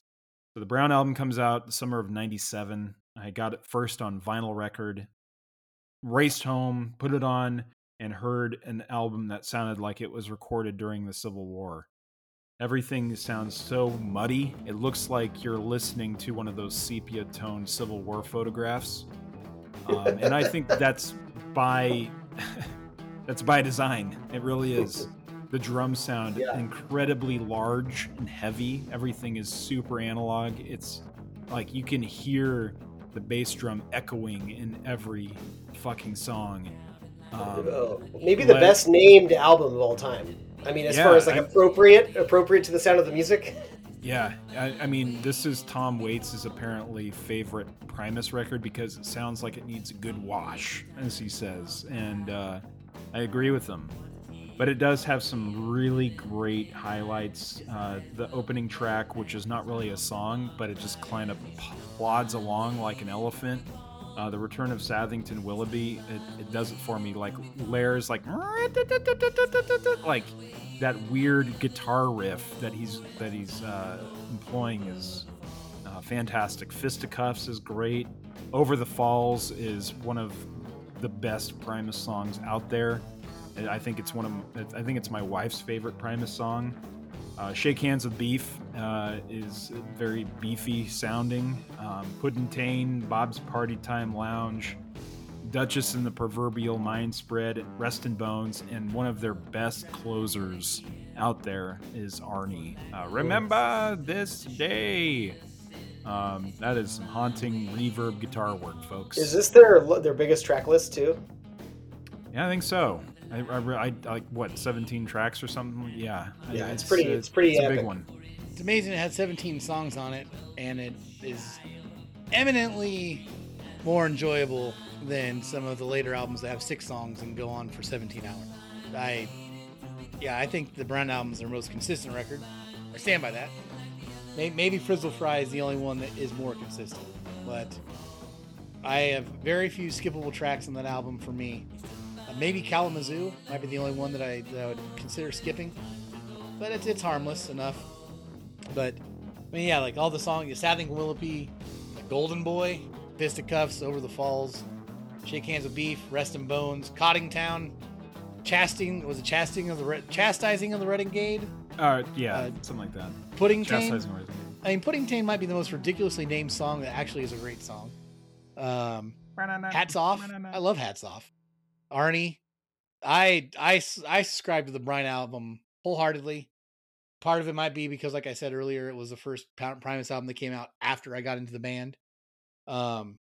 So the Brown album comes out the summer of '97. I got it first on vinyl record. Raced home, put it on, and heard an album that sounded like it was recorded during the Civil War. Everything sounds so muddy. It looks like you're listening to one of those sepia tone Civil War photographs. Um, and I think that's by that's by design. It really is. The drums sound Yeah. incredibly large and heavy. Everything is super analog. It's like you can hear the bass drum echoing in every fucking song. Um, Oh, maybe the best named album of all time. I mean, as Yeah, far as like I- appropriate, appropriate to the sound of the music. Yeah, I, I mean, this is Tom Waits' apparently favorite Primus record because it sounds like it needs a good wash, as he says, and uh, I agree with him. But it does have some really great highlights. Uh, the opening track, which is not really a song, but it just kind of plods along like an elephant. Uh, the return of Sathington Willoughby, it, it does it for me. Like layers, like like that weird guitar riff that he's that he's uh, employing is uh, fantastic. Fisticuffs is great. Over the Falls is one of the best Primus songs out there. I think it's one of I think it's my wife's favorite Primus song. Uh, Shake Hands with Beef uh, is very beefy sounding. Um, Puddintain, Bob's Party Time Lounge, Duchess and the Proverbial Mind Spread, Rest in Bones, and one of their best closers out there is Arnie. Uh, Remember this day. Um, that is some haunting reverb guitar work, folks. Is this their their biggest track list too? Yeah, I think so. I, I, I like what 17 tracks or something. Yeah, Yeah, it's pretty- it's pretty It's a big one. It's amazing it had 17 songs on it, and it is eminently more enjoyable than some of the later albums that have six songs and go on for 17 hours. I, yeah, I think the Brown album is their most consistent record. I stand by that. Maybe Frizzle Fry is the only one that is more consistent, but I have very few skippable tracks on that album for me. Uh, maybe Kalamazoo might be the only one that I, that I would consider skipping, but it's, it's harmless enough. But I mean, yeah, like all the songs, Sathing Willoughby, Golden Boy, Fisticuffs, Over the Falls, Shake Hands with Beef, Rest in Bones, Coddingtown, Chasting was it Chasting of the Re- Chastising of the Renegade, Uh, yeah, Uh, something like that. Pudding Tane. Chastising Words. I mean, Pudding Tane might be the most ridiculously named song that actually is a great song. Um, Hats off. I love Hats off. Arnie, I I I subscribe to the Brown album wholeheartedly. Part of it might be because, like I said earlier, it was the first Primus album that came out after I got into the band. Um,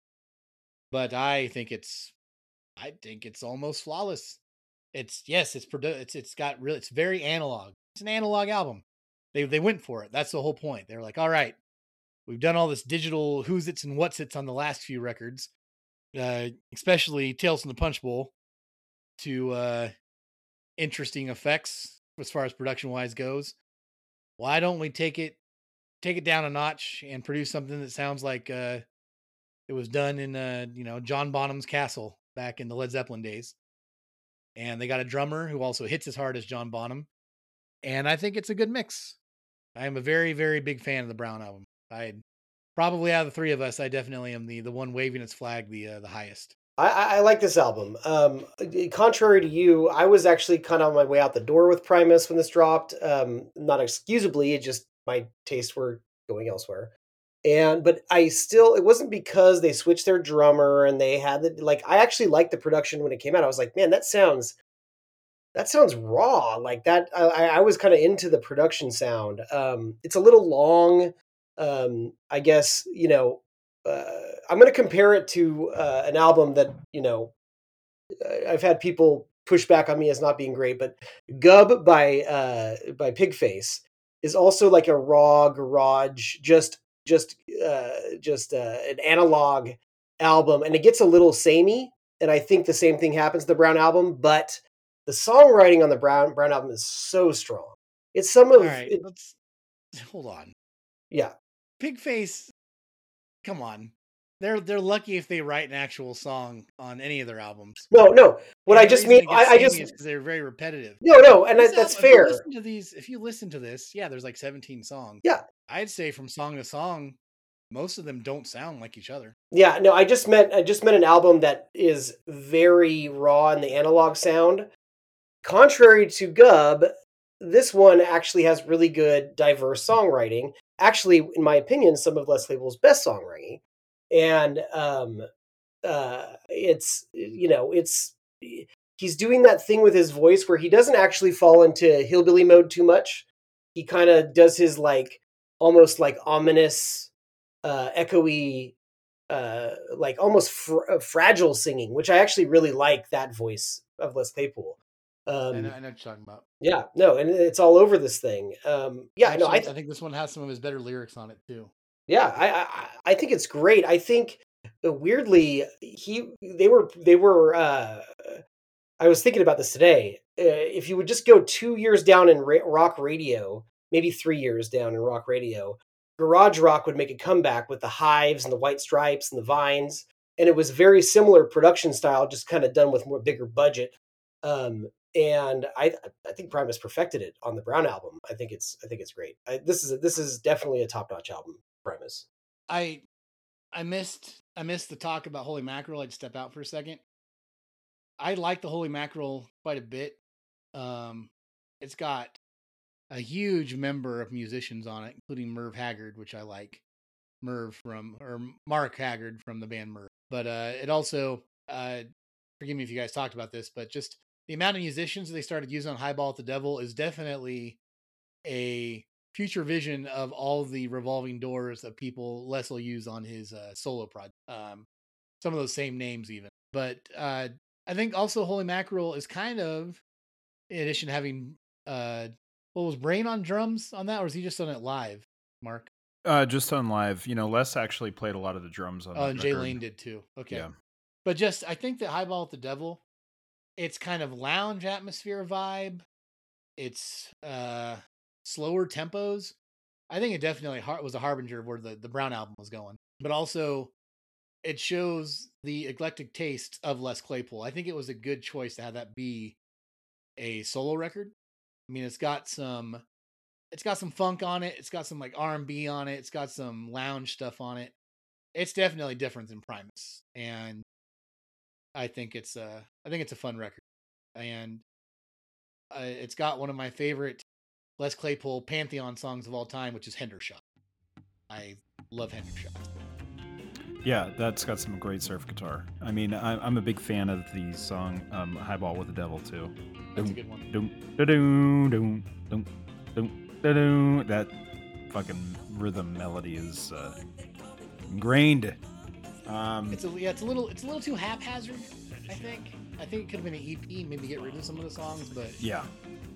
but I think it's, I think it's almost flawless. It's yes, it's produ- it's it's got real. It's very analog. It's an analog album. They they went for it. That's the whole point. They're like, all right, we've done all this digital who's its and what's its on the last few records uh, especially Tales from the Punch Bowl, to uh, interesting effects as far as production wise goes. Why don't we take it take it down a notch and produce something that sounds like uh, it was done in uh, you know John Bonham's Castle back in the Led Zeppelin days? And they got a drummer who also hits as hard as John Bonham, and I think it's a good mix. I am a very very big fan of the Brown album. I probably out of the three of us, I definitely am the the one waving its flag the uh, the highest. I, I like this album. Um, contrary to you, I was actually kind of on my way out the door with Primus when this dropped. Um, not excusably, it just my tastes were going elsewhere. And but I still, it wasn't because they switched their drummer and they had the like. I actually liked the production when it came out. I was like, man, that sounds that sounds raw. Like that, I, I I was kind of into the production sound. Um, it's a little long. Um, I guess you know uh, I'm going to compare it to uh, an album that you know I've had people push back on me as not being great, but Gub by uh, by Pigface is also like a raw garage, just just uh, just uh, an analog album, and it gets a little samey. And I think the same thing happens to the Brown album, but the songwriting on the Brown Brown album is so strong. It's some of All right, it- let's hold on. yeah. Pigface, come on. They're they're lucky if they write an actual song on any of their albums. No, no. What I just mean, I, I just samey is 'cause they're very repetitive. no, no, and that, that's album- if you fair. listen to these, if you listen to this, yeah, there's like 17 songs. Yeah. I'd say from song to song, most of them don't sound like each other. Yeah, no, I just meant I just meant an album that is very raw in the analog sound. Contrary to Gub, this one actually has really good diverse songwriting. Actually, in my opinion, some of Les Claypool's best songwriting. And um uh it's you know, it's he's doing that thing with his voice where he doesn't actually fall into hillbilly mode too much. He kind of does his like almost like ominous uh echoey uh like almost fr- uh, fragile singing which i actually really like that voice of les claypool I, um know, I know what you're talking about. yeah no and it's all over this thing um yeah no Actually, i I th- think this one has some of his better lyrics on it too. yeah I, I i think it's great i think uh, weirdly he they were they were uh i was thinking about this today uh, if you would just go two years down in ra- rock radio maybe three years down in rock radio garage rock would make a comeback with the hives and the white stripes and the vines and it was very similar production style just kind of done with more bigger budget um and i i think primus perfected it on the brown album i think it's i think it's great I, this is a, this is definitely a top-notch album primus I I missed I missed the talk about holy mackerel. I'd step out for a second. I like the holy mackerel quite a bit. Um, it's got a huge member of musicians on it, including Merv Haggard, which I like. Merv from or Mark Haggard from the band Merv. But uh, it also uh, forgive me if you guys talked about this, but just the amount of musicians that they started using on Highball at the Devil is definitely a future vision of all the revolving doors that people Les will use on his uh, solo project. Um, some of those same names even. But uh, I think also Holy Mackerel is kind of, in addition to having, uh, what was Brain on drums on that, or is he just on it live? Mark? Uh, just on live, you know, Les actually played a lot of the drums on. Oh, and Jay. Lane did too. Okay. Yeah. But just I think that Highball at the Devil, it's kind of lounge atmosphere vibe. It's uh slower tempos. I think it definitely har- was a harbinger of where the, the Brown album was going. But also it shows the eclectic taste of Les Claypool. I think it was a good choice to have that be a solo record. I mean, it's got some it's got some funk on it. It's got some like R&B on it. It's got some lounge stuff on it. It's definitely different than Primus. And I think it's a I think it's a fun record. And uh, it's got one of my favorite Les Claypool pantheon songs of all time, which is Hendershot. I love Hendershot. Yeah, that's got some great surf guitar. I mean, I, I'm a big fan of the song um, "Highball with the Devil" too. That's a good one. Dum, da-dum, dum, dum, dum, da-dum. That fucking rhythm melody is uh, ingrained. Um, It's a yeah, it's a little it's a little too haphazard. I think. I think it could have been an EP, maybe get rid of some of the songs, but yeah,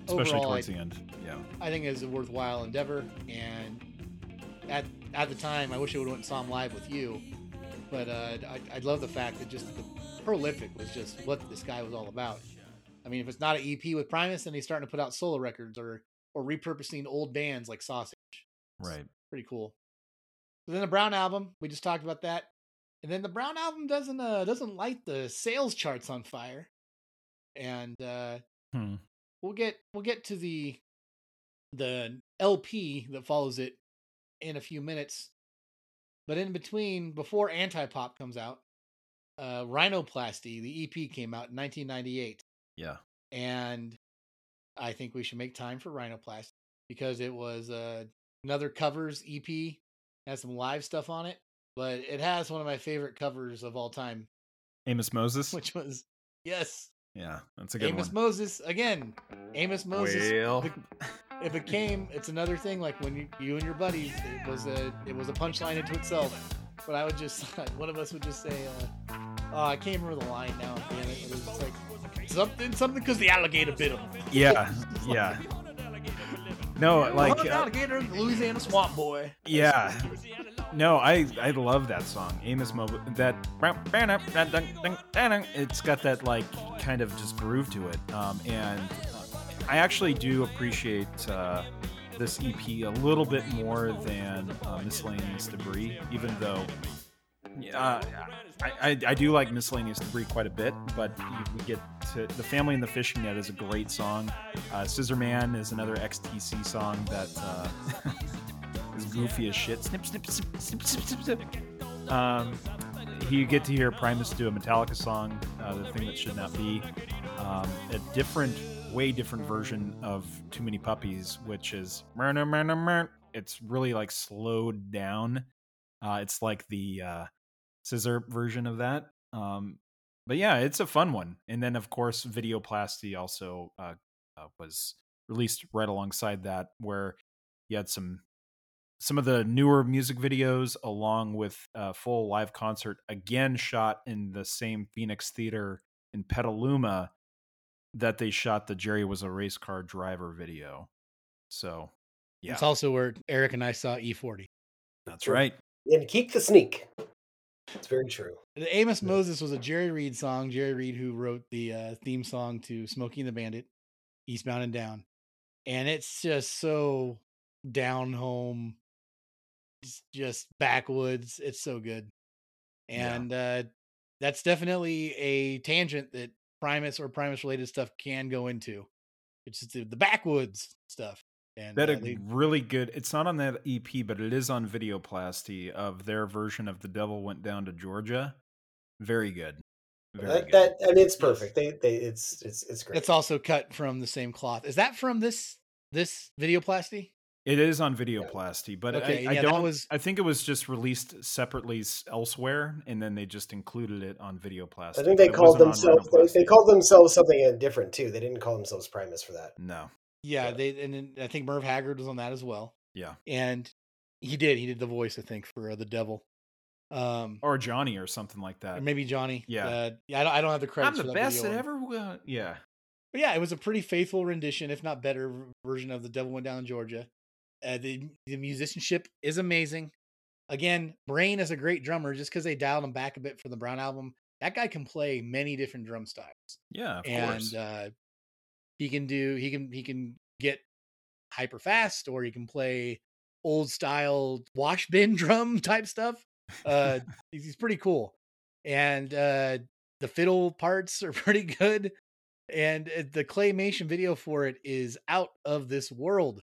especially overall, towards I- the end. Yeah, I think it's a worthwhile endeavor. And at at the time, I wish I would have went and saw him live with you. But uh, I, I love the fact that just the prolific was just what this guy was all about. I mean, if it's not an EP with Primus, then he's starting to put out solo records or or repurposing old bands like Sausage. right. Pretty cool. So then the Brown album, we just talked about that. And then the Brown album doesn't uh doesn't light the sales charts on fire. And uh Hmm. we'll get we'll get to the the LP that follows it in a few minutes. But in between, before Antipop comes out, uh Rhinoplasty, the EP came out in 1998 Yeah, and I think we should make time for Rhinoplasty because it was uh, another covers EP. Has some live stuff on it, but it has one of my favorite covers of all time, Amos Moses. which was yes, Yeah, that's a good one. Amos one. Moses again. Amos Moses. Well, Be- It became it's another thing like when you, you and your buddies it was a it was a punchline into itself. But I would just one of us would just say, uh, "Oh, I can't remember the line now." Damn it! It was like something something because the alligator bit him. yeah, yeah. No, like uh, alligator, Louisiana swamp boy. Yeah. No, I I love that song. Amos Mo that it's got that like kind of just groove to it. Um, and uh, I actually do appreciate uh, this EP a little bit more than uh, Miscellaneous Debris, even though uh, I, I, do like Miscellaneous Debris quite a bit, but we get to The Family and the Fishing Net is a great song. Uh, Scissor Man is another XTC song that uh, is goofy as shit. Snip, snip, snip, snip, snip, snip, snip. Um, you get to hear Primus do a Metallica song, uh, the thing that should not be. Um, a different, way different version of Too Many Puppies, which is it's really like slowed down. Uh, it's like the uh, scissor version of that. Um, but yeah, it's a fun one. And then of course, Videoplasty also uh, uh, was released right alongside that, where you had some some of the newer music videos along with a full live concert again shot in the same Phoenix Theater in Petaluma that they shot the Jerry was a race car driver video. So, yeah, It's also where Eric and I saw E40. that's right. And keep the sneak. It's very true. The Amos Moses was a Jerry Reed song. Jerry Reed, who wrote the uh, theme song to Smokey and the Bandit, Eastbound and Down, and it's just so down home, just, just backwoods. It's so good, Yeah. and uh, that's definitely a tangent that Primus or Primus related stuff can go into. It's just the, the backwoods stuff. And That uh, a they- really good. It's not on that EP, but it is on Videoplasty of their version of "The Devil Went Down to Georgia." Very good. Very That, good. that and it's perfect. They they it's it's it's great. it's also cut from the same cloth. Is that from this this videoplasty? It is on Videoplasty, but Okay, I, I yeah, that don't. was- I think it was just released separately elsewhere, and then they just included it on Videoplasty. I think they but called themselves they, they called themselves something uh, different too. They didn't call themselves Primus for that. No. Yeah, Yeah. they and then I think Merv Haggard was on that as well, Yeah. and he did. He did the voice, I think, for uh, the devil. Um, Or Johnny or something like that. or maybe Johnny. Yeah. uh, yeah. I don't, I don't have the I'm credits. the for that best that ever. Uh, yeah. But yeah, it was a pretty faithful rendition, if not better, version of the devil went down in Georgia. Uh, the the musicianship is amazing. Again, Brain is a great drummer. Just because they dialed him back a bit for the Brown album, that guy can play many different drum styles, Yeah, of and course. uh, he can do he can he can get hyper fast, or he can play old style wash bin drum type stuff. Uh, he's, pretty cool, and uh, the fiddle parts are pretty good, and uh, the claymation video for it is out of this world.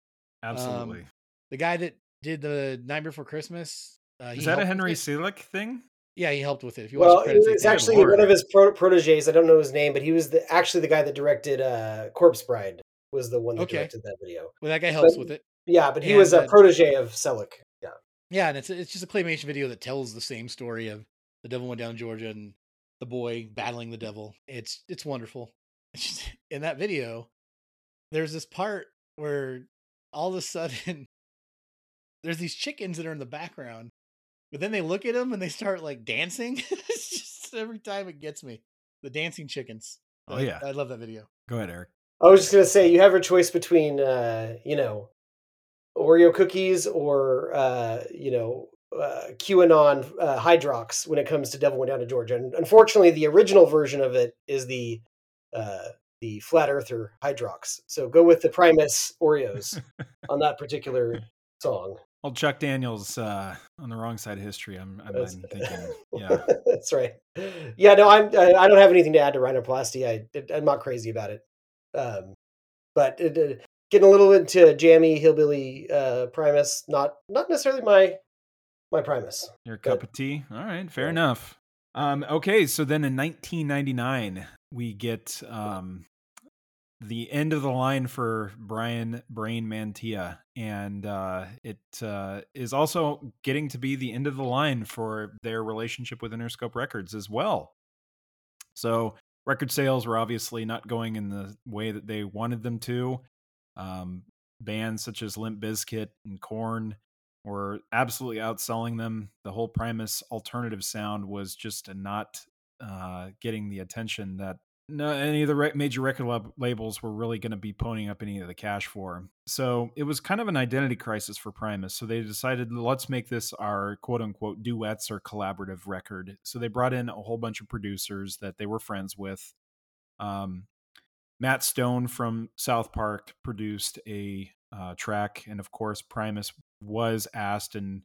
Absolutely. The guy that did the Night Before Christmas, uh, Is that a Henry. Selick thing? Yeah, he helped with it. If you watch Well, credits, it's actually one of his pro- proteges. I don't know his name, but he was the, actually the guy that directed uh, Corpse Bride. Was the one that Okay. directed that video. well, that guy helps but- with it. Yeah, but he And, was a uh, protege of Selick. Yeah. Yeah, and it's it's just a claymation video that tells the same story of the devil went down Georgia and the boy battling the devil. It's it's wonderful. It's just, in that video, there's this part where all of a sudden there's these chickens that are in the background, but then they look at him and they start like dancing. it's just every time it gets me. The dancing chickens. Oh, I- yeah. I love that video. Go ahead, Eric. I was just gonna say you have a choice between uh, you know Oreo cookies or uh, you know uh, QAnon uh, Hydrox when it comes to Devil Went Down to Georgia. And unfortunately, the original version of it is the uh, the flat earther Hydrox. So go with the Primus Oreos on that particular song. Well, Chuck Daniels uh, on the wrong side of history. I'm, I'm, thinking, yeah. that's right. Yeah, no, I'm. I I don't have anything to add to rhinoplasty. I I'm not crazy about it. Um, but it, uh, getting a little into jammy hillbilly uh, Primus, not not necessarily my my Primus. Your But- cup of tea. All right, fair Yeah. enough. Um, okay, so then in 1999, we get um, the end of the line for Brian Brain Mantia, and uh, it uh, is also getting to be the end of the line for their relationship with Interscope Records as well. So record sales were obviously not going in the way that they wanted them to. Um, bands such as Limp Bizkit and Korn were absolutely outselling them. The whole Primus alternative sound was just not uh, getting the attention that no, any of the re- major record lab- labels were really going to be ponying up any of the cash for. So it was kind of an identity crisis for Primus. So they decided, let's make this our quote unquote duets or collaborative record. So they brought in a whole bunch of producers that they were friends with. Um, Matt Stone from South Park produced a uh, track, and of course, Primus was asked in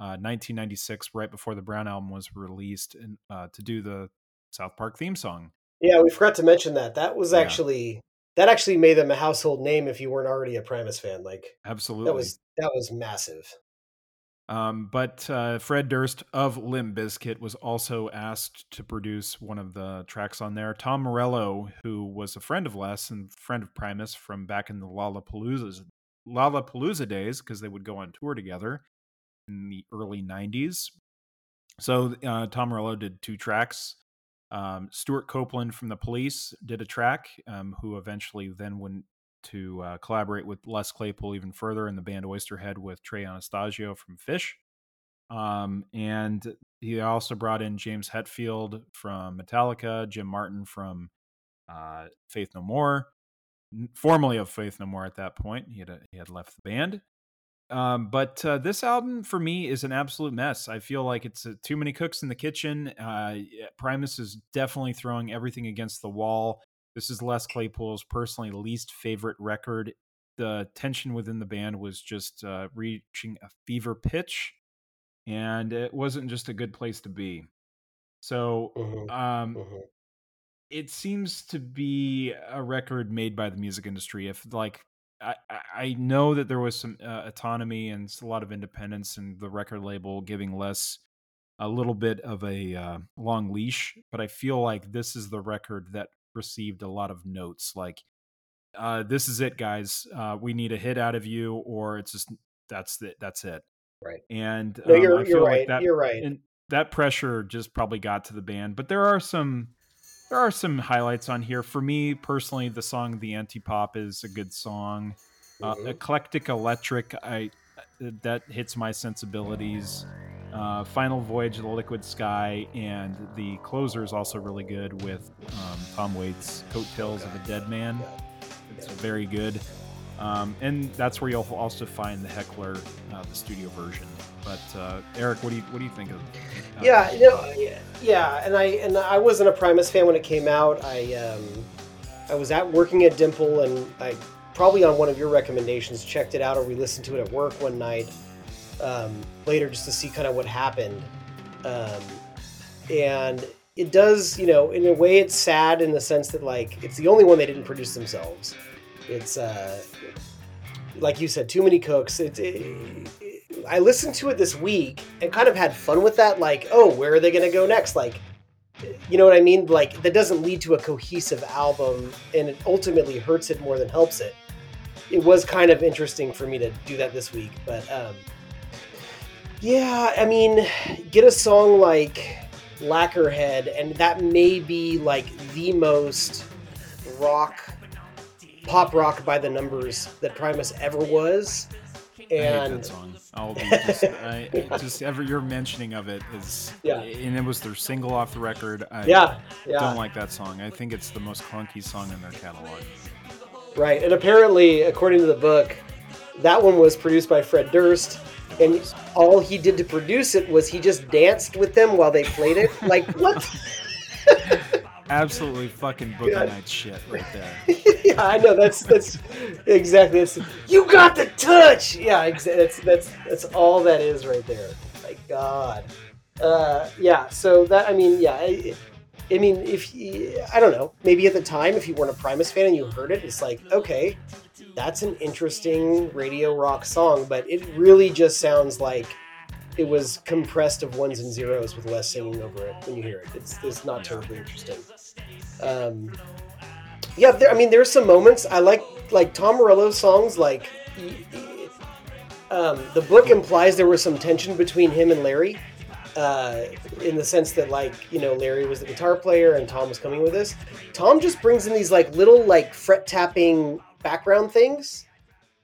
uh, 1996, right before the Brown album was released, and, uh, to do the South Park theme song. Yeah, we forgot to mention that. That was Yeah. actually that actually made them a household name if you weren't already a Primus fan. Like Absolutely. that was that was massive. Um, but uh, Fred Durst of Limp Bizkit was also asked to produce one of the tracks on there. Tom Morello, who was a friend of Les and friend of Primus from back in the Lollapalooza Lollapalooza days, because they would go on tour together in the early '90s. So uh, Tom Morello did two tracks. Um, Stewart Copeland from the Police did a track, um, who eventually then went to uh, collaborate with Les Claypool even further in the band Oysterhead with Trey Anastasio from Phish. Um, and he also brought in James Hetfield from Metallica, Jim Martin from uh, Faith No More, formerly of Faith No More at that point. He had, a, he had left the band. Um, but uh, this album for me is an absolute mess. I feel like it's uh, too many cooks in the kitchen. Uh, Primus is definitely throwing everything against the wall. This is Les Claypool's personally least favorite record. The tension within the band was just uh, reaching a fever pitch, and it wasn't just a good place to be. So, Mhm, um, mhm. it seems to be a record made by the music industry. If like I, I- know that there was some uh, autonomy and a lot of independence, and the record label giving Les a little bit of a uh, long leash, but I feel like this is the record that received a lot of notes like. Uh, this is it, guys. Uh, we need a hit out of you, or it's just that's it. That's it. Right. And No, um, you're I you're feel like right. that you're right. and that pressure just probably got to the band but there are some there are some highlights on here. For me personally the song the anti-pop is a good song. Uh, Mhm. eclectic electric i that hits my sensibilities. Uh, final voyage of the liquid sky and the closer is also really good with um, tom waits coattails of a dead man. It's very good. Um, and that's where you'll also find the Heckler, uh, the studio version. But uh, Eric, what do you what do you think of? uh, Yeah, you know, yeah, and I and I wasn't a Primus fan when it came out. I um, I was at working at Dimple, and I probably on one of your recommendations checked it out, or we listened to it at work one night um, later just to see kind of what happened. Um, and it does, you know, in a way, it's sad in the sense that like it's the only one they didn't produce themselves. It's uh, like you said, too many cooks. It, it, I listened to it this week and kind of had fun with that. Like, oh, where are they going to go next? Like, you know what I mean? Like, that doesn't lead to a cohesive album, and it ultimately hurts it more than helps it. It was kind of interesting for me to do that this week, but um, yeah, I mean, get a song like Lacquerhead, and that may be like the most rock, pop rock by the numbers that Primus ever was. I hate And that song. I'll be just, I, just ever your mentioning of it is, Yeah. and it was their single off the record. I yeah, yeah. don't like that song. I think it's the most clunky song in their catalog. Right, and apparently, according to the book, that one was produced by Fred Durst, and all he did to produce it was he just danced with them while they played it. Like what? Absolutely fucking Boogie Yeah. Nights shit right there. yeah, I know. That's that's exactly. That's you got the touch. Yeah, exa- that's that's that's all that is right there. My God. Uh, yeah. So that I mean, yeah. I, I mean, if you, I don't know, maybe at the time, if you weren't a Primus fan and you heard it, it's like, okay, that's an interesting radio rock song, but it really just sounds like it was compressed of ones and zeros with Les singing over it when you hear it. It's it's not terribly interesting. Um, yeah, there, I mean, there's some moments I like, like Tom Morello's songs. Like, um, the book implies there was some tension between him and Larry, uh, in the sense that, like, you know, Larry was the guitar player and Tom was coming with this. Tom just brings in these like little like fret tapping background things,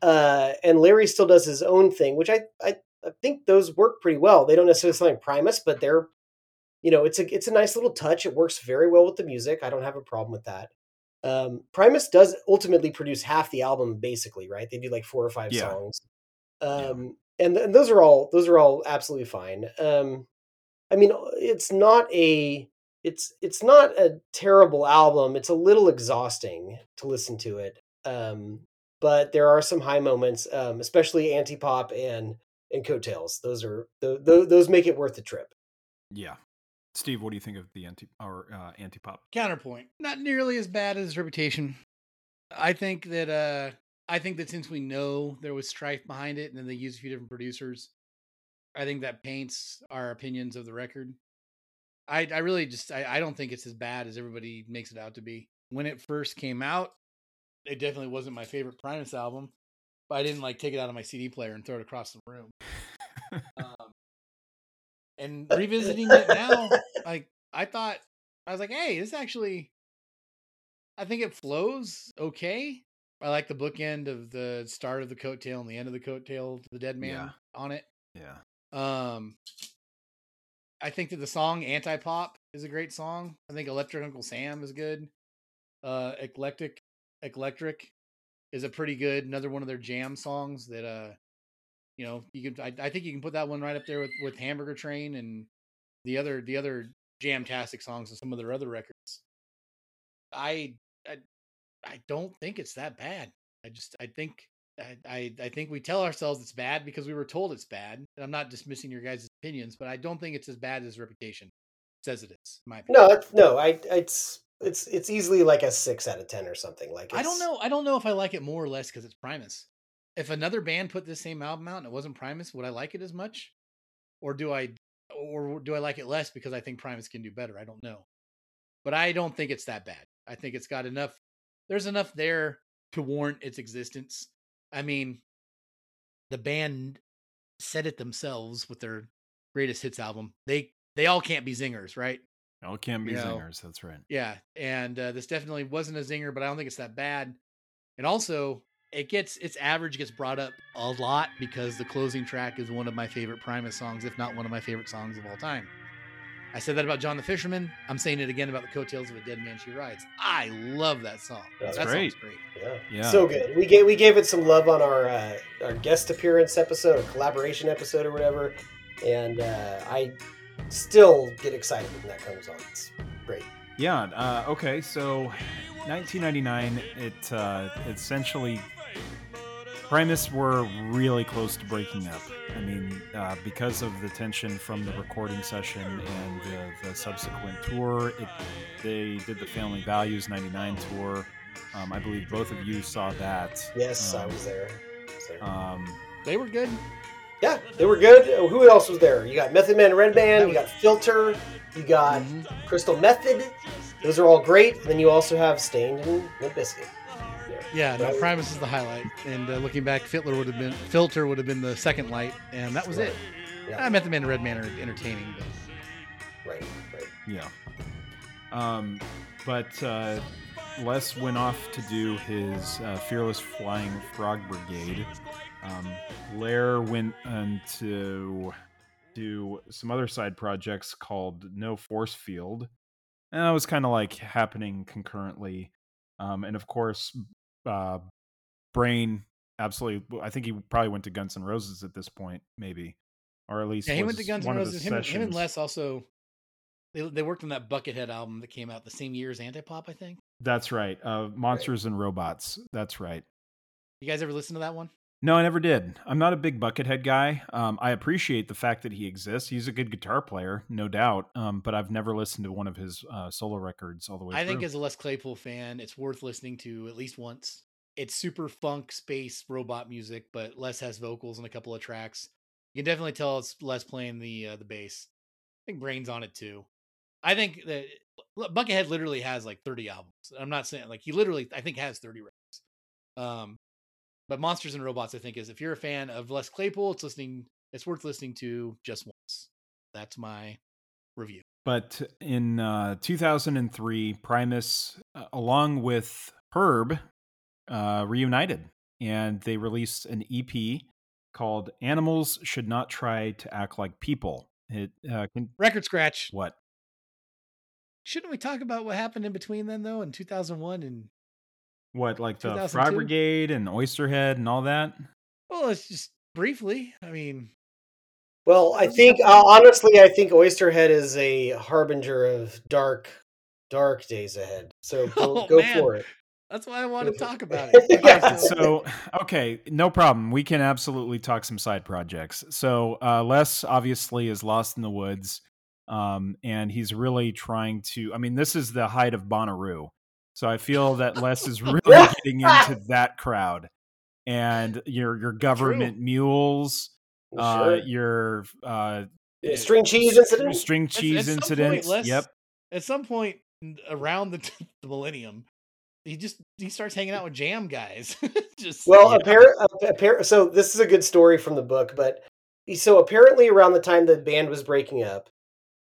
uh, and Larry still does his own thing, which I, I I think those work pretty well. They don't necessarily sound like Primus, but they're you know, it's a it's a nice little touch. It works very well with the music. I don't have a problem with that. Um, Primus does ultimately produce half the album, basically, right? They do like four or five Yeah. songs, um, and and those are all those are all absolutely fine. Um, I mean, it's not a it's it's not a terrible album. It's a little exhausting to listen to it, um, but there are some high moments, um, especially anti pop and and coattails. Those are th- those make it worth the trip. Yeah. Steve, what do you think of the anti or uh, anti pop? Counterpoint. Not nearly as bad as his Reputation. I think that uh I think that since we know there was strife behind it and then they used a few different producers, I think that paints our opinions of the record. I I really just I, I don't think it's as bad as everybody makes it out to be. When it first came out, it definitely wasn't my favorite Primus album, but I didn't like take it out of my CD player and throw it across the room. um, and revisiting it now, like I thought, I was like, hey, this actually, I think it flows okay. I like the bookend of the start of the coattail and the end of the coattail to the dead man Yeah. on it. Yeah. Um, I think that the song "Anti Pop" is a great song. I think "Electric Uncle Sam" is good. Uh, "Eclectic," "Eclectric" is a pretty good another one of their jam songs that uh, you know, you can. I, I think you can put that one right up there with with "Hamburger Train" and the other the other jam-tastic songs and some of their other records. I I, I don't think it's that bad. I just I think I, I I think we tell ourselves it's bad because we were told it's bad. And I'm not dismissing your guys' opinions, but I don't think it's as bad as Reputation says it is. My opinion. No, it's, no, I it's it's it's easily like a six out of ten or something. Like I don't know. I don't know if I like it more or less because it's Primus. If another band put this same album out and it wasn't Primus, would I like it as much, or do I, or do I like it less because I think Primus can do better? I don't know, but I don't think it's that bad. I think it's got enough. There's enough there to warrant its existence. I mean, the band said it themselves with their greatest hits album. They they all can't be zingers, right? All can't be You know, zingers. That's right. Yeah, and uh, this definitely wasn't a zinger, but I don't think it's that bad. And also, it gets its average gets brought up a lot because the closing track is one of my favorite Primus songs, if not one of my favorite songs of all time. I said that about John the Fisherman. I'm saying it again about the coattails of a dead man she rides. I love that song. That's that great. great. Yeah. Yeah. So good. We gave we gave it some love on our uh, our guest appearance episode or collaboration episode or whatever, and uh, I still get excited when that comes on. It's great. Yeah. Uh, okay. So, 1999. It uh, essentially Primus were really close to breaking up. I mean, uh, because of the tension from the recording session and the, the subsequent tour, it, they did the Family Values '99 tour. Um, I believe both of you saw that. Yes, I Um, was there. I was there. Um, They were good. yeah, they were good. Uh, Who else was there? You got Method Man, Red Band. You got Filter. You got Mhm. Crystal Method. Those are all great. And then you also have Staind and Limp Bizkit. Yeah, no, Primus is the highlight. And uh, looking back, Fitler would have been Filter would have been the second light, and that was it. Yeah. I met the man in Redman are entertaining, but Right, right. Yeah. Um, but uh, Les went off to do his uh, Fearless Flying Frog Brigade. Um, Ler went on to do some other side projects called No Force Field. And that was kind of like happening concurrently. Um, and of course, uh, Brain absolutely. I think he probably went to Guns N' Roses at this point, maybe, or at least yeah, he went to Guns N' Roses. Him, and- him and. Les also they they worked on that Buckethead album that came out the same year as Antipop, I think. That's right. Uh, Monsters and Robots. That's right. You guys ever listen to that one? No, I never did. I'm not a big Buckethead guy. Um, I appreciate the fact that he exists. He's a good guitar player, no doubt. Um, but I've never listened to one of his uh, solo records all the way I think as a Les Claypool fan, it's worth listening to at least once. It's super funk space robot music, but Les has vocals on a couple of tracks. You can definitely tell it's Les playing the uh, the bass. I think Brains on it too. I think that Buckethead literally has like 30 albums. I'm not saying like he literally I think has 30 records. Um, but Monsters and Robots I think is if you're a fan of Les Claypool, it's listening. It's worth listening to just once. That's my review. But in uh, 2003, Primus, uh, along with Herb, uh, reunited and they released an EP called Animals Should Not Try to Act Like People. It uh, can, Record scratch. what? Shouldn't we talk about what happened in between then, though, in 2001 and What, like the 2002? Frog Brigade and Oysterhead and all that? well, it's just briefly. I mean, Well, I think uh, honestly, I think Oysterhead is a harbinger of dark, dark days ahead. So go, Oh, go for it. that's why I want to Go for talk it. about it. Yeah. so okay no problem we can absolutely talk some side projects so uh les obviously is lost in the woods um and he's really trying to i mean this is the height of bonnaroo so i feel that les is really getting into that crowd and your your government mules uh Sure. your uh string cheese incident. string cheese at some point, Les- yep At some point around the, the millennium, he just he starts hanging out with jam guys. just Well, Yeah. appar- appar- so this is a good story from the book, but so apparently around the time the band was breaking up,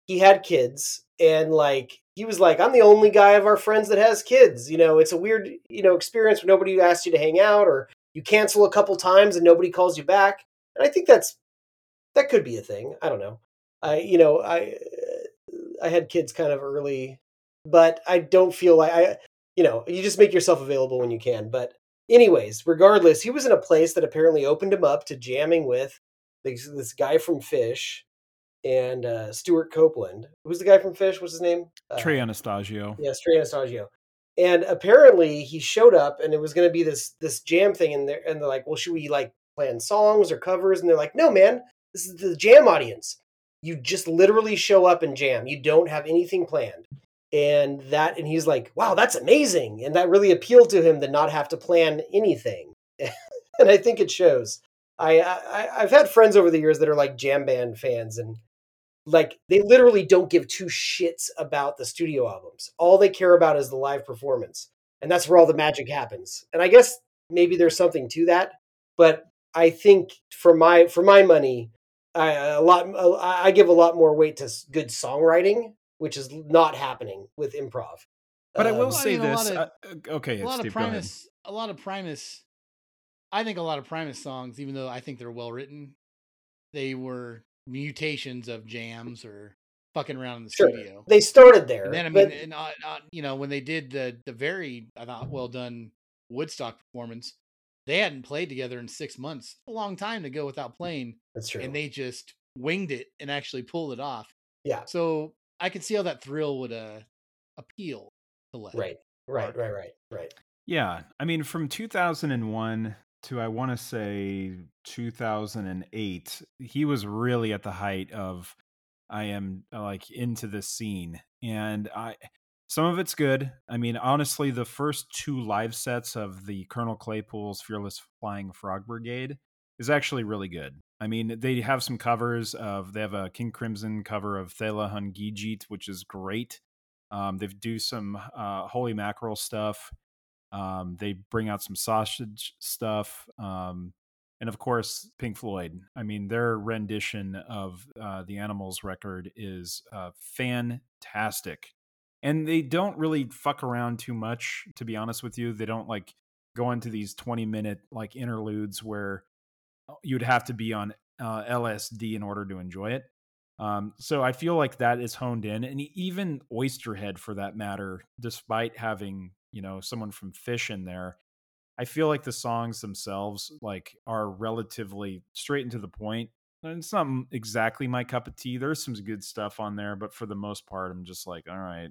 he had kids, and like he was like, "I'm the only guy of our friends that has kids." You know, it's a weird, you know, experience where nobody asks you to hang out, or you cancel a couple times and nobody calls you back. And I think that's that could be a thing. I don't know. I, you know, I uh, I had kids kind of early, but I don't feel like I, you know, you just make yourself available when you can. But anyways, regardless, he was in a place that apparently opened him up to jamming with this, this guy from Phish and uh, Stewart Copeland. Who's the guy from Phish? What's his name? Uh, trey anastasio Yes, Trey Anastasio. And apparently he showed up and it was going to be this this jam thing and they're, and they're like, well, should we like plan songs or covers? And they're like, no, man, this is the jam audience. You just literally show up and jam. You don't have anything planned. And that, and he's like, wow, that's amazing. And that really appealed to him to not have to plan anything. and I think it shows. I, I I've had friends over the years that are like jam band fans and like they literally don't give two shits about the studio albums. All they care about is the live performance. And that's where all the magic happens. And I guess maybe there's something to that, but I think for my for my money, I a lot I I give a lot more weight to good songwriting, which is not happening with improv. but i will Um, Well, I say mean, a lot this of- uh, uh, okay a lot Steve, of. Primus, a lot of Primus. I think a lot of Primus songs, even though I think they're well written, they were mutations of jams or fucking around in the Sure. studio. They started there. And then I but- mean, and, uh, uh, you know, when they did the the very I thought well done Woodstock performance, they hadn't played together in six months. A long time to go without playing, that's true. and they just winged it and actually pulled it off. yeah. So I could see how that thrill would uh appeal to Les. Right. Right. Right. Right. Right. Yeah, I mean, from 2001 to I want to say 2008, he was really at the height of I am uh, like into this scene, and I some of it's good. I mean, honestly, the first two live sets of the Colonel Claypool's Fearless Flying Frog Brigade is actually really good. I mean, they have some covers of they have a King Crimson cover of Thela Hun Ginjeet, which is great. Um, they do some uh, Holy Mackerel stuff. Um, they bring out some sausage stuff. Um, and of course, Pink Floyd. I mean, their rendition of uh, the Animals record is uh, fantastic. And they don't really fuck around too much, to be honest with you. They don't like go into these 20 minute like interludes where uh, you'd have to be on uh, LSD in order to enjoy it. Um, so I feel like that is honed in, and even Oysterhead, for that matter, despite having you know someone from Phish in there, I feel like the songs themselves like are relatively straight and to the point. And it's not exactly my cup of tea. There's some good stuff on there, but for the most part, I'm just like, all right,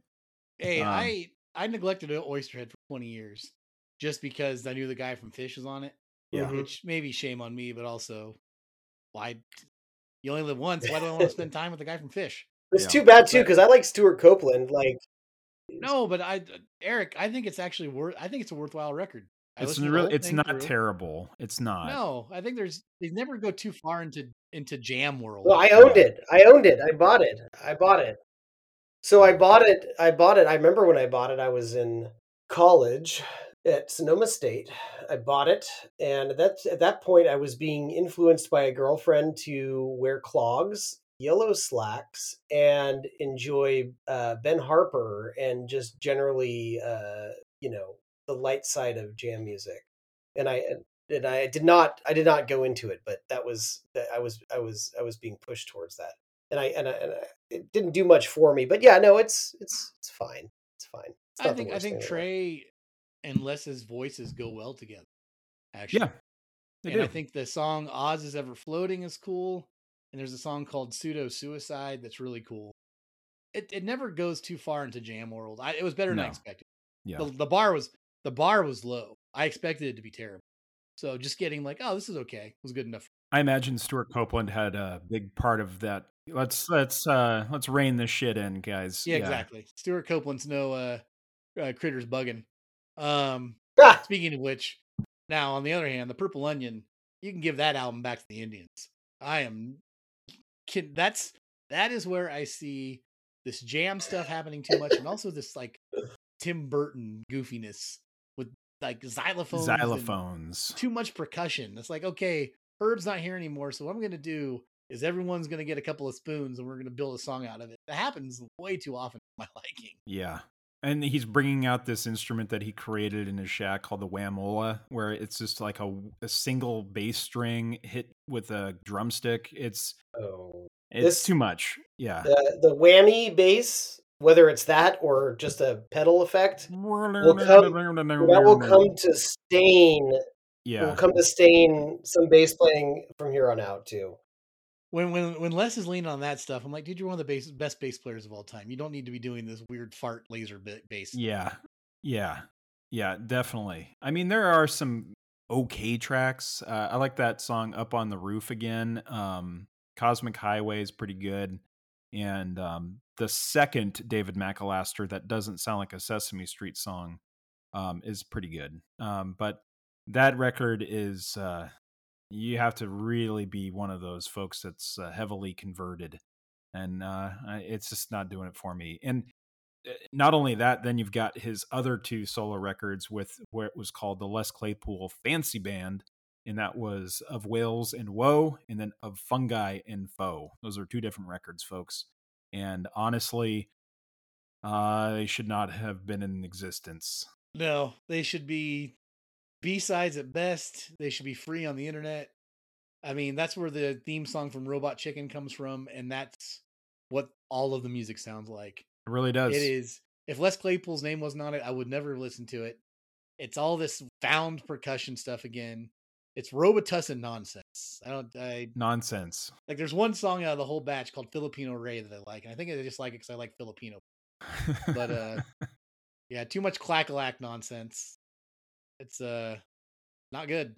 Hey, Um, I I neglected Oysterhead for 20 years just because I knew the guy from Phish was on it. Yeah. Which maybe shame on me, but also why you only live once. Why do I want to spend time with the guy from Phish? It's Yeah. too bad too because I like Stewart Copeland. Like, No, but I Eric, I think it's actually worth I think it's a worthwhile record. I it's listened to the really it's not through. terrible. It's not. No, I think there's they never go too far into into jam world. well, I owned it. I owned it. I bought it. I bought it. So I bought it. I bought it. I remember when I bought it. I was in college at Sonoma State. I bought it, and that's at that point I was being influenced by a girlfriend to wear clogs, yellow slacks, and enjoy uh, Ben Harper and just generally, uh, you know, the light side of jam music. And I and I did not I did not go into it, but that was that I was I was I was being pushed towards that, and I and I, and I it didn't do much for me. But yeah, no, it's it's it's fine. It's fine. It's I think I think thing in the world. Trey and Les's voices go well together. Actually. Yeah, and do. I think the song Oz is Ever Floating is cool. And there's a song called Pseudo Suicide that's really cool. It it never goes too far into jam world. I, it was better than I expected. yeah. The, the bar was the bar was low. I expected it to be terrible. So just getting like, oh, this is okay, It was good enough. I imagine Stewart Copeland had a big part of that. Let's let's uh let's rein this shit in, guys. Yeah, exactly. Stewart Copeland's no uh, uh Critters Buggin. Um Ah! speaking of which, now on the other hand, the Purple Onion, you can give that album back to the Indians. I am kid that's that is where I see this jam stuff happening too much and also this like Tim Burton goofiness with like xylophones Xylophones. too much percussion. It's like, okay, Herb's not here anymore, so what I'm gonna do is everyone's gonna get a couple of spoons and we're gonna build a song out of it. That happens way too often my liking. Yeah. And he's bringing out this instrument that he created in his shack called the whamola, where it's just like a, a single bass string hit with a drumstick. It's Oh, it's This- too much. Yeah. the the whammy bass, whether it's that or just a pedal effect, that will come to stain. Yeah. Will come to stain some bass playing from here on out too. When when when Les is leaning on that stuff, I'm like, dude, you're one of the bass, best bass players of all time. You don't need to be doing this weird fart laser bit bass. Yeah. Yeah. Yeah, definitely. I mean, there are some okay tracks. Uh, I like that song Up on the Roof again. Um, Cosmic Highway is pretty good. And um, the second David Makalaster that doesn't sound like a Sesame Street song um, is pretty good. Um, but that record is, uh, you have to really be one of those folks that's uh, heavily converted. And uh, it's just not doing it for me. And uh, not only that, then you've got his other two solo records with it was called the Les Claypool Fancy Band, and that was of Whales and Woe, and then of Fungi and Foe. Those are two different records, folks. And honestly, uh, they should not have been in existence. No, they should be B sides at best. They should be free on the internet. I mean, that's where the theme song from Robot Chicken comes from, and that's what all of the music sounds like. It really does. It is. If Les Claypool's name wasn't on it, I would never listen to it. It's all this found percussion stuff again. It's Robitussin nonsense. I don't. I nonsense. like. There's one song out of the whole batch called Filipino Ray that I like, and I think I just like it because I like Filipino. But uh, yeah, too much clackalack nonsense. It's uh, not good.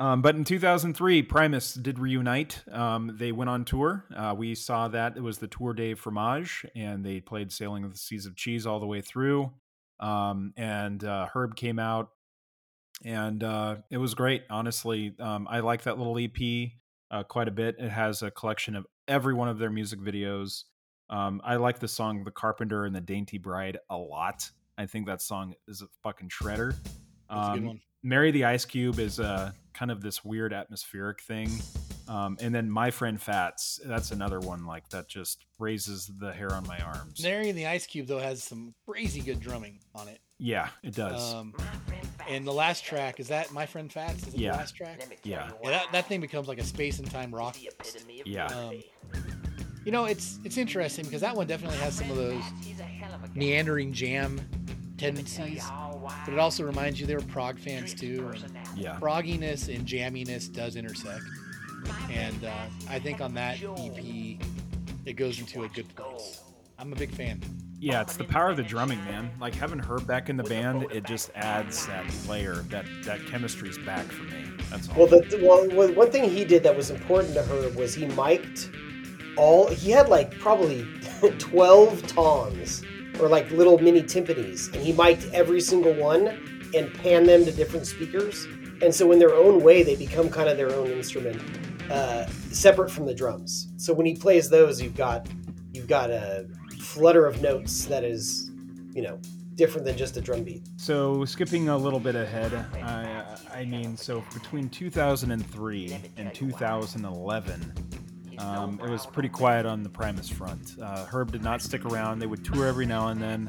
Um, but in 2003, Primus did reunite. Um, they went on tour. Uh, we saw that it was the Tour de Fromage, and they played "Sailing of the Seas of Cheese" all the way through. Um, and uh, Herb came out, and uh, it was great. Honestly, um, I like that little EP uh, quite a bit. It has a collection of every one of their music videos. Um, I like the song "The Carpenter" and "The Dainty Bride" a lot. I think that song is a fucking shredder. That's a good Um, one. Marry the Ice Cube is uh, kind of this weird atmospheric thing. Um, and then My Friend Fats, that's another one like that just raises the hair on my arms. Mary and the Ice Cube though has some crazy good drumming on it. Yeah, it does. Um, and the last track is that My Friend Fats. Is it Yeah. the last track? yeah. Yeah, that, that thing becomes like a space and time rock. Yeah. Um, you know, it's it's interesting because that one definitely has some of those meandering jam tendencies, but it also reminds you they were prog fans too. And Yeah. progginess and jamminess does intersect, and uh, I think on that EP, it goes into a good place. I'm a big fan. Yeah, it's the power of the drumming, man. Like having her back in the band, it just adds that layer. That that chemistry's back for me. That's all. Well, the well, well, one thing he did that was important to her was he mic'd all. He had like probably twelve tongs or like little mini timpanis, and he mic'd every single one and panned them to different speakers. And so, in their own way, they become kind of their own instrument, uh, separate from the drums. So when he plays those, you've got you've got a flutter of notes that is, you know, different than just a drum beat. So skipping a little bit ahead, I, I mean, so between 2003 and 2011, um, it was pretty quiet on the Primus front. Uh, Herb did not stick around. They would tour every now and then.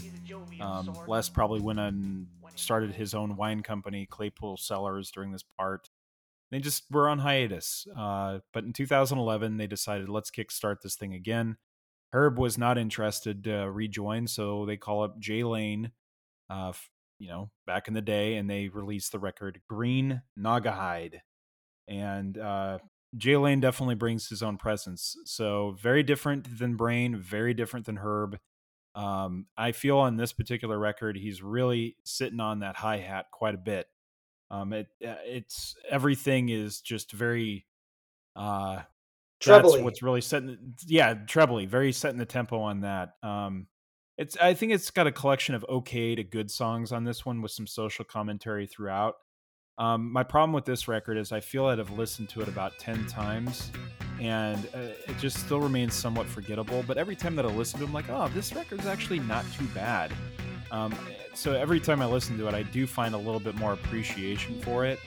Um, Les probably went and started his own wine company, Claypool Cellars, during this part. They just were on hiatus. Uh, but in 2011, they decided let's kickstart this thing again. Herb was not interested to rejoin, so they call up Jay Lane, uh, you know, back in the day, and they released the record Green Naugahyde. And uh, Jay Lane definitely brings his own presence. So very different than Brain, very different than Herb. Um, I feel on this particular record, he's really sitting on that hi hat quite a bit. Um, it uh, it's everything is just very uh Trebly. that's what's really setting yeah trebly very setting the tempo on that um it's i think it's got a collection of okay to good songs on this one with some social commentary throughout um my problem with this record is i feel that i've listened to it about 10 times and uh, it just still remains somewhat forgettable but every time that i listen to it i'm like oh this record's actually not too bad um, so every time I listen to it, I do find a little bit more appreciation for it.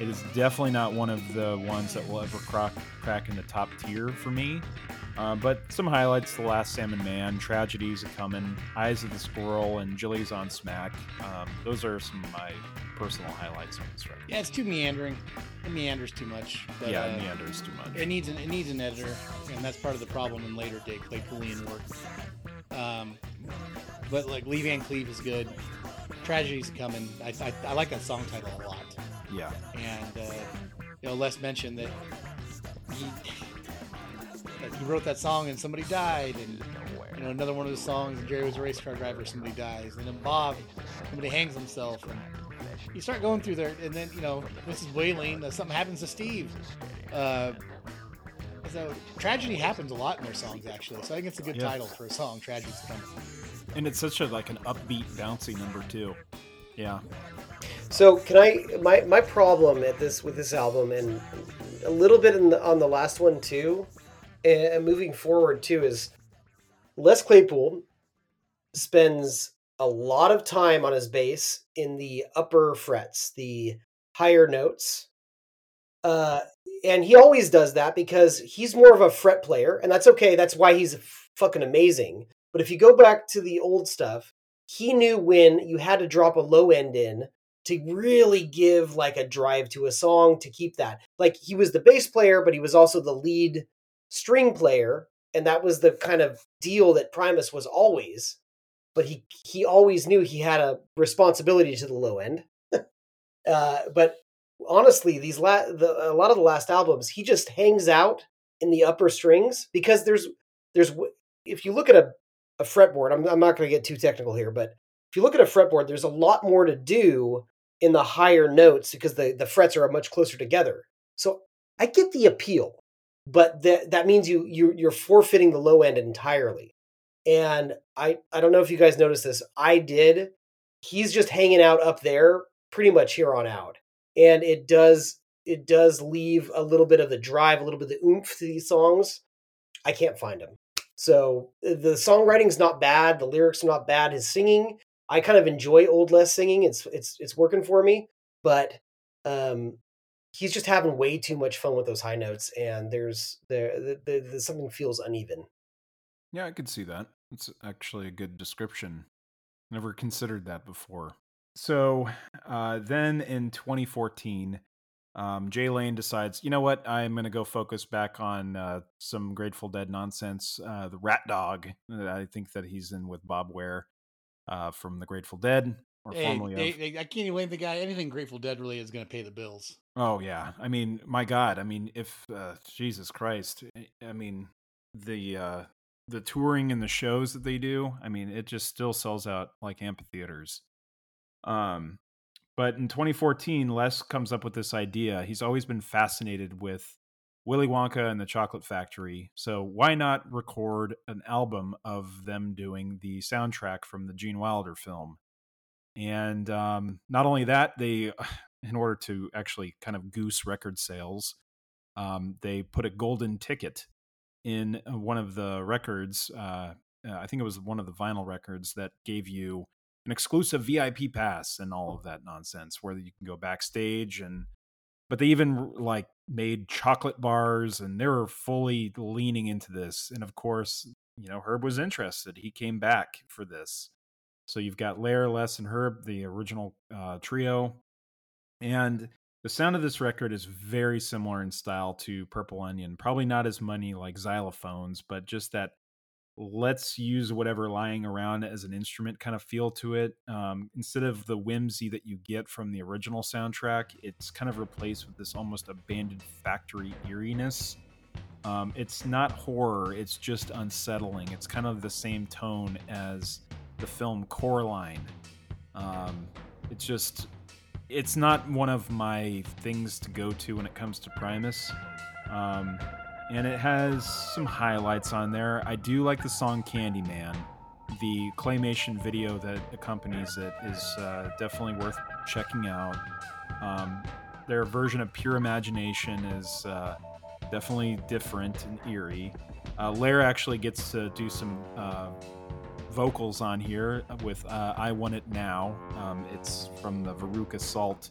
It is definitely not one of the ones that will ever crack, crack in the top tier for me. Uh, but some highlights: The Last Salmon Man, Tragedies a Coming, Eyes of the Squirrel, and Jilly's on Smack. Um, those are some of my personal highlights on this record. Yeah, it's too meandering. It meanders too much. But, yeah, uh, it meanders too much. It needs an it needs an editor, and that's part of the problem in later day Claypoolian work. Um, but like Lee Van Cleef is good. Tragedy's coming. I, I, I like that song title a lot. yeah, And uh, you know, Les mentioned that he that he wrote that song and somebody died, and you know another one of the songs. And Jerry was a race car driver. Somebody dies, and then Bob, somebody hangs himself, and you start going through there, and then you know Mrs. Wailing, uh, something happens to Steve. Uh, so tragedy happens a lot in their songs, actually. So I think it's a good Yeah. title for a song. Tragedy's coming. And it's such a like an upbeat, bouncy number too. Yeah, So can I my my problem at this with this album and a little bit in the, on the last one too, and moving forward too is Les Claypool spends a lot of time on his bass in the upper frets, the higher notes. Uh, and he always does that because he's more of a fret player, and that's okay. That's why he's fucking amazing. But if you go back to the old stuff, he knew when you had to drop a low end in to really give like a drive to a song to keep that. Like he was the bass player, but he was also the lead string player. and that was the kind of deal that Primus was always. But he he always knew he had a responsibility to the low end. uh, but honestly, these la- the, a lot of the last albums, he just hangs out in the upper strings because there's there's if you look at a a fretboard, I'm I'm not going to get too technical here, but if you look at a fretboard, there's a lot more to do in the higher notes because the the frets are much closer together. So I get the appeal, but that that means you you you're forfeiting the low end entirely. And I I don't know if you guys noticed this. I did. He's just hanging out up there pretty much here on out. And it does it does leave a little bit of the drive, a little bit of the oomph to these songs. I can't find him. So uh, the songwriting's not bad, the lyrics are not bad. His singing, I kind of enjoy Old Les singing. It's it's it's working for me, but um he's just having way too much fun with those high notes and there's there, there something feels uneven. Yeah, I could see that. It's actually a good description. Never considered that before. So uh, then in 2014, um, Jay Lane decides, you know what? I'm going to go focus back on uh, some Grateful Dead nonsense. Uh, the Rat Dog. I think that he's in with Bob Weir uh, from the Grateful Dead, or Hey, formerly they- of. they- I can't even blame the guy. Anything Grateful Dead really is going to pay the bills. Oh yeah, I mean, my God, I mean, if uh, Jesus Christ, I- I mean, the uh, the touring and the shows that they do, I mean, it just still sells out like amphitheaters. Um, but in 2014, Les comes up with this idea. He's always been fascinated with Willy Wonka and the Chocolate Factory, so why not record an album of them doing the soundtrack from the Gene Wilder film? And um, not only that, they, in order to actually kind of goose record sales, um, they put a golden ticket in one of the records. Uh, uh, I think it was one of the vinyl records that gave you an exclusive VIP pass and all of that nonsense, where you can go backstage and. But they even like made chocolate bars, and they were fully leaning into this. And of course, you know, Herb was interested. He came back for this. So you've got Ler, Les, and Herb, the original uh, trio. And the sound of this record is very similar in style to Purple Onion. Probably not as many like xylophones, but just that let's use whatever lying around as an instrument kind of feel to it. Um, instead of the whimsy that you get from the original soundtrack, it's kind of replaced with this almost abandoned factory eeriness. Um, it's not horror, it's just unsettling. It's kind of the same tone as the film Coraline. Um, it's just, it's not one of my things to go to when it comes to Primus. Um, and it has some highlights on there. I do like the song Candyman. The claymation video that accompanies it is uh, definitely worth checking out. Um, their version of Pure Imagination is uh, definitely different and eerie. Uh, Ler actually gets to do some uh, vocals on here with uh, I Want It Now. Um, it's from the Veruca Salt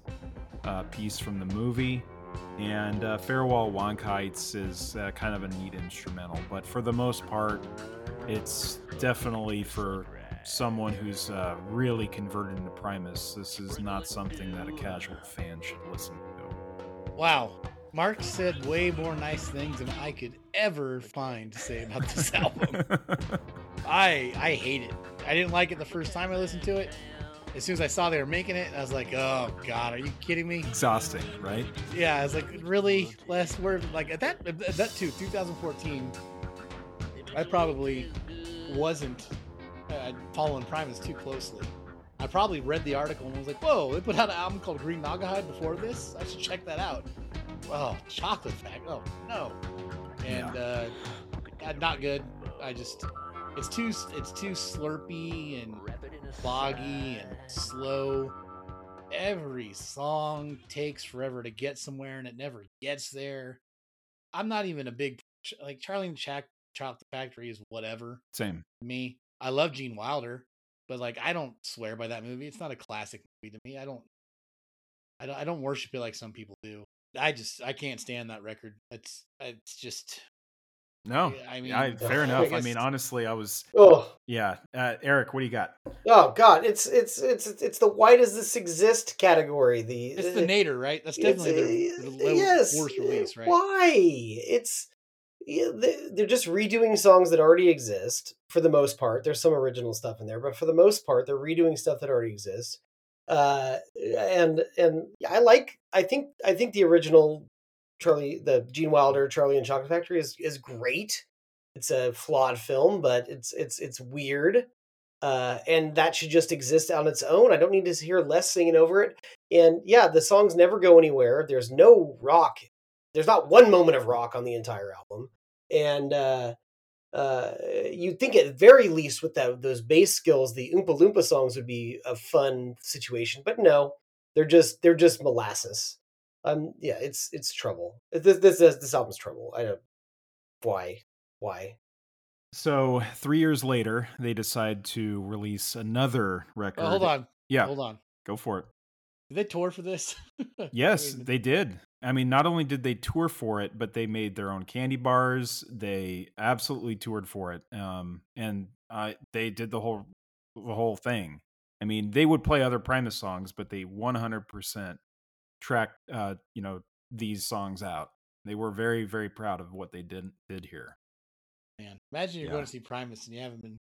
uh, piece from the movie. And uh, Farewell Wonkites is uh, kind of a neat instrumental, but for the most part, it's definitely for someone who's uh, really converted into Primus. This is not something that a casual fan should listen to. Wow. Mark said way more nice things than I could ever find to say about this album. I I hate it. I didn't like it the first time I listened to it. As soon as I saw they were making it, I was like, "Oh God, are you kidding me?" Exhausting, right? Yeah, I was like, "Really? Less word?" Like at that at that too, 2014. I probably wasn't uh, following Primus too closely. I probably read the article and was like, "Whoa, they put out an album called Green Naugahyde before this. I should check that out." Oh, Chocolate Factory. Oh no, and uh, uh, not good. I just it's too it's too slurpy and boggy and slow. Every song takes forever to get somewhere, and it never gets there. I'm not even a big like Charlie and the Choc- Chocolate Factory is whatever Same. me. I love Gene Wilder, but like I don't swear by that movie. It's not a classic movie to me. I don't I don't I don't worship it like some people do. I just I can't stand that record. It's it's just No, I mean I, fair I enough. I guess- mean, honestly, I was Oh, yeah. Uh, Eric, what do you got? oh God! It's it's it's it's the why does this exist category. The it's the Nader, right? That's definitely It's, the, uh, the yes. worst release, right? Why? It's yeah, they- they're just redoing songs that already exist for the most part. There's some original stuff in there, but for the most part, they're redoing stuff that already exists. Uh, and and I like. I think I think the original Charlie, the Gene Wilder Charlie and Chocolate Factory is is great. It's a flawed film, but it's it's it's weird. Uh, and that should just exist on its own. I don't need to hear Les singing over it. And yeah, the songs never go anywhere. There's no rock. There's not one moment of rock on the entire album. And uh, uh, you'd think at very least with that those bass skills, the Oompa Loompa songs would be a fun situation. But no, they're just they're just molasses. Um, yeah, it's it's trouble. This this this, this album's trouble. I don't why why. So three years later, they decide to release another record. Oh, hold on. Yeah, Hold on. go for it. Did they tour for this? Yes, I mean, they did. I mean, not only did they tour for it, but they made their own candy bars. They absolutely toured for it, um, and uh, they did the whole the whole thing. I mean, they would play other Primus songs, but they 100% tracked, uh, you know, these songs out. They were very, very proud of what they did did here. Man, imagine you're Yeah. going to see Primus and you haven't been.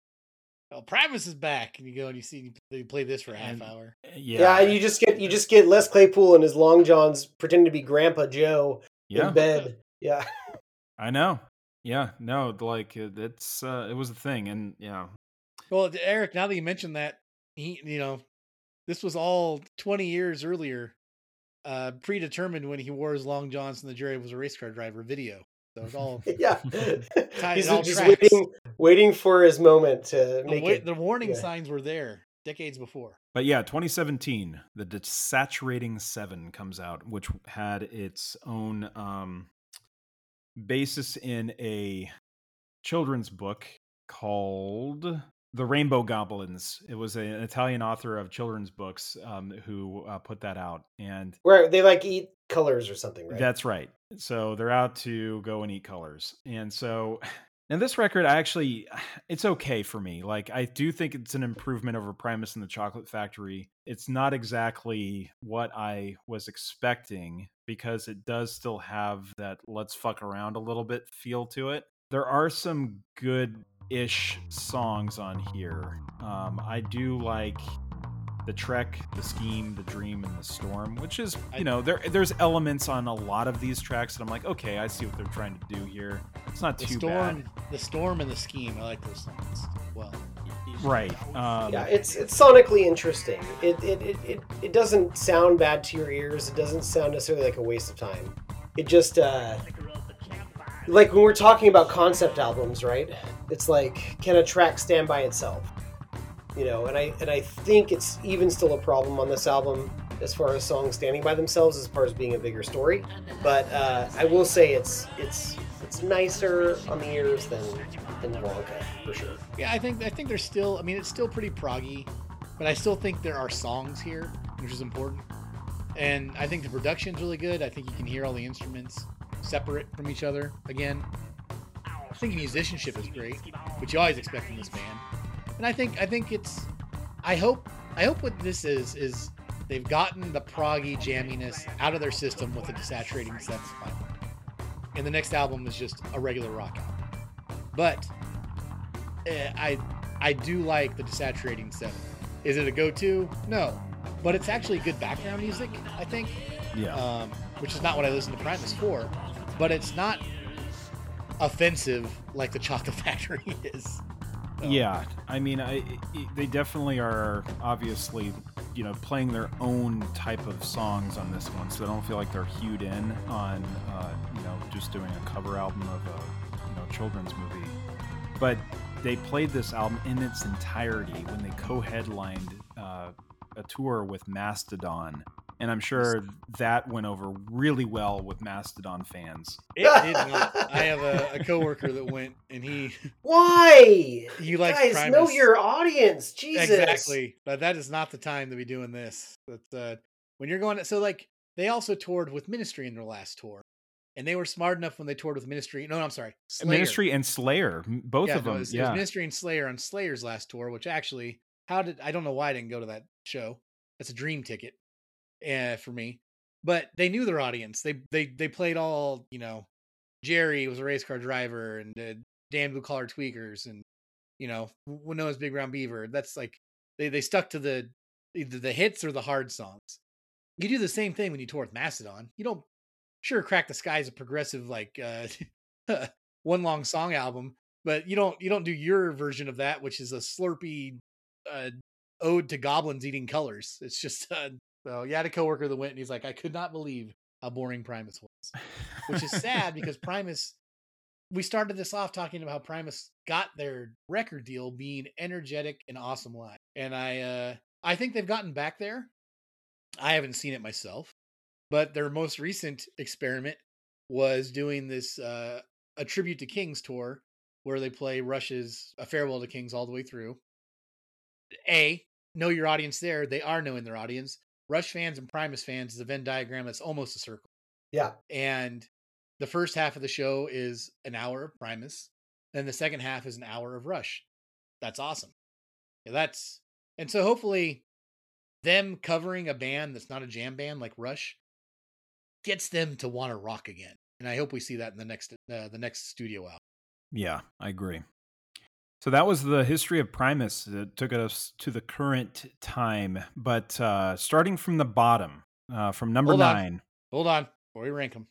Oh, Primus is back, and you go and you see they play this for a half hour. Yeah, Yeah, you just get you just get Les Claypool and his long johns pretending to be Grandpa Joe yeah, in bed. Yeah. I know. Yeah, no, like it- it's uh, it was a thing, and yeah, Well, Eric, now that you mentioned that, he, you know, this was all 20 years earlier, uh, predetermined when he wore his long johns and the Jerry was a race car driver video. So it's all yeah. Tied- He's all just tracks. waiting waiting for his moment to the, make wa- it. the warning yeah. signs were there decades before. But yeah, 2017, the Desaturating Seven comes out, which had its own um, basis in a children's book called The Rainbow Goblins. It was an Italian author of children's books um, who uh, put that out, and Where they like eat colors or something, right? that's right. So they're out to go and eat colors. And so now this record, I actually, it's okay for me. Like, I do think it's an improvement over Primus and the Chocolate Factory. It's not exactly what I was expecting because it does still have that let's fuck around a little bit feel to it. There are some good ish songs on here. Um, I do like the trek the scheme the dream and the storm which is you know there there's elements on a lot of these tracks that i'm like okay i see what they're trying to do here it's not The too storm, the storm, and the scheme. I like those songs. Well, right um yeah, it's it's sonically interesting. It it, it it it doesn't sound bad to your ears. It doesn't sound necessarily like a waste of time. It just uh like when we're talking about concept albums, right? It's like can a track stand by itself? You know, and I and I think it's even still a problem on this album as far as songs standing by themselves as far as being a bigger story. But uh, I will say it's it's it's nicer on the ears than than Wonka for sure. yeah, I think I think there's still. I mean, it's still pretty proggy, but I still think there are songs here, which is important. And I think the production's really good. I think you can hear all the instruments separate from each other again. I think musicianship is great, which you always expect from this band. And I think I think it's I hope I hope what this is is they've gotten the proggy jamminess out of their system with the desaturating finally. And the next album is just a regular rock album. But eh, I I do like the desaturating seven. Is it a go-to? No. But it's actually good background music, I think yeah um, which is not what I listen to Primus for, but it's not offensive like the Chocolate Factory is. So, yeah i mean I, I- they definitely are obviously you know playing their own type of songs on this one so they don't feel like they're hewed in on uh, you know just doing a cover album of a you know children's movie. But they played this album in its entirety when they co-headlined uh, a tour with Mastodon, and I'm sure that went over really well with Mastodon fans. It did not. I have a, a coworker that went and he Why? You likes Guys, Primus. know your audience. Jesus. Exactly. But that is not the time to be doing this. That's uh when you're going so like they also toured with Ministry in their last tour. And they were smart enough when they toured with Ministry. No, no I'm sorry. Slayer. Ministry and Slayer, both yeah, of no, them. it was, it yeah, was Ministry and Slayer on Slayer's last tour, which actually, how did I don't know why I didn't go to that show. That's a dream ticket, uh, for me. But they knew their audience. They they they played all you know, Jerry was a race car driver, and uh, Damn Blue Collar Tweakers, and you know Wynona's Big Brown Beaver. That's like they they stuck to the either the hits or the hard songs. You do the same thing when you tour with Mastodon. You don't sure crack the Skye's a progressive like uh one long song album, but you don't you don't do your version of that, which is a slurpy uh ode to goblins eating colors. It's just uh so yeah, I had a coworker that went and he's like, I could not believe how boring Primus was. Which is sad because Primus we started this off talking about how Primus got their record deal being energetic and awesome live. And I uh I think they've gotten back there. I haven't seen it myself, but their most recent experiment was doing this uh a tribute to Kings tour where they play Rush's A Farewell to Kings all the way through. A, know your audience there. They are knowing their audience. Rush fans and Primus fans is a Venn diagram that's almost a circle. Yeah. And the first half of the show is an hour of Primus, and the second half is an hour of Rush. That's awesome. Yeah, that's and so hopefully them covering a band that's not a jam band like Rush gets them to want to rock again. And I hope we see that in the next uh, the next studio album. Yeah, I agree. So that was the history of Primus that took us to the current time. But uh, starting from the bottom, uh, from number Hold on. nine. Hold on, before we rank them,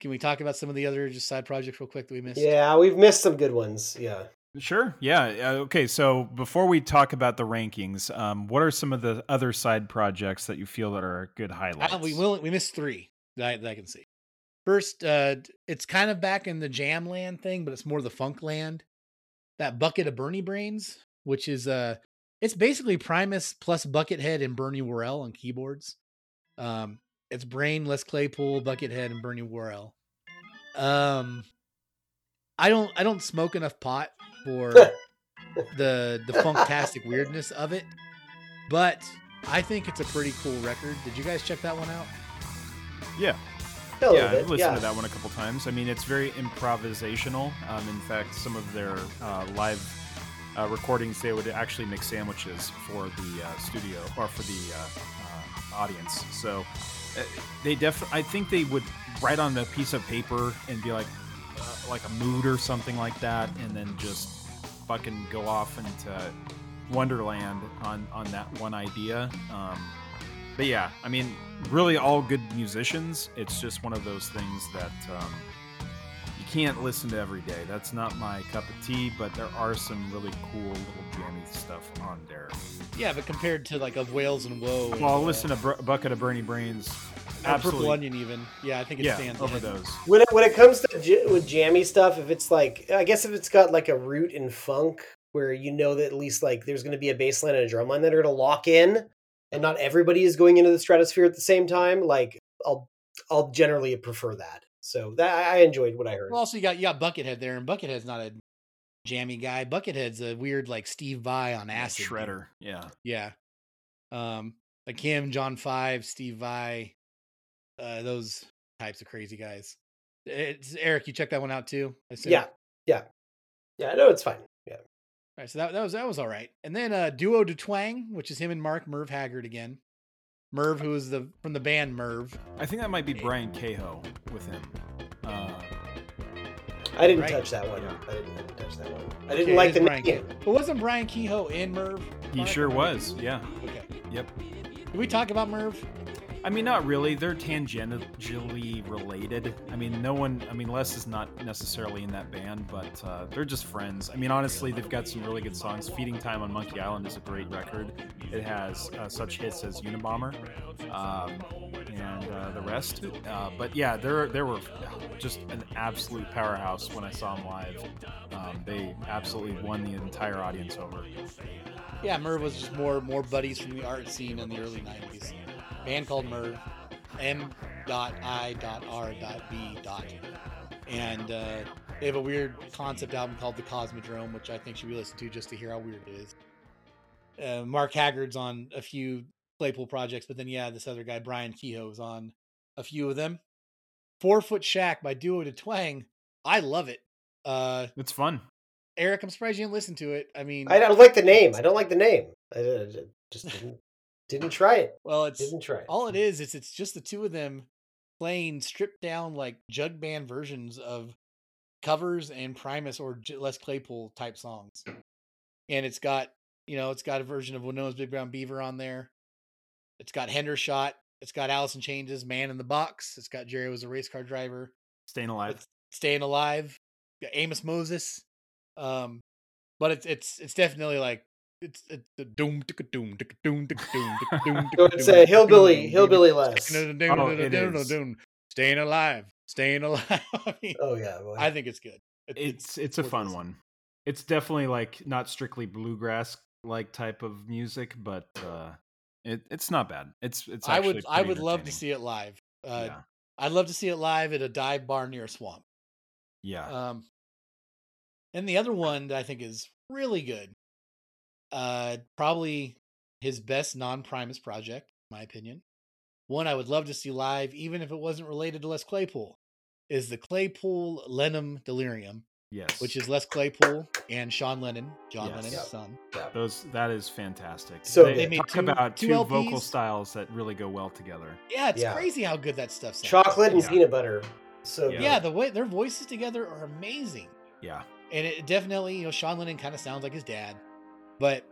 can we talk about some of the other just side projects real quick that we missed? Yeah, we've missed some good ones. Yeah. Sure. Yeah. uh, Okay. So before we talk about the rankings, um, what are some of the other side projects that you feel that are good highlights? Uh, we will. We missed three that I, that I can see. First, uh, it's kind of back in the jam land thing, but it's more the funk land. That bucket of Bernie Brains, which is uh, it's basically Primus plus Buckethead and Bernie Worrell on keyboards. Um, it's Brain, Les Claypool, Buckethead, and Bernie Worrell. Um, I don't I don't smoke enough pot for the the funktastic weirdness of it, but I think it's a pretty cool record. Did you guys check that one out? yeah. A yeah, bit. I've listened yeah. to that one a couple times. I mean, it's very improvisational. Um, in fact, some of their uh, live uh, recordings, they would actually make sandwiches for the uh, studio or for the uh, uh, audience. So uh, they definitely, I think they would write on a piece of paper and be like, uh, like a mood or something like that, and then just fucking go off into Wonderland on on that one idea. Um, but yeah, I mean, really all good musicians. It's just one of those things that um, you can't listen to every day. That's not my cup of tea, but there are some really cool little jammy stuff on there. Yeah, but compared to like of Whales and Woe, and, Well, I'll uh, listen to Br- Bucket of Bernie Brains. and Purple Onion, even. Yeah, I think it Yeah, stands over in. those. When it, when it comes to j- with jammy stuff, if it's like, I guess if it's got like a root in funk, where you know that at least like there's going to be a bass line and a drum line that are going to lock in, and not everybody is going into the stratosphere at the same time. Like I'll I'll generally prefer that. So that I I enjoyed what I heard. Well, also you got you got Buckethead there, and Buckethead's not a jammy guy. Buckethead's a weird like Steve Vai on acid. dude. Shredder. Yeah. Yeah. Um, like him, John Five, Steve Vai, uh, those types of crazy guys. It's Eric. You check that one out too. I assume? yeah, yeah, yeah. No, it's fine. Yeah, All right, so that, that was that was all right. And then uh Duo de Twang, which is him and Mark Merv Haggard again. Merv, who is the from the band Merv. I think that might be Brian Kehoe with him. Uh, I didn't Right. touch that one. Yeah. I didn't, I didn't touch that one. I didn't it like the Brian name. But wasn't Brian Kehoe in Merv? he Mark? sure Or am I was. Yeah. Okay. Yep. Did we talk about Merv? I mean, not really. They're tangentially related. I mean, no one. I mean, Les is not necessarily in that band, but uh, they're just friends. I mean, honestly, they've got some really good songs. "Feeding Time" on Monkey Island is a great record. It has uh, such hits as "Unabomber" um, and uh, the rest. Uh, but yeah, they're they were just an absolute powerhouse when I saw them live. Um, they absolutely won the entire audience over. Yeah, Merv was just more more buddies from the art scene in the early '90s. Band called Merv, M. Dot I. Dot R. Dot B. Dot, and uh, they have a weird concept album called The Cosmodrome, which I think should be listened to just to hear how weird it is. Uh, Mark Haggard's on a few Claypool projects, but then yeah, this other guy Brian Kehoe's on a few of them. Four Foot Shack by Duo de Twang. I love it. Uh, It's fun. Eric, I'm surprised you didn't listen to it. I mean, I don't like the name. I don't like the name. I, I just didn't, didn't try it. well, it's Didn't try it. all it is is it's just the two of them playing stripped down like jug band versions of covers and Primus or J- Les Claypool type songs. And it's got, you know, it's got a version of Wynona's Big Brown Beaver on there. It's got Hendershot. It's got Alice in Chains, Man in the Box. It's got Jerry was a race car driver. Staying alive. It's Staying Alive. Amos Moses. Um, but it's it's it's definitely like it's it's the doom ticka doom ticka doom ticka doom ticka doom So ticka it's a hillbilly, hillbilly doom, less. doom, doom, doom, it doom, is. doom, Staying alive. Staying alive. Oh yeah. I think it's good. It's it's a fun one. It's definitely like not strictly bluegrass like type of music, but uh it it's not bad. It's it's I would I would love to see it live. Uh, yeah. I'd love to see it live at a dive bar near a swamp. Yeah. Um, and the other one that I think is really good, uh, probably his best non-Primus project, in my opinion. One I would love to see live, even if it wasn't related to Les Claypool, is the Claypool Lennon Delirium, yes. which is Les Claypool and Sean Lennon, John Yes. Lennon's Yep. son. those that is fantastic. So they, good. They made talk two- about two two, vocal styles that really go well together. Yeah, it's Yeah. crazy how good that stuff sounds. Chocolate and Yeah. peanut butter. So Yeah. Yeah, the way their voices together are amazing. Yeah. and it definitely you know Sean Lennon kind of sounds like his dad, but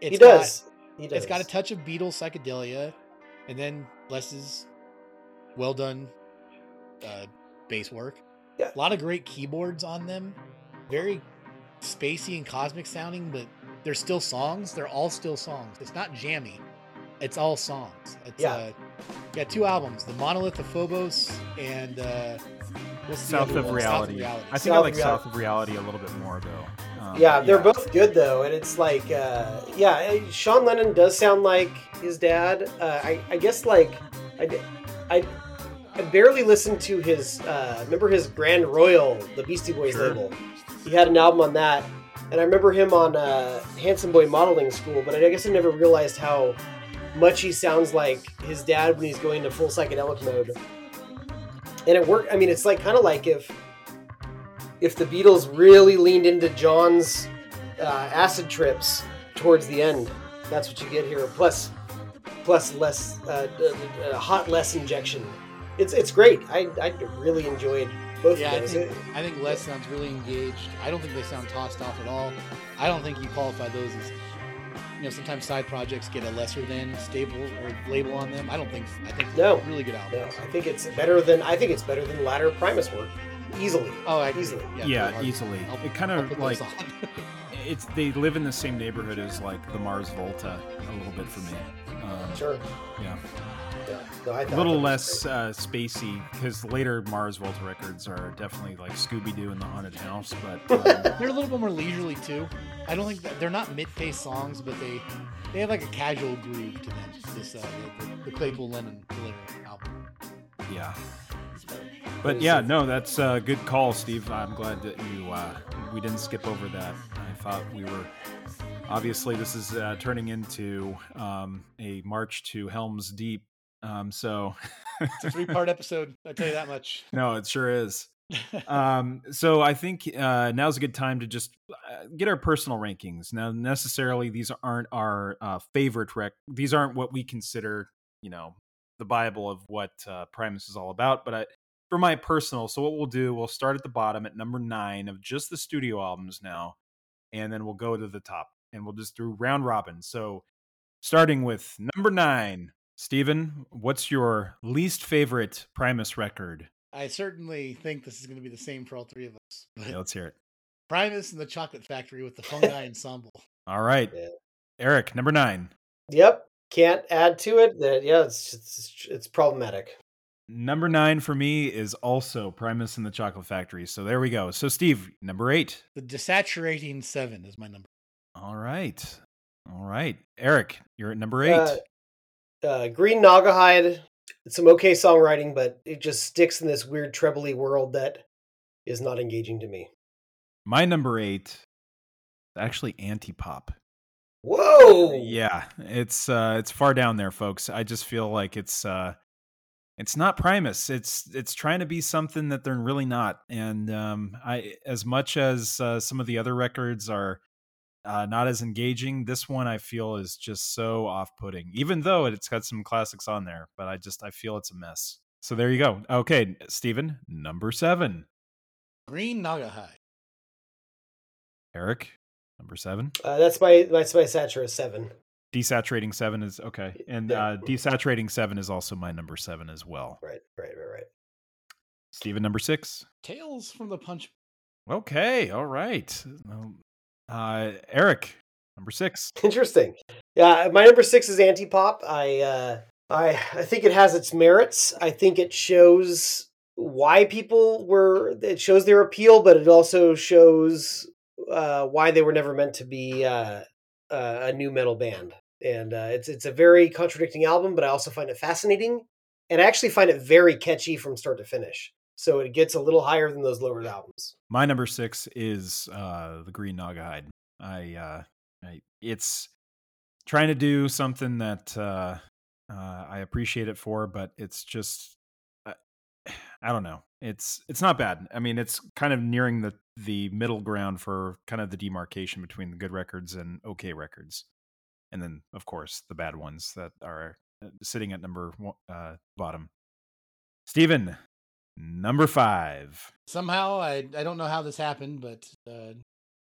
it's he does. he does. it's got a touch of Beatles psychedelia, and then Les's well done uh, bass work. Yeah. A lot of great keyboards on them, very spacey and cosmic sounding, but they're still songs. They're all still songs. It's not jammy. It's all songs. It's, Yeah. Uh, got two albums: the Monolith of Phobos and uh, what's the South of reality. South of Reality. I think I like Reality. South of Reality a little bit more though. Um, Yeah, they're both good though, and it's like, uh, yeah, eh, Sean Lennon does sound like his dad. Uh, I, I guess like, I, I, I barely listened to his. Uh, remember his Grand Royal, the Beastie Boys Sure. label. He had an album on that, and I remember him on uh, Handsome Boy Modeling School. But I guess I never realized how much he sounds like his dad when he's going to full psychedelic mode. And it worked. I mean, it's like kind of like if if the Beatles really leaned into John's uh, acid trips towards the end. That's what you get here. Plus, plus Les uh, uh, uh, hot Les injection. It's it's great. I, I really enjoyed both Yeah, I think, I think Les sounds really engaged. I don't think they sound tossed off at all. I don't think you qualify those as, you know, sometimes side projects get a lesser than stable or label on them. I don't think. I think No. really good album. No. I think it's better than I think it's better than latter Primus work, easily. Oh, I. Easily. Yeah, pretty hard. easily. I'll- It kind of like it's they live in the same neighborhood as like the Mars Volta a little bit for me. Um, Sure. Yeah, Yeah. No, I a thought little less uh, spacey because later Mars Volta records are definitely like Scooby Doo in the haunted house, but um, they're a little bit more leisurely too. I don't think that, they're not mid-paced songs, but they they have like a casual groove to them. This uh, the, the Claypool Lennon Delirium album. Yeah. But yeah, no, that's a good call, Steve. I'm glad that you uh, we didn't skip over that. I thought we were obviously this is uh, turning into um, a march to Helm's Deep. Um, so It's a three-part episode. I tell you that much. no, it sure is. um, so I think uh, now's a good time to just uh, get our personal rankings. Now, necessarily, these aren't our uh, favorite rec. These aren't what we consider, you know, the Bible of what uh, Primus is all about. But I, for my personal, so what we'll do, we'll start at the bottom at number nine of just the studio albums now, and then we'll go to the top, and we'll just do round robin. So, starting with number nine, Stephen, what's your least favorite Primus record? I certainly think this is going to be the same for all three of us. But Yeah, let's hear it. Primus and the Chocolate Factory with the Fungi Ensemble. All right. Yeah. Eric, number nine. Yep. Can't add to it. That yeah, it's it's, it's problematic. Number nine for me is also Primus and the Chocolate Factory. So there we go. So, Steve, number eight. The Desaturating Seven is my number. All right. All right. Eric, you're at number eight. Uh, uh, Green Naugahyde. It's some okay songwriting, but it just sticks in this weird trebly world that is not engaging to me. My number eight is actually anti pop. Whoa! Yeah, it's uh it's far down there, folks. I just feel like it's uh it's not Primus. It's it's trying to be something that they're really not. And um I as much as uh, some of the other records are uh, not as engaging, this one I feel is just so off-putting. Even though it's got some classics on there, but I just I feel it's a mess. So there you go. Okay, Steven, number 7. Green Naugahyde. Eric, number seven. Uh, that's my that's my Satura seven. Desaturating seven is okay, and Yeah. uh, desaturating seven is also my number seven as well. Right, right, right, right. Steven, number six. Tales from the Punch. Okay, all right. Uh, Eric, number six. Interesting. Yeah, my number six is anti-pop. I uh, I I think it has its merits. I think it shows why people were. It shows their appeal, but it also shows uh, why they were never meant to be uh, uh, a new metal band. And uh, it's it's a very contradicting album, but I also find it fascinating, and I actually find it very catchy from start to finish. So it gets a little higher than those lower albums. My number six is the Green Naugahyde. I, uh, I, it's trying to do something that uh, uh, I appreciate it for, but it's just, I don't know. It's it's not bad. I mean, it's kind of nearing the the middle ground for kind of the demarcation between the good records and okay records, and then of course the bad ones that are uh, sitting at number one, uh, bottom. Steven, number five. Somehow, I I don't know how this happened, but uh,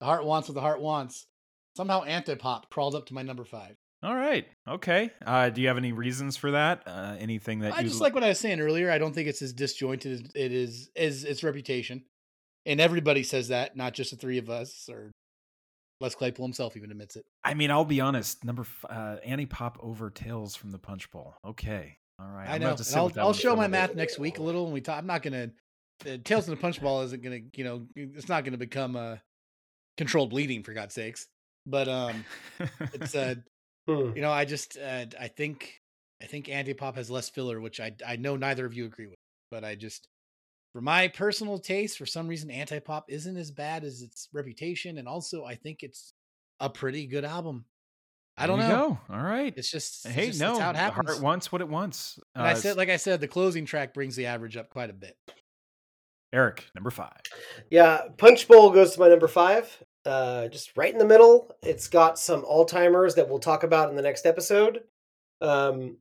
the heart wants what the heart wants. Somehow, Antipop crawled up to my number five. All right. Okay. Uh, do you have any reasons for that? Uh, anything that I you just like what I was saying earlier. I don't think it's as disjointed as it is as its reputation, and everybody says that, not just the three of us, or Les Claypool himself even admits it. I mean, I'll be honest. Number f- uh, Antipop over Tales from the Punch Bowl. Okay. All right. I know. I'll I'll show my math next week a little when we talk. I'm not gonna. Uh, Tales from the Punch Bowl isn't gonna, you know, it's not gonna become a controlled bleeding for God's sakes. But um, it's uh, you know, I just uh, I think I think Antipop has less filler, which I I know neither of you agree with, but I just for my personal taste, for some reason, Antipop isn't as bad as its reputation, and also I think it's a pretty good album. I don't There you know. Go. All right. It's just it's hey, just- no. it's how it the heart wants what it wants. and I Uh, said, like I said, the closing track brings the average up quite a bit. Eric, number five. Yeah, Punch Bowl goes to my number five. Uh, just right in the middle. It's got some all timers that we'll talk about in the next episode. Um,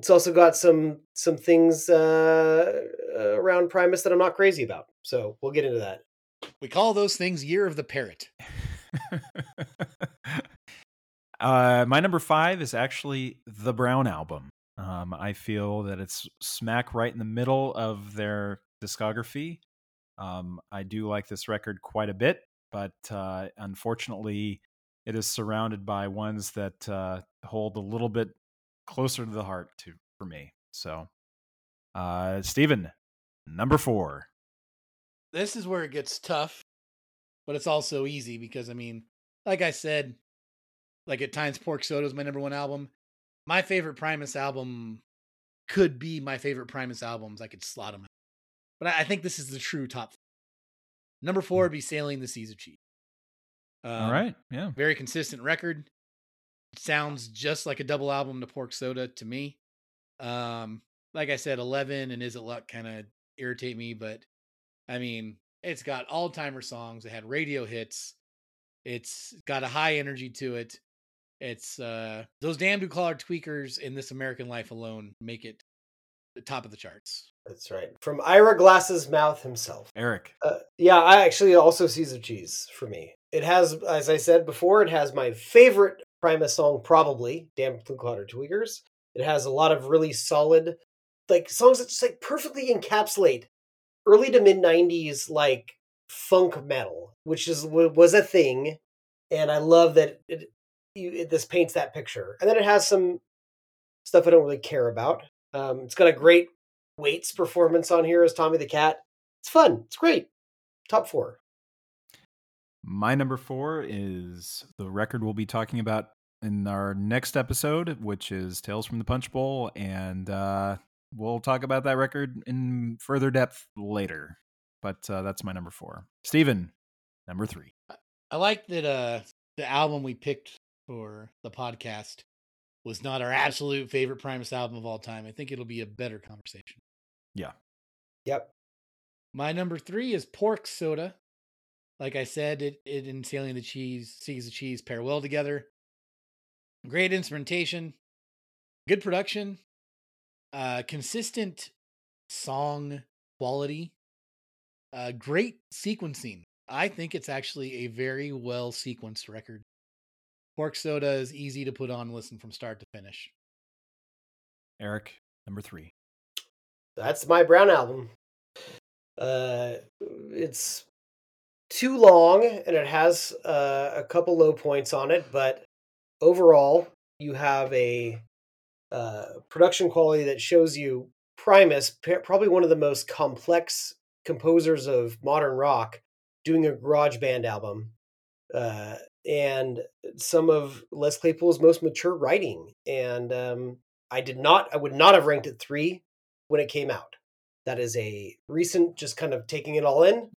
it's also got some some things uh, around Primus that I'm not crazy about. So we'll get into that. We call those things Year of the Parrot. uh, my number five is actually the Brown album. Um, I feel that it's smack right in the middle of their discography. Um, I do like this record quite a bit, but uh, unfortunately, it is surrounded by ones that uh, hold a little bit closer to the heart to for me. So, uh, Steven, number four. This is where it gets tough, but it's also easy because I mean, like I said, like at times Pork Soda is my number one album. My favorite Primus album could be my favorite Primus albums. I could slot them out. But I I think this is the true top. Number four would be Sailing the Seas of Cheese. All Um, right, yeah. Very consistent record. Sounds just like a double album to Pork Soda to me. Um, like I said, Eleven and Is It Luck kind of irritate me, but I mean, it's got all timer songs. It had radio hits. It's got a high energy to it. It's uh those damn blue collar tweakers in this American life alone make it the top of the charts. That's right. From Ira Glass's mouth himself. Eric. Uh, yeah, I actually also Seas of Cheese for me. It has, as I said before, it has my favorite Primus song, probably "Damn Blue Collar Tweakers." It has a lot of really solid, like songs that just like perfectly encapsulate early to mid '90s like funk metal, which is wa- was a thing, and I love that it, you, it this paints that picture. And then it has some stuff I don't really care about. Um, it's got a great Waits performance on here as Tommy the Cat. It's fun. It's great. Top four. My number four is the record we'll be talking about in our next episode, which is Tales from the Punch Bowl, and uh, we'll talk about that record in further depth later. But uh, that's my number four. Steven, number three. I like that uh the album we picked for the podcast was not our absolute favorite Primus album of all time. I think it'll be a better conversation. Yeah. Yep. My number three is Pork Soda. Like I said, it, it and Sailing the Cheese, Seas of Cheese pair well together. Great instrumentation, good production, uh, consistent song quality. Uh, great sequencing. I think it's actually a very well sequenced record. Pork Soda is easy to put on and listen from start to finish. Eric, number three. That's my Brown album. Uh, it's too long and it has uh, a couple low points on it, but overall, you have a uh, production quality that shows you Primus, probably one of the most complex composers of modern rock, doing a garage band album. Uh, and some of Les Claypool's most mature writing. And um, I did not, I would not have ranked it three when it came out. That is a recent, just kind of taking it all in.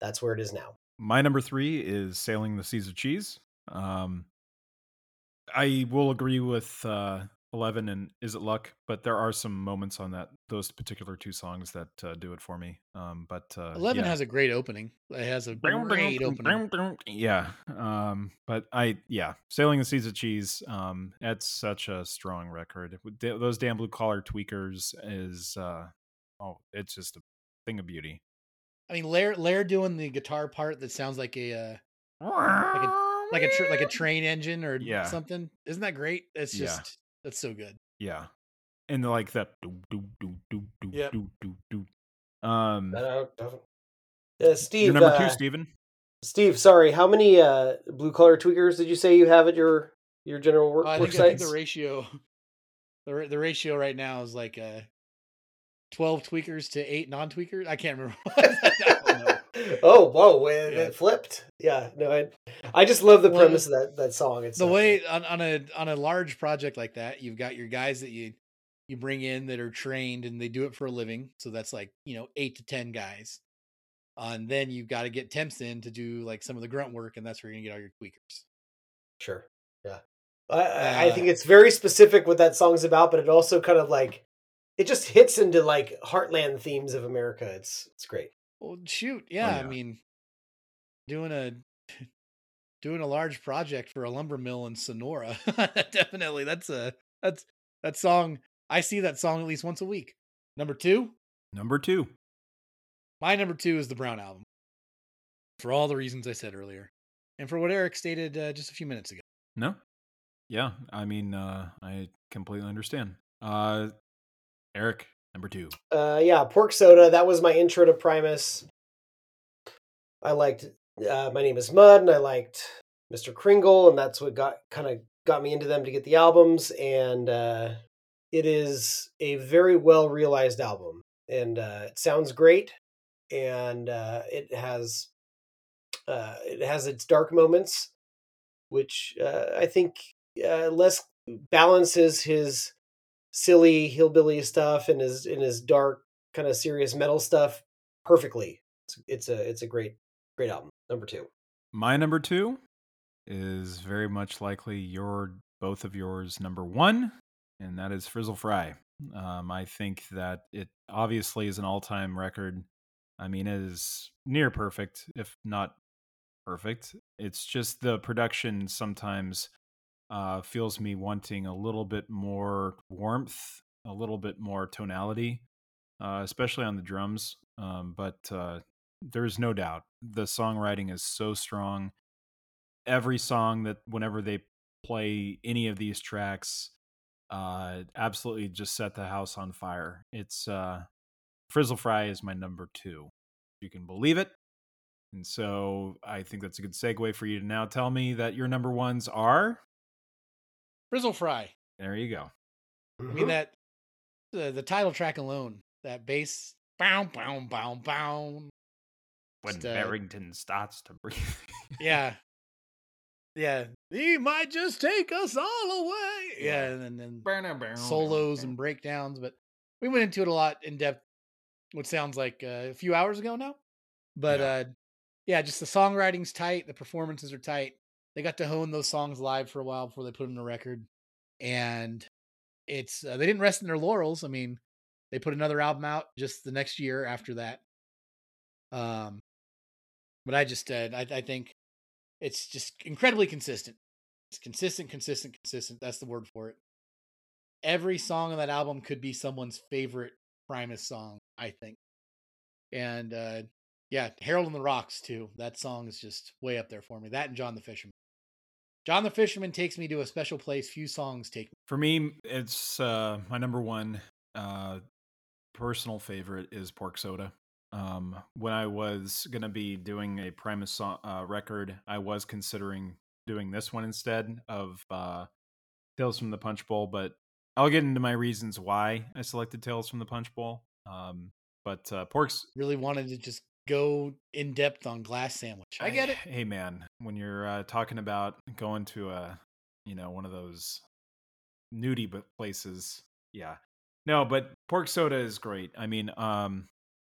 That's where it is now. My number three is Sailing the Seas of Cheese. Um, I will agree with uh, 11 and Is It Luck, but there are some moments on that, those particular two songs that uh, do it for me. Um, but uh, Eleven yeah. has a great opening. It has a great opening. Yeah. Um, but I, yeah, Sailing the Seas of Cheese, um, that's such a strong record. Those damn blue collar tweakers is, uh, oh, it's just a thing of beauty. I mean, Ler Ler doing the guitar part that sounds like a uh, like a tr- like a train engine or Yeah. something. Isn't that great? It's Yeah. just that's so good. Yeah. And like that do do do do do Yep. do do do. Um Uh, Steve, your number uh, two, Steven. Steve, sorry, how many uh, blue collar tweakers did you say you have at your your general work, I work think, I think the ratio the the ratio right now is like uh, twelve tweakers to eight non tweakers. I can't remember. I don't know. oh, whoa, it, Yeah. it flipped. Yeah, no, I, I just love the Well, premise of that, that song. It's the uh, way on, on a on a large project like that, you've got your guys that you you bring in that are trained and they do it for a living. So that's like you know eight to ten guys, and then you've got to get temps in to do like some of the grunt work, and that's where you're gonna get all your tweakers. Sure. Yeah. I- I, I Uh, think it's very specific what that song's about, but it also kind of like it just hits into like heartland themes of America. It's it's great. Well, shoot, yeah, I yeah. mean, doing a doing a large project for a lumber mill in Sonora, definitely. That's a that's that song. I see that song at least once a week. Number two, Number two. my number two is the Brown album, for all the reasons I said earlier, and for what Eric stated uh, just a few minutes ago. No? Yeah, I mean, uh, I completely understand. Uh, Eric, number two. Uh, yeah, pork soda. That was my intro to Primus. I liked uh, My Name Is Mud, and I liked Mr. Krinkle, and that's what got kind of got me into them to get the albums. And uh, it is a very well realized album, and uh, it sounds great, and uh, it has uh, it has its dark moments, which uh, I think uh, Les balances his silly hillbilly stuff and his in his dark kind of serious metal stuff perfectly. It's, it's a it's a great great album. Number two. My number two is very much likely your both of yours number one, and that is Frizzle Fry. Um, I think that it obviously is an all-time record. I mean, it is near perfect, if not perfect. It's just the production sometimes uh, feels me wanting a little bit more warmth, a little bit more tonality, uh, especially on the drums. Um, but uh, there's no doubt the songwriting is so strong. Every song that whenever they play any of these tracks, uh, absolutely just set the house on fire. It's uh, Frizzle Fry is my number two. You can believe it. And so I think that's a good segue for you to now tell me that your number ones are. Frizzle Fry. There you go. I Mm-hmm. mean that the the title track alone, that bass, bow bow bow bow. When Just, uh, Barrington starts to breathe. Yeah. Yeah. He might just take us all away. Yeah. And then, then solos and breakdowns. But we went into it a lot in depth, which sounds like uh, a few hours ago now. But Yeah. uh yeah, just the songwriting's tight, the performances are tight. They got to hone those songs live for a while before they put them to record. And it's uh, they didn't rest in their laurels. I mean, they put another album out just the next year after that. Um but I just uh, I, I think it's just incredibly consistent. It's consistent, consistent, consistent. That's the word for it. Every song on that album could be someone's favorite Primus song, I think. And uh Yeah, Harold and the Rocks too. That song is just way up there for me. That and John the Fisherman. John the Fisherman takes me to a special place. Few songs take me. For me, it's uh, my number one uh, personal favorite is Pork Soda. Um, when I was gonna be doing a Primus so- uh, record, I was considering doing this one instead of uh, Tales from the Punch Bowl, but I'll get into my reasons why I selected Tales from the Punch Bowl. Um, but uh, Pork's Really wanted to just go in depth on Glass Sandwich. I get it. Hey man, when you're uh, talking about going to a, you know, one of those nudie b- places, yeah. No, but pork soda is great. I mean, um,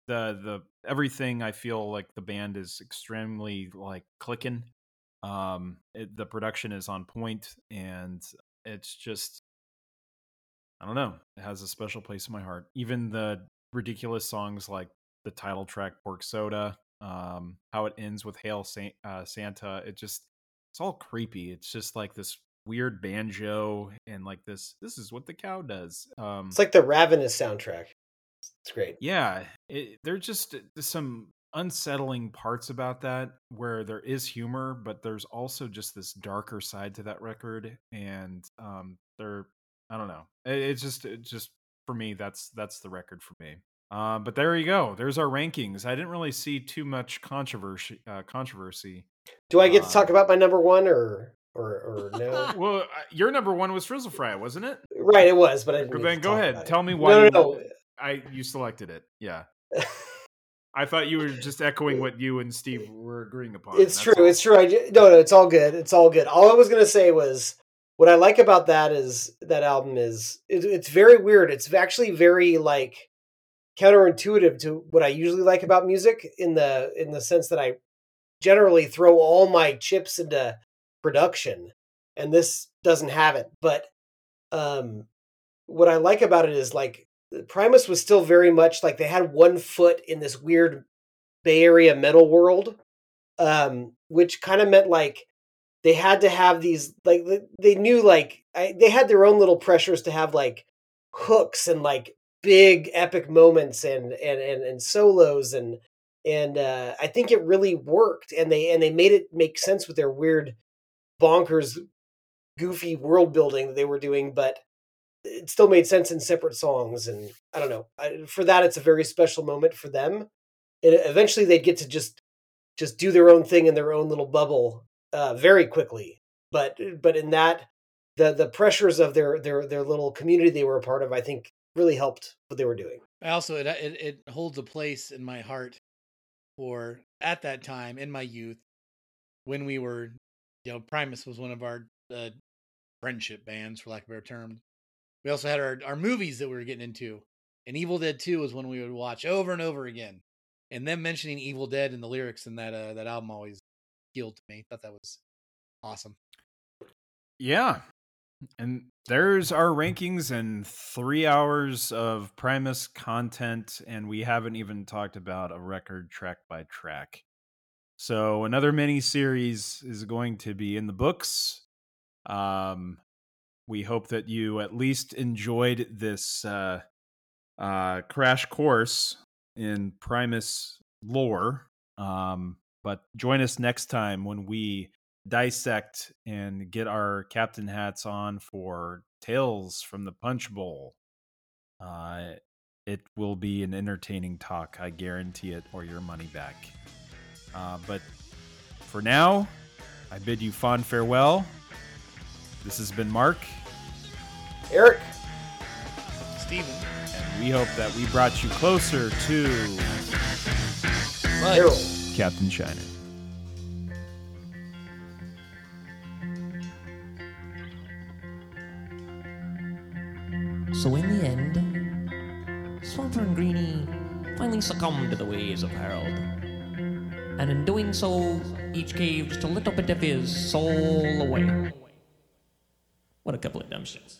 the the everything I feel like the band is extremely like clicking. Um, it, the production is on point, and it's just, I don't know, it has a special place in my heart. Even the ridiculous songs like the title track "Pork Soda," um, how it ends with "Hail Sa- uh, Santa," it just it's all creepy. It's just like this weird banjo and like this. This is what the cow does. Um, It's like the Ravenous soundtrack. It's great. yeah, it, there's just uh, some unsettling parts about that where there is humor, but there's also just this darker side to that record, and um they're i don't know. It, it's just, it just for me, that's that's the record for me. Uh, but there you go. There's our rankings. I didn't really see too much controversy. Uh, controversy. Do I get to Uh, talk about my number one or or or no? Well, uh, your number one was Frizzle Fry, wasn't it? right, it was, but I didn't. Then to go ahead. about it. Tell me why No, you- no, I you selected it. Yeah. I thought you were just echoing what you and Steve were agreeing upon. It's true. all. It's true. I ju- no, no. It's all good. It's all good. All I was gonna say was what I like about that is that album is it, it's very weird. It's actually very like counterintuitive to what I usually like about music in the in the sense that I generally throw all my chips into production, and this doesn't have it. But um, what I like about it is like Primus was still very much like they had one foot in this weird Bay Area metal world um, which kind of meant like they had to have these like they knew like I, they had their own little pressures to have like hooks and like big epic moments and and and, and solos and and uh, I think it really worked and they and they made it make sense with their weird bonkers goofy world building that they were doing but it still made sense in separate songs and I don't know I, for that it's a very special moment for them and eventually they'd get to just just do their own thing in their own little bubble uh, very quickly. But but in that the the pressures of their their their little community they were a part of, I think, really helped what they were doing. I also it, it it holds a place in my heart for at that time in my youth when we were you know Primus was one of our uh, friendship bands for lack of a better term. We also had our our movies that we were getting into, and Evil Dead Two was one we would watch over and over again. And them mentioning Evil Dead and the lyrics in that uh, that album always appealed to me. Thought that was awesome. Yeah. And there's our rankings and three hours of Primus content, and we haven't even talked about a record track by track. So another mini series is going to be in the books. Um, we hope that you at least enjoyed this uh, uh, crash course in Primus lore. Um, but join us next time when we dissect and get our captain hats on for Tales from the Punch Bowl. Uh, it will be an entertaining talk, I guarantee it, or your money back. Uh, but for now, I bid you fond farewell. This has been Mark, Eric, Steven. and we hope that we brought you closer to Harold. Captain Shiner. So in the end, Swamper and Greenie finally succumbed to the ways of Harold. And in doing so, each gave just a little bit of his soul away. What a couple of dumb shits.